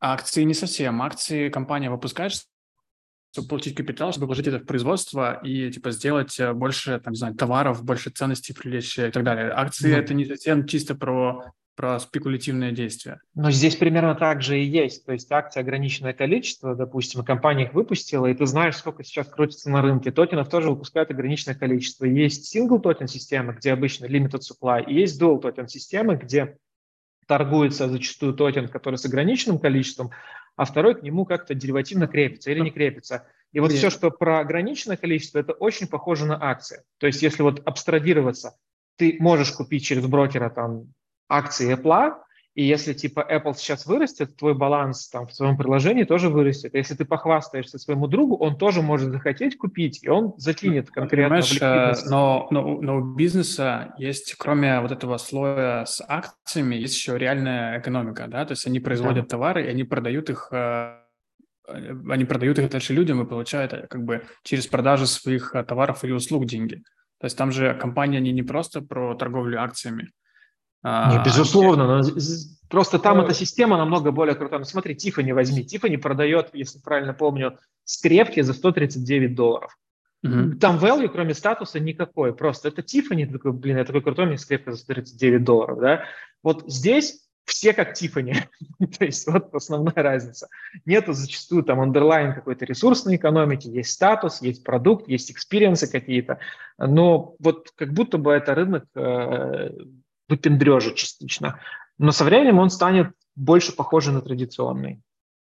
S3: акции не совсем. Акции компания выпускает, чтобы получить капитал, чтобы вложить это в производство и типа сделать э, больше, там, не знаю, товаров, больше ценностей привлечь и так далее. Акции mm. это не совсем чисто про про спекулятивное действие.
S5: Но здесь примерно так же и есть. То есть акции ограниченное количество, допустим, компания их выпустила, и ты знаешь, сколько сейчас крутится на рынке. Токенов тоже выпускают ограниченное количество. Есть single token система, где обычно limited supply, и есть dual token системы, где торгуется зачастую токен, который с ограниченным количеством, а второй к нему как-то деривативно крепится или не крепится. И вот Нет. все, что про ограниченное количество, это очень похоже на акции. То есть если вот абстрагироваться, ты можешь купить через брокера там акции Apple, и если типа Apple сейчас вырастет, твой баланс там в своем приложении тоже вырастет. Если ты похвастаешься своему другу, он тоже может захотеть купить, и он закинет ну, конкретно Понимаешь,
S3: ликвидность. Но, но, но у бизнеса есть, кроме вот этого слоя с акциями, есть еще реальная экономика, да, то есть они производят да. товары, и они продают их э, они продают их дальше людям и получают как бы через продажу своих товаров или услуг деньги. То есть там же компания не, не просто про торговлю акциями.
S5: А, не, безусловно, но просто там эта система намного более крутая. Ну, смотри, Тифани возьми. Тифани продает, если правильно помню, скрепки за 139 долларов. Угу. Там value, кроме статуса, никакой. Просто это Тифани, такой, блин, я такой крутой, мне скрепка за 139 долларов, да. Вот здесь все как Тифани. То есть вот основная разница. Нету зачастую там underlying какой-то ресурсной экономики, есть статус, есть продукт, есть experience ы какие-то, но вот как будто бы это рынок э, выпендрежа частично. Но со временем он станет больше похожий на традиционный.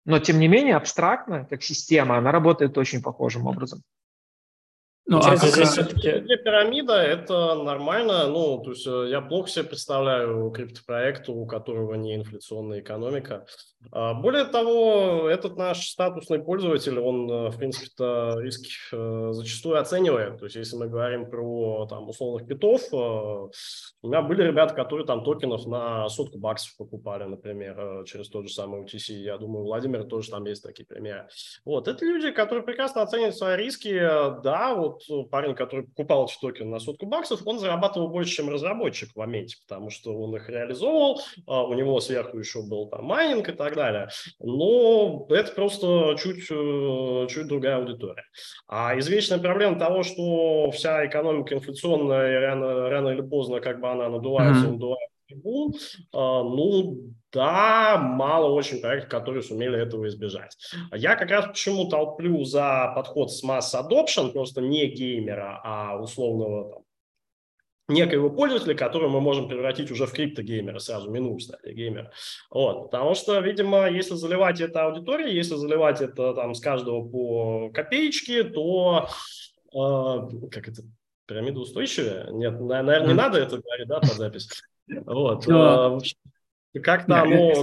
S5: Но тем не менее абстрактно, как система, она работает очень похожим образом.
S2: Ну, а как... здесь все-таки пирамида – это нормально. Ну, то есть э, я плохо себе представляю криптопроект, у которого не инфляционная экономика. А более того, этот наш статусный пользователь, он, э, в принципе-то, риски э, зачастую оценивает. То есть если мы говорим про там, условных питов, у меня были ребята, которые там токенов на сотку баксов покупали, например, через тот же самый UTC. Я думаю, Владимир тоже там есть такие примеры. Вот, это люди, которые прекрасно оценивают свои риски. Да, вот парень, который покупал эти токены на сотку баксов, он зарабатывал больше, чем разработчик в моменте, потому что он их реализовывал, а у него сверху еще был там майнинг и так далее. Но это просто чуть, э, чуть другая аудитория. А извечная проблема того, что вся экономика инфляционная, рано, рано или поздно как бы она надувается, mm-hmm. надувается, ну, да, мало очень проектов, которые сумели этого избежать. Я как раз почему толплю за подход с масс adoption, просто не геймера, а условного там, некоего пользователя, которого мы можем превратить уже в криптогеймера, сразу минуем стадии геймера. Вот, потому что, видимо, если заливать это аудиторией, если заливать это там с каждого по копеечке, то э, как это, пирамида устойчивая? Нет, наверное, не надо это говорить, да, под запись. Вот. Но... Как-то оно...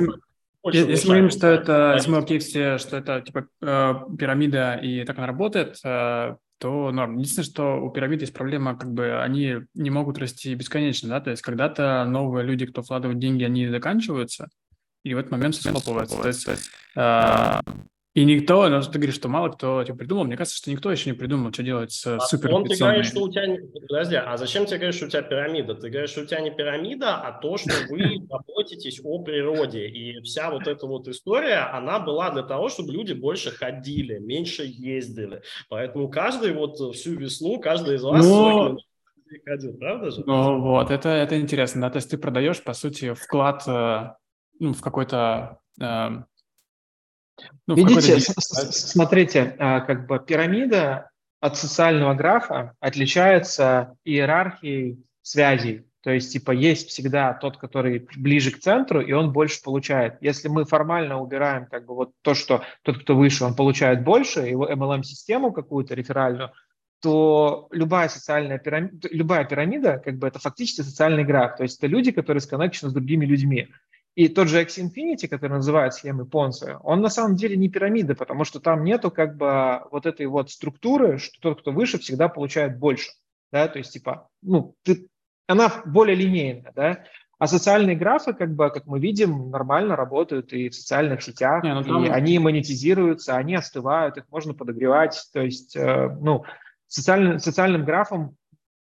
S3: Если, если мы говорим, что это, если мы окей что это типа э, пирамида и так она работает, э, то норм. Единственное, что у пирамид есть проблема, как бы они не могут расти бесконечно, да, то есть когда-то новые люди, кто вкладывают деньги, они заканчиваются, и в этот момент все схлопывается. То есть э, и никто, ну, ты говоришь, что мало кто типа, придумал. Мне кажется, что никто еще не придумал, что делать с а супер
S2: Он ты говоришь, что у тебя... Подожди, а зачем тебе говоришь, что у тебя пирамида? Ты говоришь, что у тебя не пирамида, а то, что вы заботитесь о природе. И вся вот эта вот история, она была для того, чтобы люди больше ходили, меньше ездили. Поэтому каждый вот всю весну, каждый из вас... Но...
S3: Ходил, правда же? Ну вот, это, это интересно, да, то есть ты продаешь, по сути, вклад э, ну, в какой-то э,
S5: ну, Видите, смотрите, а, как бы пирамида от социального графа отличается иерархией связей. То есть, типа, есть всегда тот, который ближе к центру, и он больше получает. Если мы формально убираем, как бы, вот то, что тот, кто выше, он получает больше, его MLM-систему какую-то реферальную, то любая социальная пирамида, любая пирамида, как бы, это фактически социальный граф. То есть, это люди, которые сконнекчены с другими людьми. И тот же X Infinity, который называют схемой Понса, он на самом деле не пирамида, потому что там нету как бы вот этой вот структуры, что тот, кто выше, всегда получает больше. Да? То есть, типа, ну, ты, она более линейная, да, а социальные графы, как бы, как мы видим, нормально работают и в социальных сетях, Не, ну, там... и они монетизируются, они остывают, их можно подогревать. То есть, э, ну, социальным, социальным графом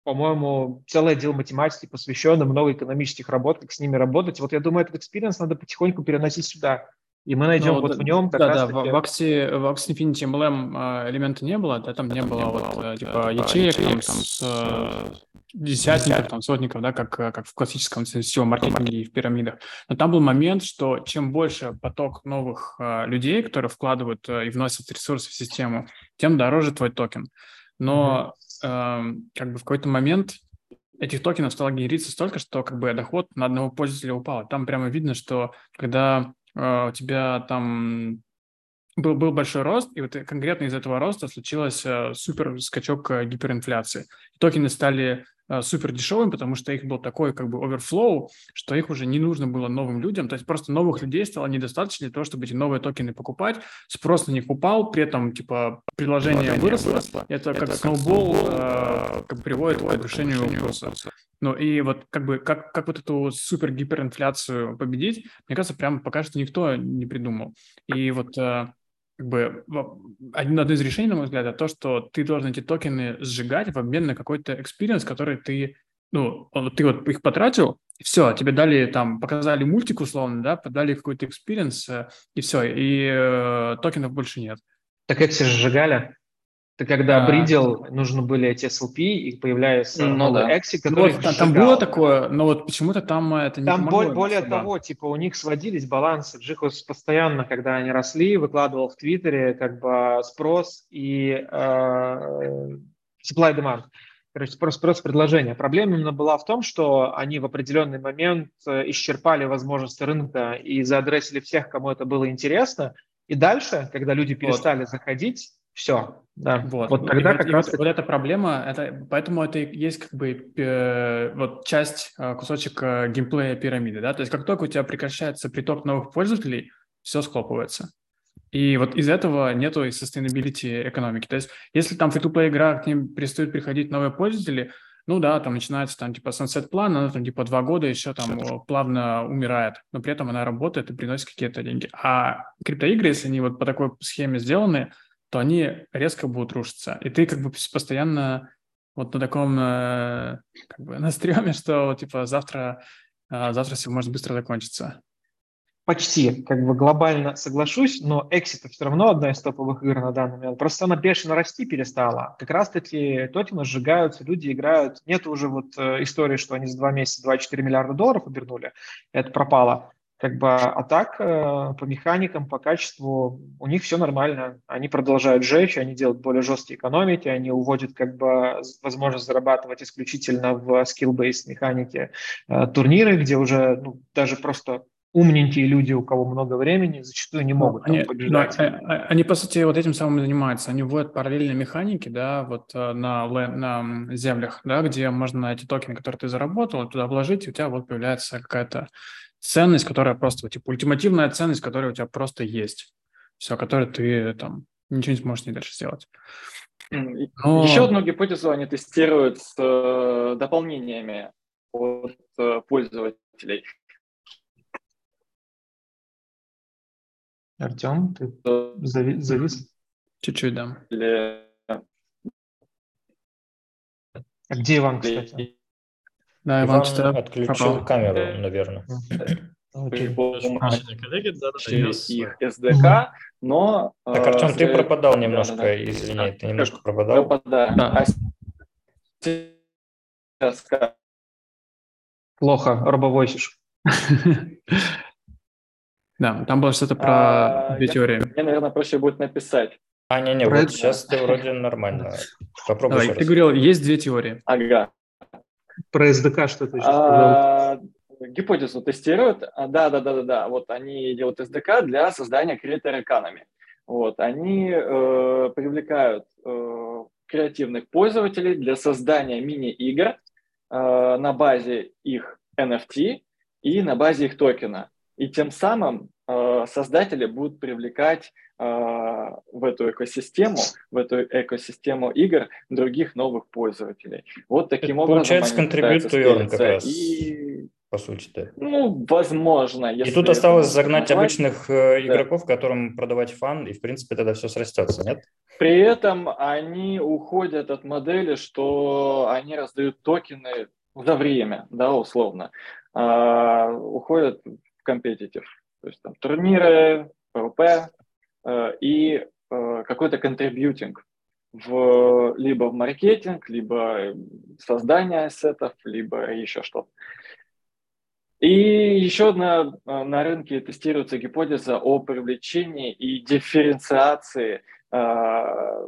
S5: по-моему, целый отдел математики, посвященный много экономических работ, как с ними работать. Вот я думаю, этот experience надо потихоньку переносить сюда. И мы найдем ну, вот да, в нем как
S3: да, раз да, таки... в, Axie, в Axie Infinity MLM а, элемента не было, да, там не было вот, э, типа ячеек, там, там с э, десятников, там, сотников, да, как, как в классическом сетевом маркетинге и в пирамидах. Но там был момент, что чем больше поток новых uh, людей, которые вкладывают uh, и вносят ресурсы в систему, тем дороже твой токен. Но Эм, как бы в какой-то момент этих токенов стало генериться столько, что как бы доход на одного пользователя упал. Там прямо видно, что когда э, у тебя там был, был большой рост, и вот конкретно из этого роста случилось э, супер скачок э, гиперинфляции. Токены стали супер дешевым, потому что их был такой как бы overflow, что их уже не нужно было новым людям. То есть просто новых людей стало недостаточно для того, чтобы эти новые токены покупать. Спрос на них упал, при этом типа приложение, выросло. выросло. Это, Это как сноубол э, как приводит к повышению курса. Ну и вот как бы как, как вот эту супер гиперинфляцию победить, мне кажется, прям пока что никто не придумал. И вот э, как бы одно из решений, на мой взгляд, это то, что ты должен эти токены сжигать в обмен на какой-то experience, который ты, ну, ты вот их потратил, и все, тебе дали там, показали мультик условно, да, подали какой-то experience, э, и все, и э, токенов больше нет.
S5: Так все сжигали? Ты когда а, бридил, нужны были эти SLP, и появляется ну, новый да. Exi, который
S3: вот, Там было такое, но вот почему-то там это
S5: не Там более, более того, типа у них сводились балансы. Джихус постоянно, когда они росли, выкладывал в Твиттере как бы спрос и э, supply demand. Короче, спрос, спрос предложения. Проблема именно была в том, что они в определенный момент э, исчерпали возможности рынка и заадресили всех, кому это было интересно. И дальше, когда люди перестали вот. заходить, все,
S3: да. Вот, вот тогда как вот, раз... Вот, вот эта проблема, это, поэтому это есть как бы э, вот часть, э, кусочек э, геймплея пирамиды, да, то есть как только у тебя прекращается приток новых пользователей, все схлопывается. И вот из этого нету и sustainability экономики. То есть если там free-to-play игра, к ним перестают приходить новые пользователи, ну да, там начинается там типа sunset план, она там типа два года еще там плавно умирает, но при этом она работает и приносит какие-то деньги. А криптоигры, если они вот по такой схеме сделаны, то они резко будут рушиться. И ты как бы постоянно вот на таком, э, как бы на стреме, что типа завтра, э, завтра все может быстро закончиться.
S5: Почти, как бы глобально соглашусь, но Exit все равно одна из топовых игр на данный момент. Просто она бешено расти перестала. Как раз-таки токены сжигаются, люди играют. Нет уже вот э, истории, что они за два месяца 24 миллиарда долларов обернули. Это пропало. Как бы, а так, э, по механикам, по качеству, у них все нормально. Они продолжают жечь, они делают более жесткие экономики, они уводят как бы возможность зарабатывать исключительно в skill-based механике э, турниры, где уже ну, даже просто умненькие люди, у кого много времени, зачастую не могут
S3: они, побеждать. Да, э, они, по сути, вот этим самым занимаются. Они вводят параллельные механики, да, вот на, на землях, да, где можно эти токены, которые ты заработал, туда вложить, и у тебя вот появляется какая-то ценность, которая просто, типа, ультимативная ценность, которая у тебя просто есть. Все, которой ты там ничего не сможешь не дальше сделать.
S4: Но... Еще одну гипотезу они тестируют с э, дополнениями от э, пользователей.
S5: Артем, ты зави- завис?
S3: Чуть-чуть, да.
S4: Или...
S5: А где Иван, кстати?
S1: Да, Иван, Иван отключил пропал. камеру, наверное.
S4: Помощи их SDK, но...
S1: Так, Артем, ты пропадал немножко, извини, ты немножко пропадал. Пропадаю.
S5: Плохо, робовойсишь.
S3: Да, там было что-то про две теории.
S4: Мне, наверное, проще будет написать.
S1: А, не-не, вот сейчас ты вроде нормально.
S3: Попробуй Давай, ты говорил, есть две теории.
S4: Ага.
S5: Про SDK что-то еще
S4: а, Гипотезу тестируют. А, да, да, да, да, да. Вот они делают SDK для создания Creator Economy. Вот, они э, привлекают э, креативных пользователей для создания мини-игр э, на базе их NFT и на базе их токена. И тем самым э, создатели будут привлекать э, в эту экосистему, в эту экосистему игр других новых пользователей. Вот таким Это образом
S1: получается контрибьют to как раз. И по сути-то.
S4: Ну, возможно.
S1: и тут осталось загнать назвать. обычных э, игроков, да. которым продавать фан, и, в принципе, тогда все срастется, нет?
S4: При этом они уходят от модели, что они раздают токены за время, да, условно. А, уходят competitive. То есть там турниры, PvP и э, какой-то contributing в, либо в маркетинг, либо создание сетов, либо еще что-то. И еще э, на рынке тестируется гипотеза о привлечении и дифференциации э,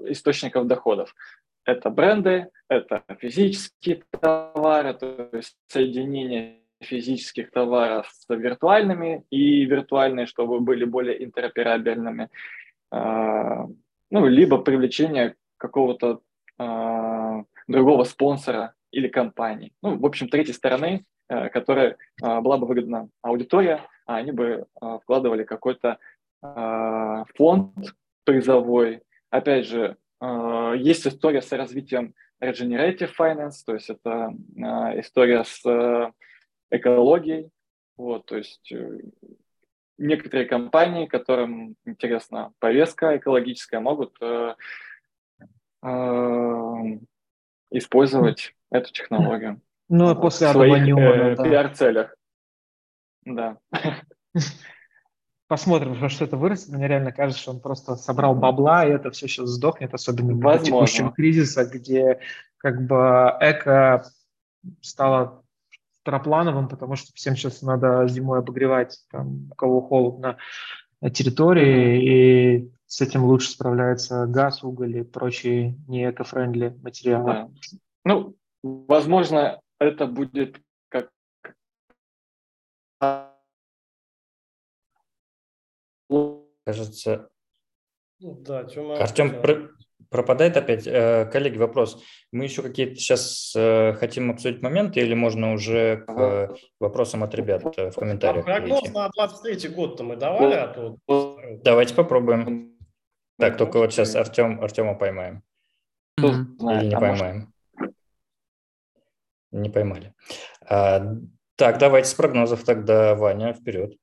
S4: источников доходов. Это бренды, это физические товары, то есть соединение физических товаров с виртуальными и виртуальные, чтобы были более интероперабельными, а, ну, либо привлечение какого-то а, другого спонсора или компании. Ну, в общем, третьей стороны, э, которая а, была бы выгодна аудитория, а они бы вкладывали какой-то фонд призовой. Опять же, есть история с развитием regenerative finance, то есть это история с экологией. Вот, то есть э, некоторые компании, которым интересна повестка экологическая, могут э, э, использовать эту технологию.
S5: Ну, а после
S4: в своих э,
S5: да.
S4: пиар-целях. Да.
S5: Посмотрим, во что это вырастет. Мне реально кажется, что он просто собрал бабла, и это все сейчас сдохнет, особенно в текущем кризиса, где как бы эко стало второплановым, потому что всем сейчас надо зимой обогревать, там, у кого холодно, на территории, и с этим лучше справляется газ, уголь и прочие не эко-френдли материалы.
S4: Да. Ну, возможно, это будет как
S1: Кажется,
S2: Ну Да.
S1: Артем про- пропадает опять. Э, Коллеги, вопрос. Мы еще какие-то сейчас э, хотим обсудить моменты или можно уже к вопросам от ребят э, в комментариях
S2: Прогноз
S1: перейти?
S2: на 23 год-то мы давали, а то...
S1: Давайте попробуем. Так, только вот сейчас Артем, Артема поймаем. Или не
S4: а
S1: поймаем. Не поймали. А, Так, давайте с прогнозов тогда, Ваня, вперед.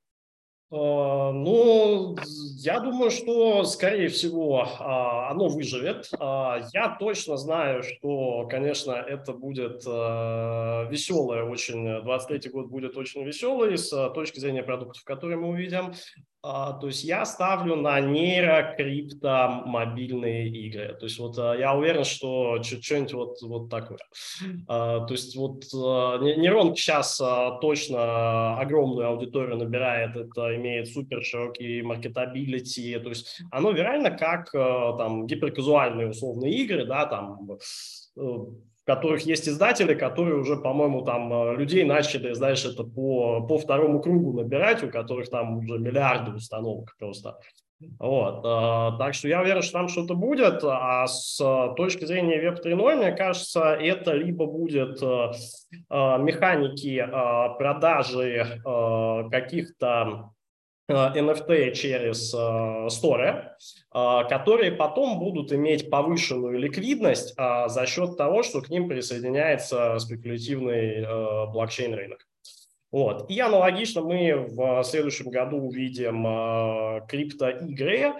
S2: А, Ну, я думаю, что, скорее всего, а, оно выживет. А, Я точно знаю, что, конечно, это будет веселое очень, 23 год будет очень веселый с а, точки зрения продуктов, которые мы увидим. А, То есть я ставлю на нейро, крипто, мобильные игры. То есть вот а, я уверен, что что-нибудь вот, вот такое. А, То есть вот не- нейрон сейчас точно огромную аудиторию набирает, это имеет супер широкий маркетабилити, то есть оно реально как там гиперказуальные условные игры, да, там э, которых есть издатели, которые уже, по-моему, там э, людей начали, знаешь, это по, по второму кругу набирать, у которых там уже миллиарды установок просто. Вот, э, так что я уверен, что там что-то будет, а с э, точки зрения Web 3.0, мне кажется, это либо будет механики продажи каких-то NFT через э, сторы, э, которые потом будут иметь повышенную ликвидность э, за счет того, что к ним присоединяется спекулятивный э, блокчейн-рынок. Вот. И аналогично мы в следующем году увидим э, криптоигры, э,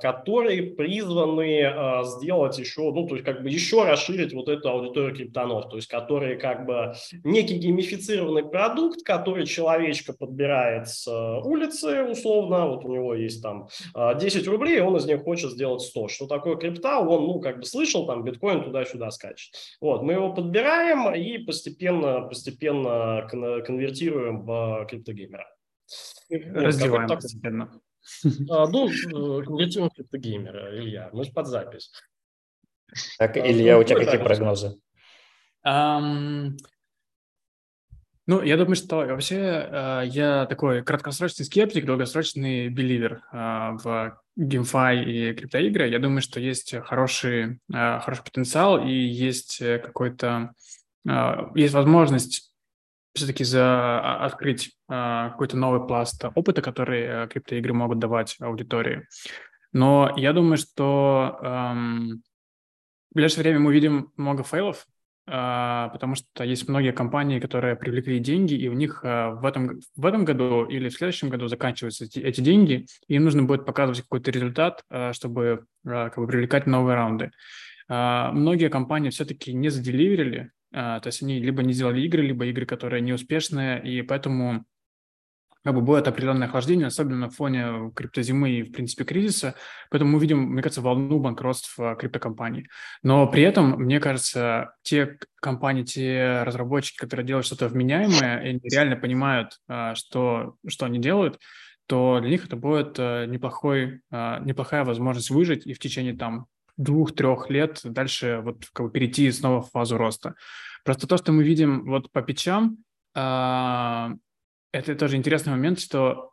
S2: которые призваны э, сделать еще, ну, то есть как бы еще расширить вот эту аудиторию криптонов, то есть которые как бы некий геймифицированный продукт, который человечка подбирает с э, улицы условно, вот у него есть там э, 10 рублей, он из них хочет сделать 100. Что такое крипта? Он, ну, как бы слышал, там биткоин туда-сюда скачет. Вот, мы его подбираем и постепенно, постепенно кон- конвертируем в криптогеймера.
S3: Раздеваем
S2: как-
S3: постепенно.
S2: А, Ну, э, конвертируем в криптогеймера, Илья, мы же под запись.
S1: Так,
S2: А,
S1: Илья,
S2: ну,
S1: у тебя какие
S2: прогноз?
S1: прогнозы?
S3: Ну, я думаю, что вообще э, я такой краткосрочный скептик, долгосрочный беливер э, в GameFi и криптоигры. Я думаю, что есть хороший, э, хороший потенциал и есть э, какой-то, э, есть возможность все-таки за, а- открыть э, какой-то новый пласт опыта, который э, криптоигры могут давать аудитории. Но я думаю, что эм, в ближайшее время мы увидим много фейлов, а, потому что есть многие компании, которые привлекли деньги, и у них а, в этом, в этом году или в следующем году заканчиваются эти, эти деньги, и им нужно будет показывать какой-то результат, а, чтобы а, как бы привлекать новые раунды. А, Многие компании все-таки не заделиверили, а, то есть они либо не сделали игры, либо игры, которые неуспешные, и поэтому как бы будет определенное охлаждение, особенно на фоне криптозимы и, в принципе, кризиса. Поэтому мы видим, мне кажется, волну банкротств а, криптокомпаний. Но при этом, мне кажется, те компании, те разработчики, которые делают что-то вменяемое, и они реально понимают, а, что, что они делают, то для них это будет а, неплохой, а, неплохая возможность выжить и в течение там двух-трех лет дальше вот как бы перейти снова в фазу роста. Просто то, что мы видим вот по печам, а, это тоже интересный момент, что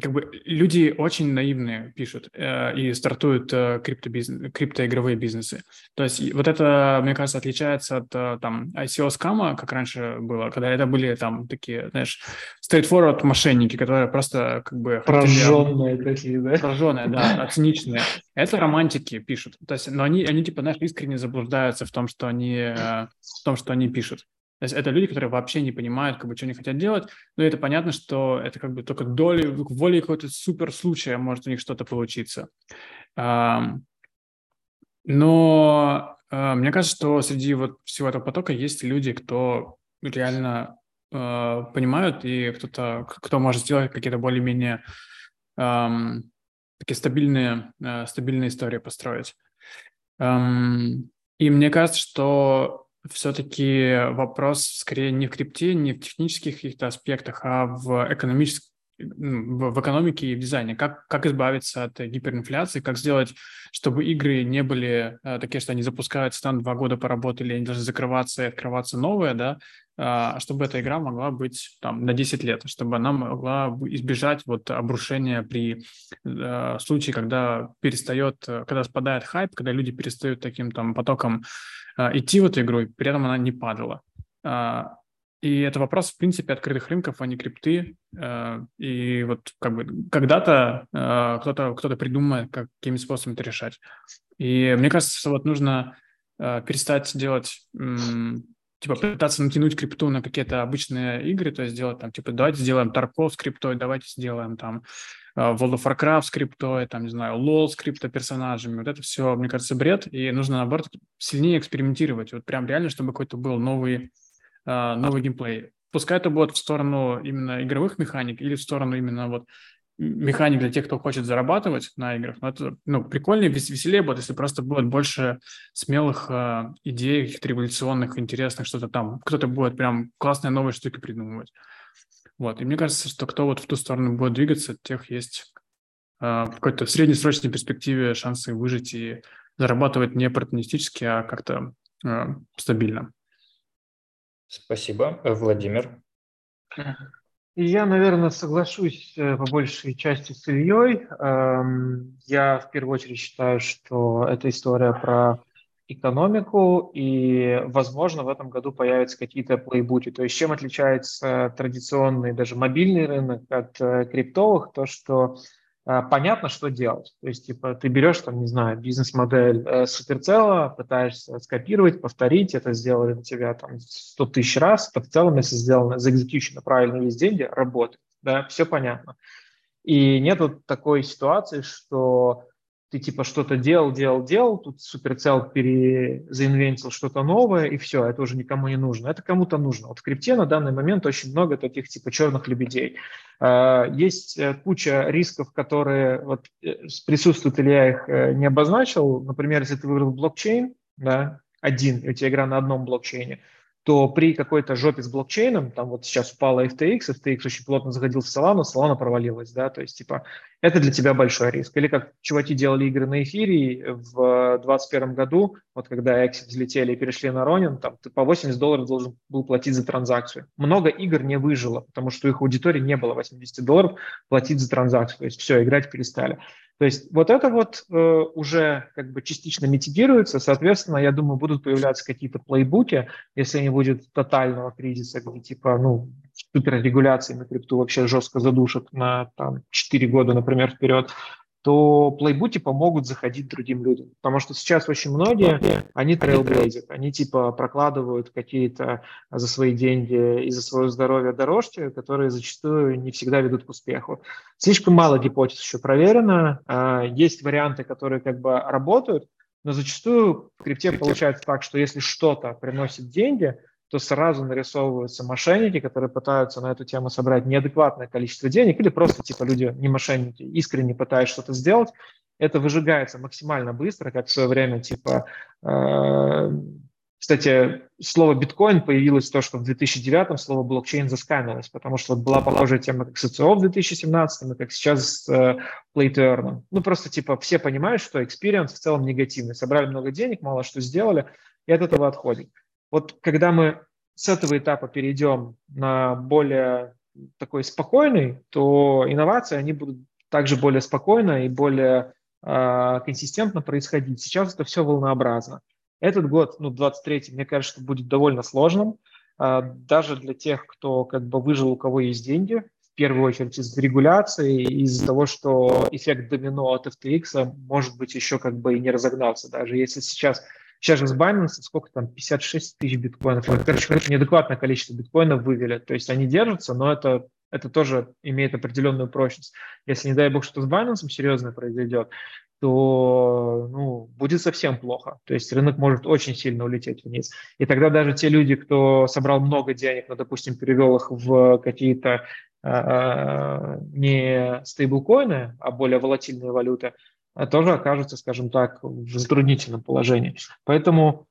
S3: как бы люди очень наивные пишут э, и стартуют э, криптобизнес, криптоигровые бизнесы. То есть вот это, мне кажется, отличается от э, там ICO скама, как раньше было, когда это были там такие, знаешь, straightforward мошенники, которые просто как бы хотели-
S5: Прожженные такие, да?
S3: Прожженные, да, циничные. Это романтики пишут. То есть, но они, они типа, знаешь, искренне заблуждаются в том, что они, э, в том, что они пишут. То есть это люди, которые вообще не понимают, как бы, что они хотят делать, но это понятно, что это как бы только доли, волей какого-то супер случая может у них что-то получиться. Но э, мне кажется, что среди вот всего этого потока есть люди, кто реально э, понимают, и кто-то, кто может сделать какие-то более-менее такие стабильные, э, стабильные истории построить. И мне кажется, что все-таки вопрос скорее не в крипте, не в технических каких-то аспектах, а в экономических в экономике и в дизайне. Как, как избавиться от гиперинфляции, как сделать, чтобы игры не были э, такие, что они запускаются, там два года поработали, они должны закрываться и открываться новые, да, а чтобы эта игра могла быть там на 10 лет, чтобы она могла избежать вот обрушения при э, случае, когда перестает, когда спадает хайп, когда люди перестают таким там потоком э, идти в эту игру, и при этом она не падала. Э, и это вопрос, в принципе, открытых рынков, а не крипты. Э, и вот как бы когда-то кто-то кто придумает, как, какими способами это решать. И мне кажется, вот нужно перестать делать, типа пытаться натянуть крипту на какие-то обычные игры, то есть сделать там, типа, давайте сделаем Тарков с криптой, давайте сделаем там World of Warcraft с криптой, там, не знаю, LoL с крипто-персонажами. Вот это все, мне кажется, бред, и нужно, наоборот, сильнее экспериментировать. Вот прям реально, чтобы какой-то был новый а, новый геймплей. Пускай это будет в сторону именно игровых механик или в сторону именно вот механик для тех, кто хочет зарабатывать на играх. Но это ну, прикольнее, веселее будет, если просто будет больше смелых э, идей, каких-то революционных, интересных, что-то там. Кто-то будет прям классные новые штуки придумывать. Вот. И мне кажется, что кто вот в ту сторону будет двигаться, тех есть э, в какой-то среднесрочной перспективе шансы выжить и зарабатывать не оппортунистически, а как-то э, стабильно.
S1: Спасибо. Э, Владимир.
S5: Я, наверное, соглашусь э, по большей части с Ильей. Эм, я в первую очередь считаю, что это история про экономику, и, возможно, в этом году появятся какие-то плейбуки. То есть чем отличается традиционный даже мобильный рынок от э, криптовых? То, что а, понятно, что делать. То есть, типа, ты берешь, там, не знаю, бизнес-модель э, суперцела, пытаешься скопировать, повторить, это сделали на тебя там 100 тысяч раз, это в целом, если сделано за execution правильно есть деньги, работает. Да, все понятно. И нет вот такой ситуации, что ты типа что-то делал, делал, делал, тут суперцел перезаинвентил что-то новое, и все, это уже никому не нужно. Это кому-то нужно. Вот в крипте на данный момент очень много таких типа черных лебедей. А, есть э, куча рисков, которые вот э, присутствуют, или я их э, не обозначил. Например, если ты выбрал блокчейн, да, один, и у тебя игра на одном блокчейне, то при какой-то жопе с блокчейном, там вот сейчас упала FTX, FTX очень плотно заходил в Solana, Solana провалилась, да, то есть, типа, это для тебя большой риск. Или как чуваки делали игры на эфире в 2021 году, вот когда Exit взлетели и перешли на Ronin, там ты по 80 долларов должен был платить за транзакцию. Много игр не выжило, потому что их аудитории не было 80 долларов платить за транзакцию, то есть все, играть перестали. То есть вот это вот э, уже как бы частично митигируется, соответственно, я думаю, будут появляться какие-то плейбуки, если не будет тотального кризиса, где типа, ну, суперрегуляции на крипту вообще жестко задушат на там 4 года, например, вперед, то плейбуки помогут заходить другим людям. Потому что сейчас очень многие, они трейлблейзят, они типа прокладывают какие-то за свои деньги и за свое здоровье дорожки, которые зачастую не всегда ведут к успеху. Слишком мало гипотез еще проверено. А, есть варианты, которые как бы работают, но зачастую в крипте получается так, что если что-то приносит деньги – то сразу нарисовываются мошенники, которые пытаются на эту тему собрать неадекватное количество денег, или просто типа люди, не мошенники, искренне пытаются что-то сделать, это выжигается максимально быстро, как в свое время, типа, э, кстати, слово биткоин появилось то, что в 2009 слово блокчейн заскамилось, потому что вот была похожая тема как с СЦО в 2017 и как сейчас с э, Play to Earn. Ну, просто типа все понимают, что experience в целом негативный. Собрали много денег, мало что сделали, и от этого отходит. Вот когда мы с этого этапа перейдем на более такой спокойный, то инновации, они будут также более спокойно и более э, консистентно происходить. Сейчас это все волнообразно. Этот год, ну, 23-й, мне кажется, будет довольно сложным, э, даже для тех, кто как бы выжил, у кого есть деньги, в первую очередь из регуляции, из-за того, что эффект домино от FTX может быть еще как бы и не разогнался. Даже если сейчас Сейчас же с Binance сколько там, 56 тысяч биткоинов. Короче, неадекватное количество биткоинов вывели. То есть они держатся, но это, это тоже имеет определенную прочность. Если, не дай бог, что с Binance серьезно произойдет, то ну, будет совсем плохо. То есть рынок может очень сильно улететь вниз. И тогда даже те люди, кто собрал много денег, но, допустим, перевел их в какие-то э, не стейблкоины, а более волатильные валюты, тоже окажутся, скажем так, в затруднительном положении. Поэтому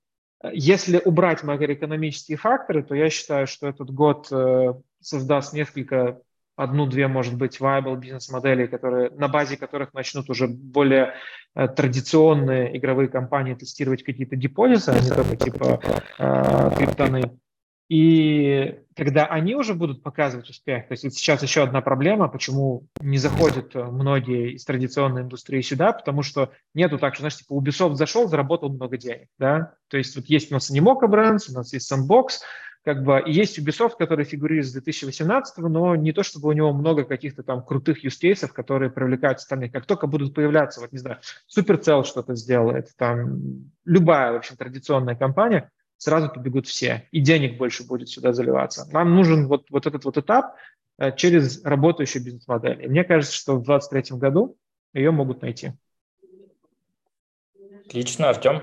S5: если убрать макроэкономические факторы, то я считаю, что этот год э, создаст несколько одну-две, может быть, viable бизнес-моделей, которые, на базе которых начнут уже более э, традиционные игровые компании тестировать какие-то депозиты, а не только типа э, криптоны. И когда они уже будут показывать успех, то есть вот сейчас еще одна проблема, почему не заходят многие из традиционной индустрии сюда, потому что нету так, что, знаешь, типа Ubisoft зашел, заработал много денег, да, то есть вот есть у нас Animoca Brands, у нас есть Sandbox, как бы, и есть Ubisoft, который фигурирует с 2018, но не то, чтобы у него много каких-то там крутых use которые привлекают остальных. Как только будут появляться, вот не знаю, Supercell что-то сделает, там любая, в общем, традиционная компания, сразу побегут все, и денег больше будет сюда заливаться. Нам нужен вот, вот этот вот этап э, через работающую бизнес-модель. И мне кажется, что в 2023 году ее могут найти.
S1: Отлично, Артем.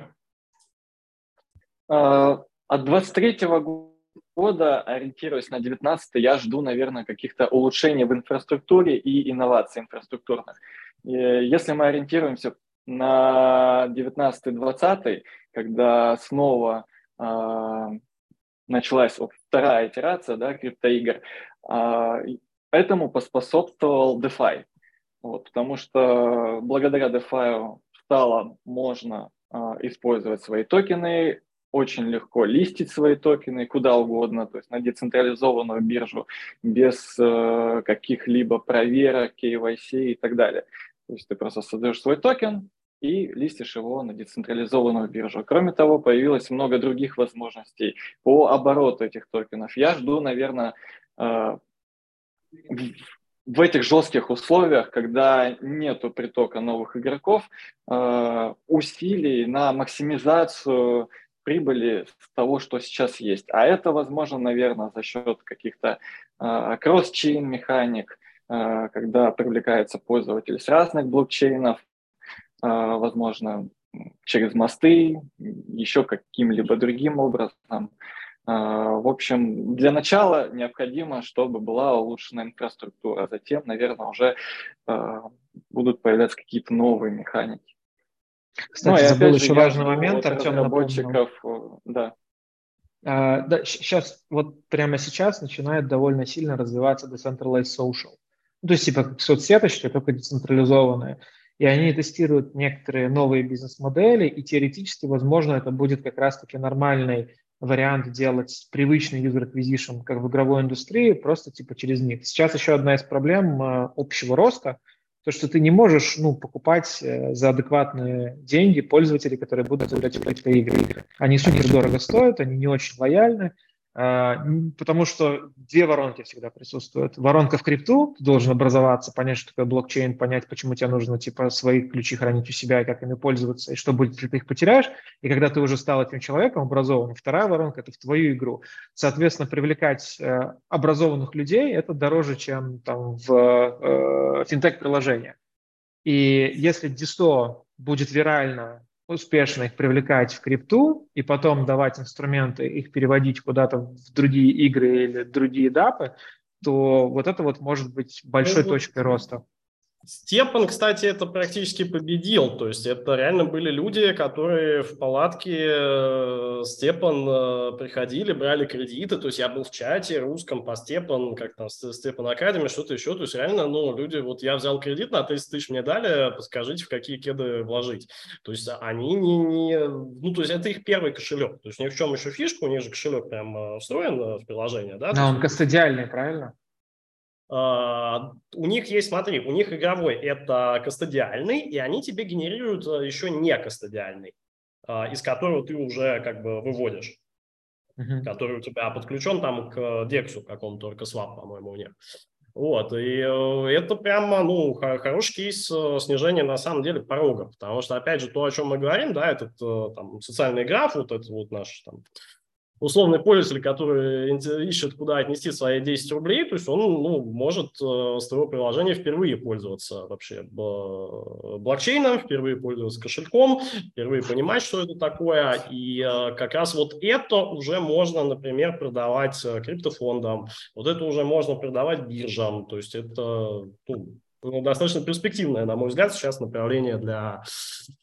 S4: А, от 23 года года, ориентируясь на 19 я жду, наверное, каких-то улучшений в инфраструктуре и инноваций инфраструктурных. Если мы ориентируемся на 19-20, когда снова началась вот вторая итерация да, криптоигр, э, этому поспособствовал DeFi. Вот, потому что благодаря DeFi стало можно э, использовать свои токены, очень легко листить свои токены куда угодно, то есть на децентрализованную биржу без э, каких-либо проверок, KYC и так далее. То есть ты просто создаешь свой токен и листишь его на децентрализованную биржу. Кроме того, появилось много других возможностей по обороту этих токенов. Я жду, наверное, э, в этих жестких условиях, когда нету притока новых игроков, э, усилий на максимизацию прибыли с того, что сейчас есть. А это возможно, наверное, за счет каких-то э, кросс-чейн механик, когда привлекается пользователь с разных блокчейнов, возможно, через мосты, еще каким-либо другим образом. В общем, для начала необходимо, чтобы была улучшена инфраструктура, затем, наверное, уже будут появляться какие-то новые механики.
S5: Кстати, ну, забыл еще важный момент, Артем
S4: разработчиков, напомнил. да.
S5: А, да, сейчас, вот прямо сейчас начинает довольно сильно развиваться decentralized social. Ну, то есть типа как соцсеточки, только децентрализованные. И они тестируют некоторые новые бизнес-модели, и теоретически, возможно, это будет как раз-таки нормальный вариант делать привычный user acquisition, как в игровой индустрии, просто типа через них. Сейчас еще одна из проблем э, общего роста – то, что ты не можешь ну, покупать э, за адекватные деньги пользователей, которые будут играть в какие-то игры. Они супер дорого стоят, они не очень лояльны, потому что две воронки всегда присутствуют. Воронка в крипту, ты должен образоваться, понять, что такое блокчейн, понять, почему тебе нужно типа свои ключи хранить у себя и как ими пользоваться, и что будет, если ты их потеряешь. И когда ты уже стал этим человеком образованным, вторая воронка – это в твою игру. Соответственно, привлекать э, образованных людей – это дороже, чем там в э, финтех-приложения. И если Дисто будет вирально успешно их привлекать в крипту и потом давать инструменты, их переводить куда-то в другие игры или другие дапы, то вот это вот может быть большой точкой роста.
S2: Степан, кстати, это практически победил. То есть это реально были люди, которые в палатке э, Степан э, приходили, брали кредиты. То есть я был в чате русском по Степан, как там, Степан Академи, что-то еще. То есть реально, ну, люди, вот я взял кредит на 30 тысяч мне дали, подскажите, в какие кеды вложить. То есть они не, не... Ну, то есть это их первый кошелек. То есть ни в чем еще фишка, у них же кошелек прям э, встроен в приложение, да?
S5: Да, он кастодиальный, правильно?
S2: А, у них есть, смотри, у них игровой это кастодиальный, и они тебе генерируют э, еще не кастодиальный, а, из которого ты уже как бы выводишь, uh-huh. который у тебя подключен там к дексу какому-то, только свап, по-моему, у них. Вот, и э, это прямо, ну, хороший кейс э, снижения, на самом деле, порога, потому что, опять же, то, о чем мы говорим, да, этот там социальный граф, вот это вот наш там условный пользователь, который ищет, куда отнести свои 10 рублей, то есть он ну, может э, с твоего приложения впервые пользоваться вообще блокчейном, впервые пользоваться кошельком, впервые понимать, что это такое. И э, как раз вот это уже можно, например, продавать э, криптофондам, вот это уже можно продавать биржам. То есть это ну, достаточно перспективное, на мой взгляд, сейчас направление для Э,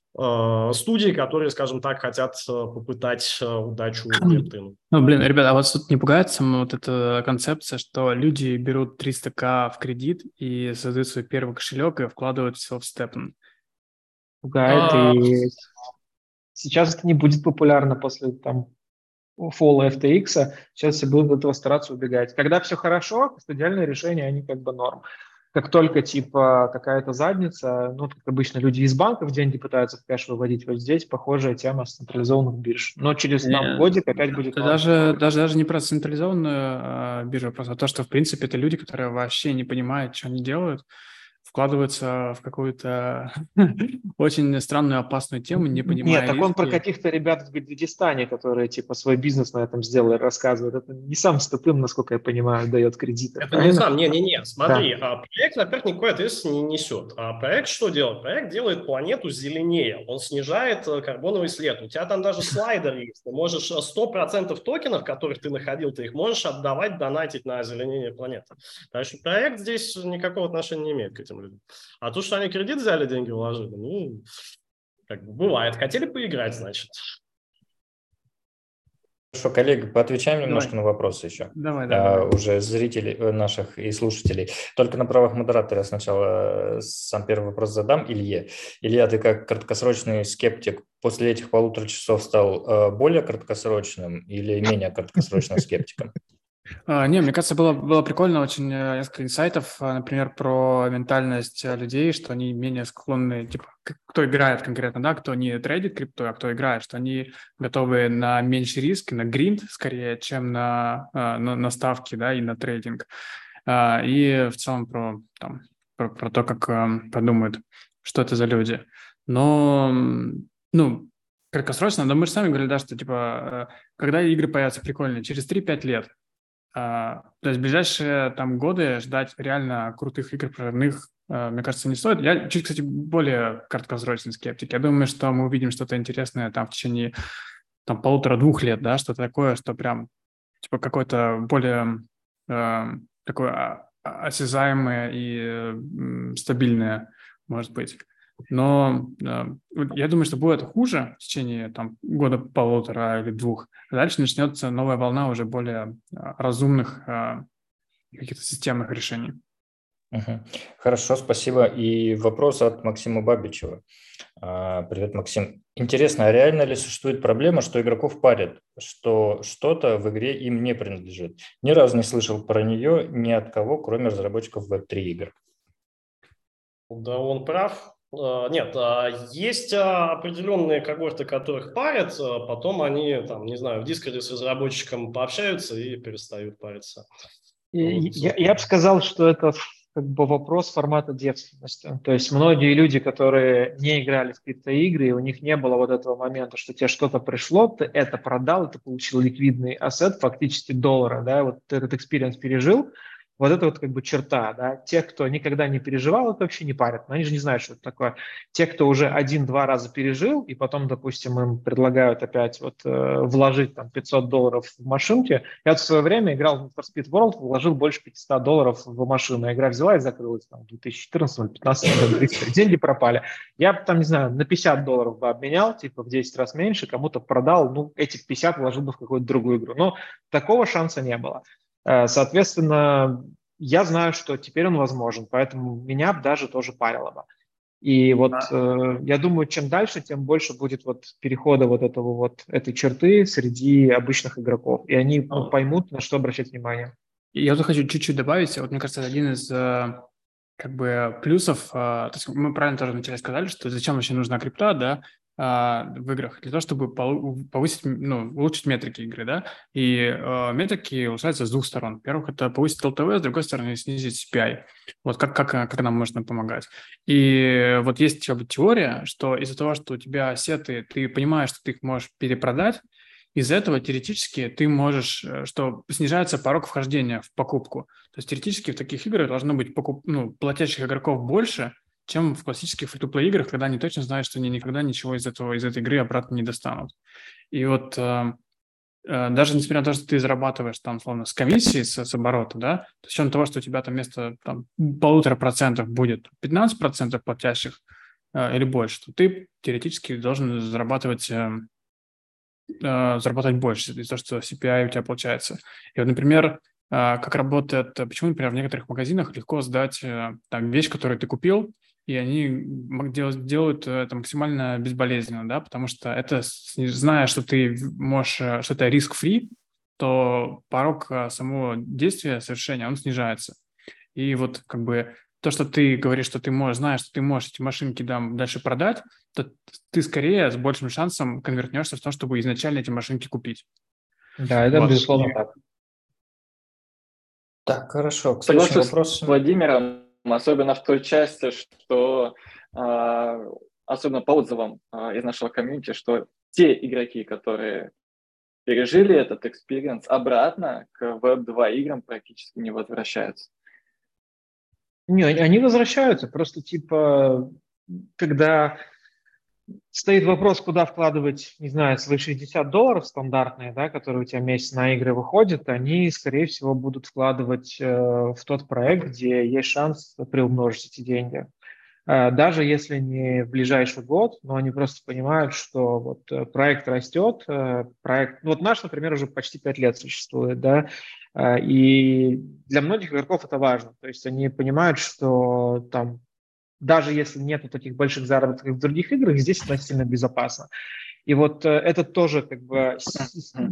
S2: студии, которые, скажем так, хотят э, попытать э, удачу криптин.
S3: Ну, блин, ребята, а вас тут не пугает сама вот эта концепция, что люди берут 300к в кредит и создают свой первый кошелек и вкладывают все в степн?
S5: Пугает, а... и сейчас это не будет популярно после там фола FTX, сейчас все будут от этого стараться убегать. Когда все хорошо, студиальные решения, они как бы норм как только типа какая-то задница, ну, как обычно люди из банков деньги пытаются в кэш выводить, вот здесь похожая тема с централизованных бирж. Но через там, годик опять будет...
S3: Даже, даже, даже не про централизованную э, биржу, просто то, что, в принципе, это люди, которые вообще не понимают, что они делают, вкладывается в какую-то очень странную, опасную тему, не понимая
S5: Нет, так он про каких-то ребят в Гаджидистане, которые типа свой бизнес на этом сделали, рассказывают. Это не сам стопым, насколько я понимаю, дает кредиты.
S2: Это правильно? не сам, не-не-не, смотри, да. а проект, во-первых, никакой ответственности не несет. А проект что делает? Проект делает планету зеленее, он снижает э, карбоновый след. У тебя там даже слайдер есть, ты можешь 100% э, токенов, которых ты находил, ты их можешь отдавать, донатить на озеленение планеты. Так что проект здесь никакого отношения не имеет к этим людям. А то, что они кредит взяли, деньги вложили, ну, как бы бывает. Хотели поиграть, значит.
S1: Хорошо, коллеги, поотвечаем немножко давай. на вопросы еще.
S3: Давай, а, давай.
S1: А, уже зрителей э, наших и слушателей. Только на правах модератора сначала э, сам первый вопрос задам Илье. Илья, ты как краткосрочный скептик после этих полутора часов стал э, более краткосрочным или менее краткосрочным скептиком?
S3: А, не, мне кажется, было, было прикольно очень э, несколько инсайтов, а, например, про ментальность э, людей, что они менее склонны, типа, кто играет конкретно, да, кто не трейдит крипту, а кто играет, что они готовы на меньший риск, на гринд скорее, чем на, э, на, на ставки, да, и на трейдинг. А, и в целом про, там, про, про то, как подумают, что это за люди. Но, ну, краткосрочно, но мы же сами говорили, да, что, типа, когда игры появятся прикольные, через 3-5 лет, то есть ближайшие там годы ждать реально крутых игр прорывных, а, мне кажется, не стоит. Я чуть, кстати, более краткосрочный скептик. Я думаю, что мы увидим что-то интересное там в течение там полутора-двух лет, да, что-то такое, что прям типа какое-то более э, такое осязаемое и э, стабильное, может быть. Но э, я думаю, что будет хуже в течение там, года полутора или двух. Дальше начнется новая волна уже более э, разумных э, каких-то системных решений.
S1: Угу. Хорошо, спасибо. И вопрос от Максима Бабичева. А, привет, Максим. Интересно, а реально ли существует проблема, что игроков парят, что что-то в игре им не принадлежит? Ни разу не слышал про нее ни от кого, кроме разработчиков Web3 игр.
S2: Да, он прав. А, нет, а, есть а, определенные когорты, которых парят, потом они, там, не знаю, в дискорде с разработчиком пообщаются и перестают париться.
S5: Я, я бы сказал, что это как бы вопрос формата девственности. То есть многие люди, которые не играли в криптоигры, и у них не было вот этого момента, что тебе что-то пришло, ты это продал, ты получил ликвидный asset, фактически доллара, да, вот ты этот experience пережил, вот это вот как бы черта, да, те, кто никогда не переживал, это вообще не парят, но они же не знают, что это такое. Те, кто уже один-два раза пережил, и потом, допустим, им предлагают опять вот э, вложить там 500 долларов в машинки. Я в свое время играл в Speed World, вложил больше 500 долларов в машину. Игра взяла и закрылась там в 2014-2015 году, деньги пропали. Я там, не знаю, на 50 долларов бы обменял, типа в 10 раз меньше, кому-то продал, ну, этих 50 вложил бы в какую-то другую игру. Но такого шанса не было. Э, соответственно, я знаю, что теперь он возможен, поэтому меня даже тоже парило бы. И вот э, я думаю, чем дальше, тем больше будет вот перехода вот этого вот этой черты среди обычных игроков, и они ну, поймут, на что обращать внимание.
S3: Я тут хочу чуть-чуть добавить. Вот мне кажется, один из э, как бы плюсов, то есть мы правильно тоже вначале сказали, что зачем вообще нужна крипта, да, в играх для того, чтобы повысить, ну, улучшить метрики игры, да, и э, метрики улучшаются с двух сторон. Во-первых, это повысить ЛТВ, с другой стороны, снизить CPI. Вот как, как, как нам можно помогать. И вот есть как бы, теория, что из-за того, что у тебя сеты, ты понимаешь, что ты их можешь перепродать, из этого теоретически ты можешь, э, что снижается порог вхождения в покупку. То есть теоретически в таких играх должно быть покуп, ну, платящих игроков больше, чем в классических фри играх, когда они точно знают, что они никогда ничего из этого из этой игры обратно не достанут. И вот э, э, даже несмотря на то, что ты зарабатываешь там, словно, с комиссии, с, с оборота, да, то с того, что у тебя там вместо там, полутора процентов будет 15 процентов платящих э, или больше, то ты теоретически должен зарабатывать, э, э, зарабатывать больше из-за того, что CPI у тебя получается. И вот, например, э, как работает, почему, например, в некоторых магазинах легко сдать там вещь, которую ты купил, и они делают это максимально безболезненно, да, потому что это, зная, что ты можешь, э, что это риск-фри, то порог э, самого действия, совершения, он снижается. И вот как бы то, что ты говоришь, что ты можешь, знаешь, что ты можешь эти машинки да, дальше продать, то ты скорее с большим шансом конвертнешься в том, чтобы изначально эти машинки купить.
S5: Да, это вот. безусловно так.
S1: Так, хорошо.
S4: К вопросу. С Владимиром особенно в той части, что а, особенно по отзывам а, из нашего комьюнити, что те игроки, которые пережили этот experience, обратно к Web2 играм практически не возвращаются.
S5: Не, они возвращаются, просто типа, когда стоит вопрос, куда вкладывать, не знаю, свои 60 долларов стандартные, да, которые у тебя месяц на игры выходят, они, скорее всего, будут вкладывать э, в тот проект, где есть шанс приумножить эти деньги. Э, даже если не в ближайший год, но они просто понимают, что вот э, проект растет, э, проект, ну вот наш, например, уже почти 5 лет существует, да, э, и для многих игроков это важно, то есть они понимают, что там даже если нет таких больших заработков в других играх, здесь относительно безопасно. И вот э, это тоже как бы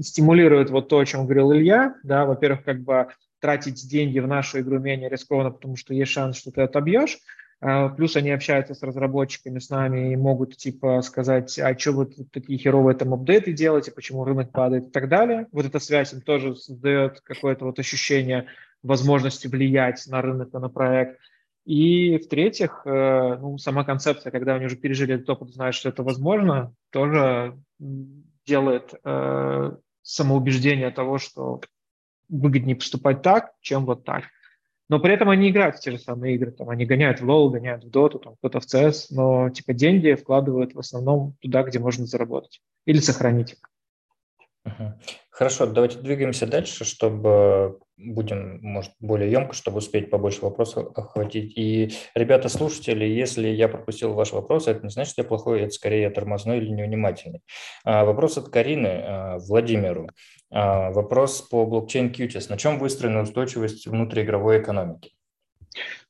S5: стимулирует вот то, о чем говорил Илья, да, во-первых, как бы тратить деньги в нашу игру менее рискованно, потому что есть шанс, что ты отобьешь, а, Плюс они общаются с разработчиками, с нами и могут типа сказать, а что вы тут такие херовые там апдейты делаете, почему рынок падает и так далее. Вот эта связь им тоже создает какое-то вот ощущение возможности влиять на рынок и на проект. И в-третьих, э, ну, сама концепция, когда они уже пережили этот опыт, знают, что это возможно, тоже делает э, самоубеждение того, что выгоднее поступать так, чем вот так. Но при этом они играют в те же самые игры, там, они гоняют в LoL, гоняют в Dota, там, кто-то в CS, но типа деньги вкладывают в основном туда, где можно заработать или сохранить.
S1: Хорошо, давайте двигаемся дальше, чтобы будем, может, более емко, чтобы успеть побольше вопросов охватить. И, ребята, слушатели, если я пропустил ваш вопрос, это не значит, что я плохой, это скорее я тормозной или невнимательный. А, вопрос от Карины а, Владимиру. А, вопрос по блокчейн QTIS. На чем выстроена устойчивость внутриигровой экономики?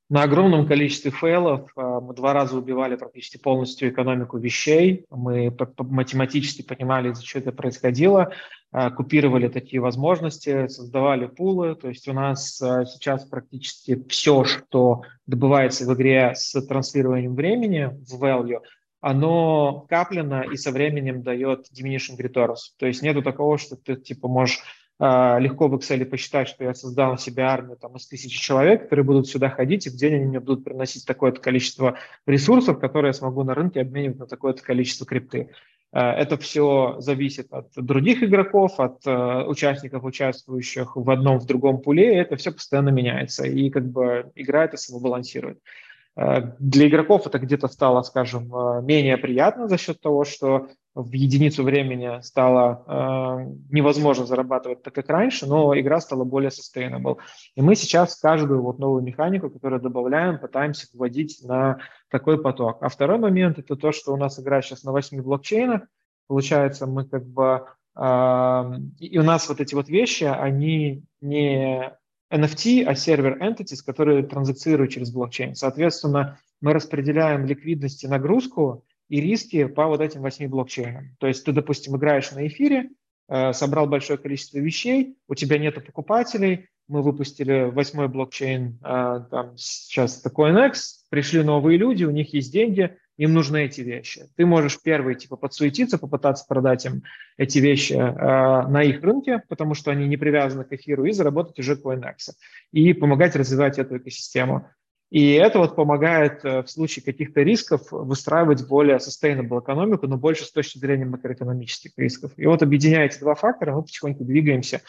S5: На огромном количестве фейлов а, мы два раза убивали практически полностью экономику вещей. Мы математически понимали, из-за чего это происходило, а, купировали такие возможности, создавали пулы. То есть у нас а, сейчас практически все, что добывается в игре с транслированием времени в value, оно каплено и со временем дает diminishing returns. То есть нету такого, что ты типа можешь легко в Excel посчитать, что я создал себе армию там, из тысячи человек, которые будут сюда ходить, и в день они мне будут приносить такое-то количество ресурсов, которые я смогу на рынке обменивать на такое-то количество крипты. А, это все зависит от других игроков, от а, участников, участвующих в одном, в другом пуле, это все постоянно меняется, и как бы игра это самобалансирует. Для игроков это где-то стало, скажем, менее приятно за счет того, что в единицу времени стало э, невозможно зарабатывать так, как раньше, но игра стала более sustainable. И мы сейчас каждую вот новую механику, которую добавляем, пытаемся вводить на такой поток. А второй момент – это то, что у нас игра сейчас на 8 блокчейнах. Получается, мы как бы… Э, и у нас вот эти вот вещи, они не NFT, а сервер entities, которые транзакцируют через блокчейн. Соответственно, мы распределяем ликвидность и нагрузку, и риски по вот этим восьми блокчейнам. То есть ты, допустим, играешь на эфире, э, собрал большое количество вещей, у тебя нет покупателей, мы выпустили восьмой блокчейн, а, там сейчас это CoinEx, пришли новые люди, у них есть деньги, им нужны эти вещи. Ты можешь первый типа подсуетиться, попытаться продать им эти вещи э, на их рынке, потому что они не привязаны к эфиру, и заработать уже CoinEx. И помогать развивать эту экосистему. И это вот помогает э, в случае каких-то рисков выстраивать более sustainable экономику, но больше с точки зрения макроэкономических рисков. И вот объединяя эти два фактора, мы потихоньку двигаемся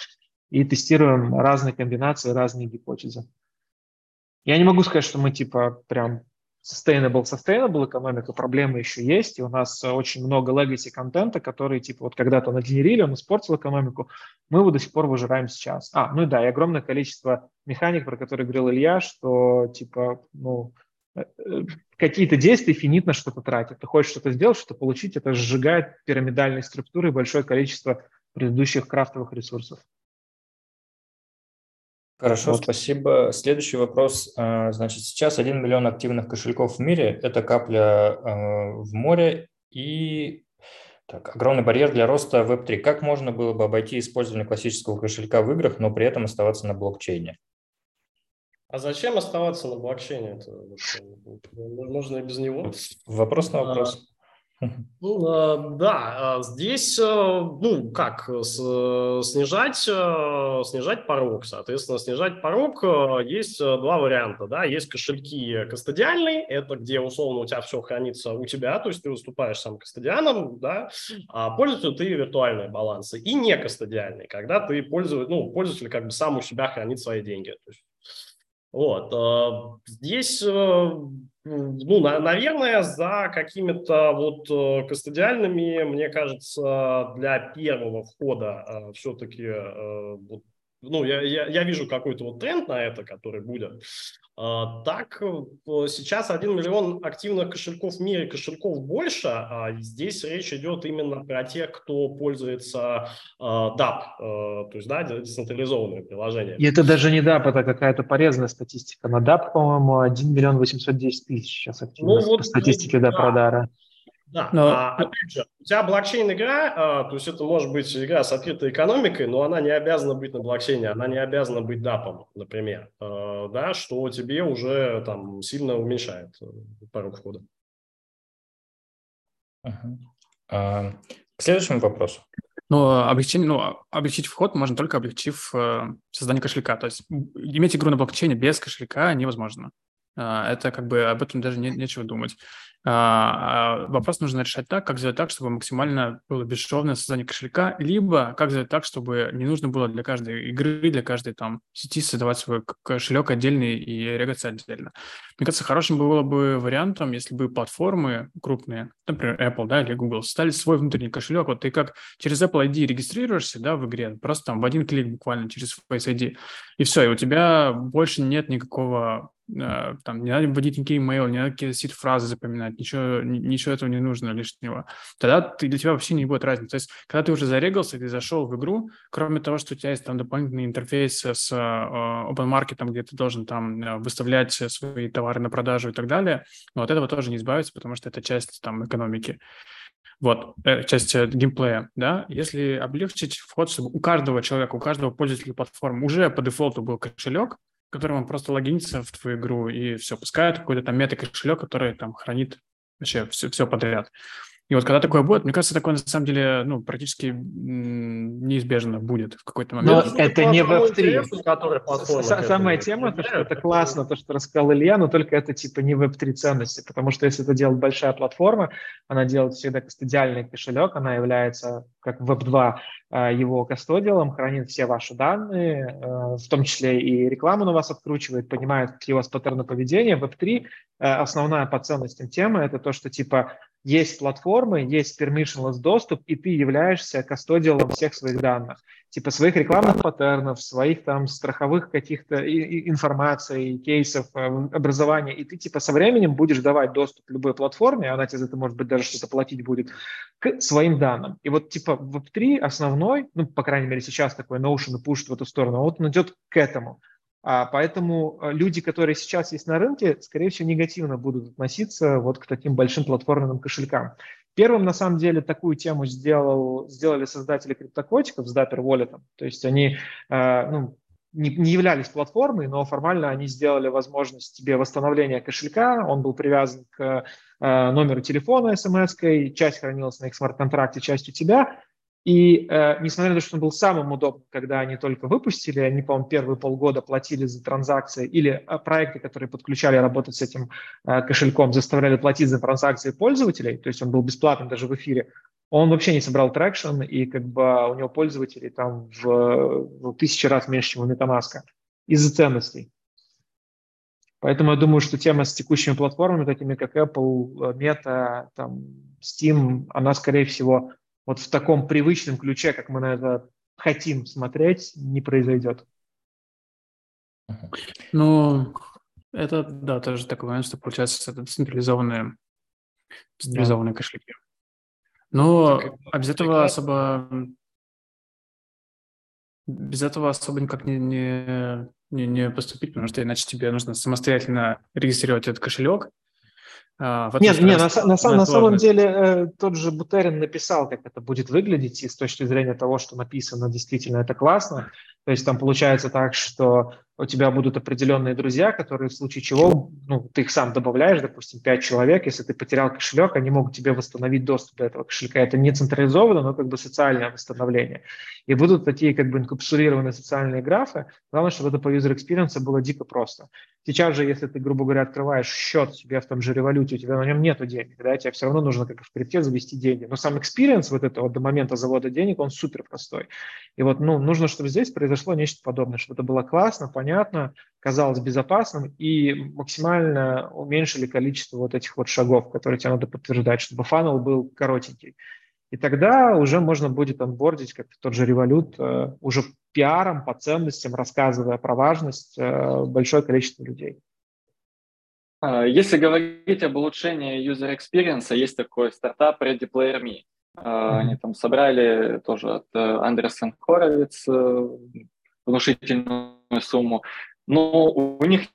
S5: и тестируем разные комбинации, разные гипотезы. Я не могу сказать, что мы типа прям sustainable, sustainable экономика, проблемы еще есть, и у нас очень много legacy контента, который, типа, вот когда-то нагенерили, он испортил экономику, мы его до сих пор выжираем сейчас. А, ну да, и огромное количество механик, про которые говорил Илья, что, типа, ну, э, э, какие-то действия финитно что-то тратят. Ты хочешь что-то сделать, что-то получить, это сжигает пирамидальные структуры и большое количество предыдущих крафтовых ресурсов.
S1: Хорошо, вот. спасибо. Следующий вопрос. А, значит, сейчас 1 миллион активных кошельков в мире – это капля а, в море и так, огромный барьер для роста Web3. Как можно было бы обойти использование классического кошелька в играх, но при этом оставаться на блокчейне?
S2: А зачем оставаться на блокчейне? Это, можно и без него.
S1: Вопрос на вопрос.
S2: Ну, э, да, э, здесь, э, ну, как, снижать, снижать порог, соответственно, снижать порог есть два варианта, да, есть кошельки кастодиальные, это где, условно, у тебя все хранится у тебя, то есть ты выступаешь сам кастодианом, да, а пользуешься ты виртуальные балансы, и не кастодиальные, когда ты пользуешь, ну, пользователь как бы сам у себя хранит свои деньги, то есть вот. Здесь ну, наверное, за какими-то вот э, кастодиальными, мне кажется, для первого входа э, все-таки э, вот ну, я, я, я вижу какой-то вот тренд на это, который будет. А, так, сейчас 1 миллион активных кошельков в мире, кошельков больше. А здесь речь идет именно про тех, кто пользуется а, DAP, а, то есть, да, децентрализованные приложения.
S5: И это даже не DAP, это какая-то порезанная статистика. На DAP, по-моему, 1 миллион 810 тысяч сейчас активно ну, вот, по статистике да, Дапрадара.
S2: Да, но... а, опять же, у тебя блокчейн-игра, а, то есть это может быть игра с открытой экономикой, но она не обязана быть на блокчейне, она не обязана быть дапом, например, а, да, что тебе уже там сильно уменьшает э, порог входа.
S1: А, к следующему вопросу.
S3: Но облегчение, ну, облегчить вход можно только облегчив э, создание кошелька. То есть иметь игру на блокчейне без кошелька невозможно. Э, это как бы об этом даже не, нечего думать. А, а вопрос нужно решать так, как сделать так, чтобы максимально было бесшовное создание кошелька, либо как сделать так, чтобы не нужно было для каждой игры, для каждой там сети создавать свой кошелек отдельный и регаться отдельно. Мне кажется, хорошим было бы вариантом, если бы платформы крупные, например, Apple да, или Google, стали свой внутренний кошелек. Вот ты как через Apple ID регистрируешься да, в игре, просто там в один клик буквально через Face ID, и все, и у тебя больше нет никакого Э, там не надо вводить никакие имейлы, не надо какие-то сид-фразы запоминать, ничего, ничего этого не нужно лишнего. Тогда ты, для тебя вообще не будет разницы. То есть, когда ты уже зарегался, ты зашел в игру, кроме того, что у тебя есть там дополнительный интерфейс с uh, open market, где ты должен там э, выставлять свои товары на продажу и так далее, но от этого тоже не избавиться, потому что это часть там экономики. Вот, часть геймплея, да, если облегчить вход, чтобы у каждого человека, у каждого пользователя платформы уже по дефолту был кошелек, которым он просто логинится в твою игру и все, пускает какой-то там мета-кошелек, который там хранит вообще все, все подряд. И вот когда такое будет, мне кажется, такое на самом деле ну, практически неизбежно будет в какой-то момент.
S5: Но это не Web3. Самая тема, то, что это классно, то, что рассказал Илья, но только это типа не Web3 ценности, потому что если это делает большая платформа, она делает всегда кастодиальный кошелек, она является как Web2 а, его кастодиалом, хранит все ваши данные, в том числе и рекламу на вас откручивает, понимает, какие у вас паттерны поведения. Web3 э, основная по ценностям тема – это то, что типа есть платформы, есть permissionless доступ, и ты являешься кастодиалом всех своих данных, типа своих рекламных паттернов, своих там страховых каких-то информаций, кейсов, э, образования, и ты типа со временем будешь давать доступ любой платформе, она тебе за это, может быть, даже что-то платить будет, к своим данным. И вот типа Web3 основной, ну, по крайней мере, сейчас такой Notion пушит в эту сторону, вот он идет к этому – поэтому э, люди, которые сейчас есть на рынке, скорее всего, негативно будут относиться вот к таким большим платформенным кошелькам. Первым, на самом деле, такую тему сделал, сделали создатели криптокотиков с Dapper Wallet. То есть они, э, ну, не, не являлись платформой, но формально они сделали возможность тебе восстановления кошелька, он был привязан к э, номеру телефона смс часть хранилась на их смарт-контракте, часть у тебя, и э, несмотря на то, что он был самым удобным, когда они только выпустили, они, по-моему, первые полгода платили за транзакции, или э, проекты, которые подключали работать с этим э, кошельком, заставляли платить за транзакции пользователей, то есть он был бесплатным даже в эфире, он вообще не собрал traction, и как бы у него пользователей там в, в тысячи раз меньше, чем у MetaMask из-за ценностей. Поэтому я думаю, что тема с текущими платформами, такими как Apple, э, Meta, там, Steam, она, скорее всего, вот в таком привычном ключе, как мы на это хотим смотреть, не произойдет.
S3: Ну, это, да, тоже такой момент, что получается это централизованные, централизованные да. кошельки. Но а без этого особо без этого особо никак не, не, не, не поступить, потому что иначе тебе нужно самостоятельно регистрировать этот кошелек,
S5: а, нет, нет, на, на, на, на самом деле э, тот же Бутерин написал, как это будет выглядеть, и с точки зрения того, что написано, действительно это классно. То есть там получается так, что у тебя будут определенные друзья, которые в случае чего, ну, ты их сам добавляешь, допустим, 5 человек, если ты потерял кошелек, они могут тебе восстановить доступ до этого кошелька. Это не централизованно, но как бы социальное восстановление. И будут такие как бы инкапсулированные социальные графы. Главное, чтобы это по user experience было дико просто. Сейчас же, если ты, грубо говоря, открываешь счет себе в том же революте, у тебя на нем нету денег, да, тебе все равно нужно, как в крипте, завести деньги. Но сам experience вот этого до момента завода денег, он супер простой. И вот, ну, нужно, чтобы здесь произошло нечто подобное, чтобы это было классно, понятно, казалось безопасным и максимально уменьшили количество вот этих вот шагов, которые тебе надо подтверждать, чтобы фанел был коротенький. И тогда уже можно будет онбордить, как тот же револют, э, уже пиаром по ценностям, рассказывая про важность э, большое количество людей.
S4: А, если говорить об улучшении user experience, есть такой стартап Ready Player Me. Mm-hmm. Они там собрали тоже от Андерсон Хоровиц внушительную сумму, но у них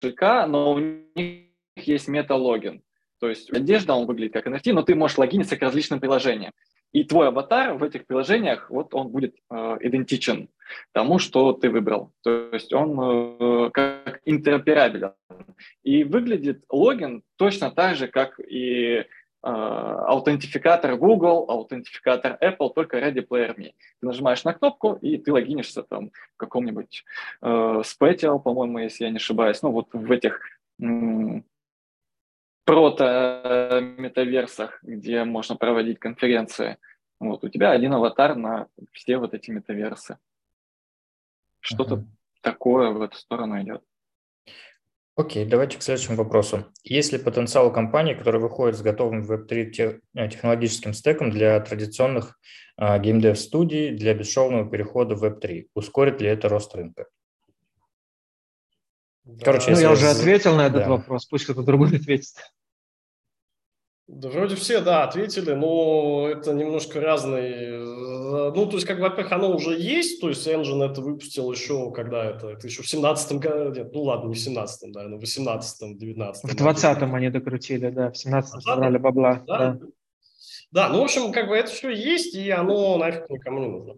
S4: кошелька, но у них есть металогин. То есть одежда, он выглядит как NFT, но ты можешь логиниться к различным приложениям. И твой аватар в этих приложениях, вот он будет э, идентичен тому, что ты выбрал. То есть он э, как интероперабелен. И выглядит логин точно так же, как и а, аутентификатор Google, аутентификатор Apple, только Ready Player Me. Ты нажимаешь на кнопку, и ты логинишься там в каком-нибудь э, Spatial, по-моему, если я не ошибаюсь, ну вот в этих м- прото-метаверсах, где можно проводить конференции. Вот у тебя один аватар на все вот эти метаверсы. Что-то uh-huh. такое в эту сторону идет.
S1: Окей, давайте к следующему вопросу. Есть ли потенциал компании, которые выходят с готовым Web3 э, технологическим стеком для традиционных а, геймдев-студий для бесшовного перехода в Web3? Ускорит ли это рост рынка?
S5: Короче, ну, я уже ответил на этот да. вопрос, пусть кто-то другой ответит.
S2: Да вроде все, да, ответили, но это немножко разные. Э, ну, то есть, как, во-первых, оно уже есть, то есть Engine это выпустил еще, когда это, это еще в 17-м году, нет, ну ладно, не в 17-м, наверное, в 18-м, 19-м.
S5: В 20-м они докрутили, да, в 17-м собрали бабла. Да?
S2: да. Да, ну, в общем, как бы это все есть, и оно нафиг никому не нужно.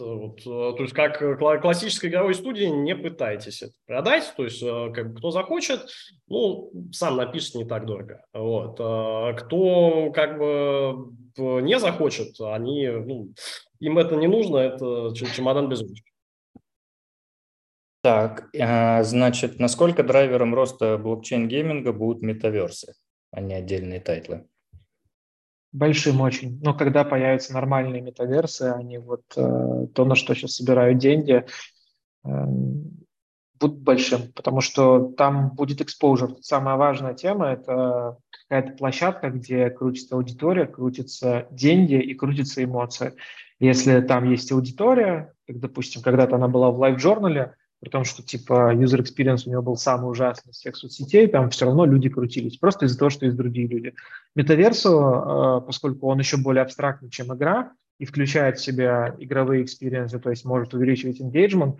S2: Вот, э, то есть как э, классической игровой студии не пытайтесь это продать. То есть э, как бы, кто захочет, ну, сам напишет не так дорого. Вот. Кто как бы не захочет, они, ну, им это не нужно, это чемодан без ручки.
S1: Так, значит, насколько драйвером роста блокчейн-гейминга будут метаверсы, а не отдельные тайтлы?
S5: Большим очень. Но когда появятся нормальные метаверсы, они вот э, то, на что сейчас собирают деньги, э, будут большим, потому что там будет exposure. Самая важная тема – это какая-то площадка, где крутится аудитория, крутятся деньги и крутятся эмоции. Если там есть аудитория, как, допустим, когда-то она была в лайв-журнале, при том, что типа user experience у него был самый ужасный из всех соцсетей, там все равно люди крутились, просто из-за того, что есть другие люди. Metaverse у, э, поскольку он еще более абстрактный, чем игра, и включает в себя игровые experience ы, то есть может увеличивать engagement,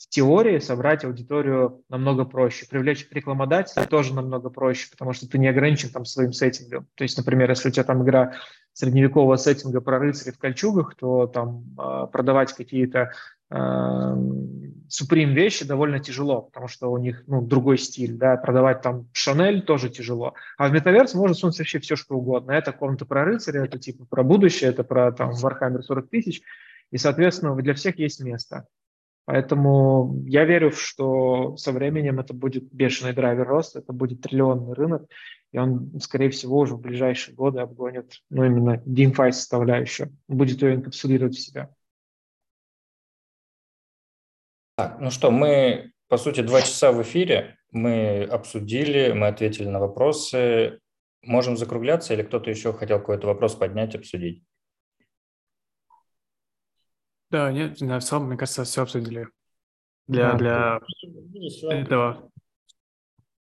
S5: в теории собрать аудиторию намного проще. Привлечь рекламодателя тоже намного проще, потому что ты не ограничен там своим сеттингом. То есть, например, если у тебя там игра средневекового сеттинга про рыцарей в кольчугах, то там э, продавать какие-то Supreme вещи довольно тяжело, потому что у них ну, другой стиль, да, продавать там Шанель тоже тяжело. А в Metaverse можно сунуть вообще все, что угодно. Это комната про рыцаря, это типа про будущее, это про там Warhammer 40 тысяч, и, соответственно, для всех есть место. Поэтому я верю, что со временем это будет бешеный драйвер роста, это будет триллионный рынок, и он, скорее всего, уже в ближайшие годы обгонит, ну, именно DeFi составляющую, будет ее инкапсулировать в себя.
S1: Так, ну что, мы, по сути, два часа в эфире, мы обсудили, мы ответили на вопросы. Можем закругляться или кто-то еще хотел какой-то вопрос поднять, обсудить?
S3: Да, нет, в целом, мне кажется, все обсудили для, для этого.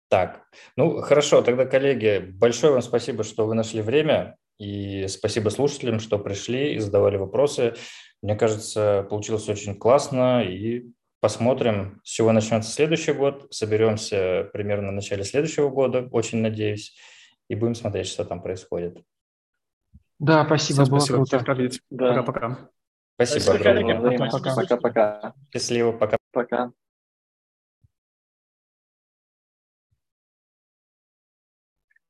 S1: Так, ну хорошо, тогда, коллеги, большое вам спасибо, что вы нашли время, и спасибо слушателям, что пришли и задавали вопросы. Мне кажется, получилось очень классно, и посмотрим, с чего начнется следующий год. Соберемся примерно в начале следующего года, очень надеюсь, и будем смотреть, что там происходит.
S5: Да, спасибо,
S3: Всем
S5: было
S3: спасибо.
S5: круто.
S3: Да. Пока-пока.
S1: Спасибо огромное.
S2: Пока-пока.
S4: Счастливо, пока.
S1: Счастливо, пока.
S4: Пока.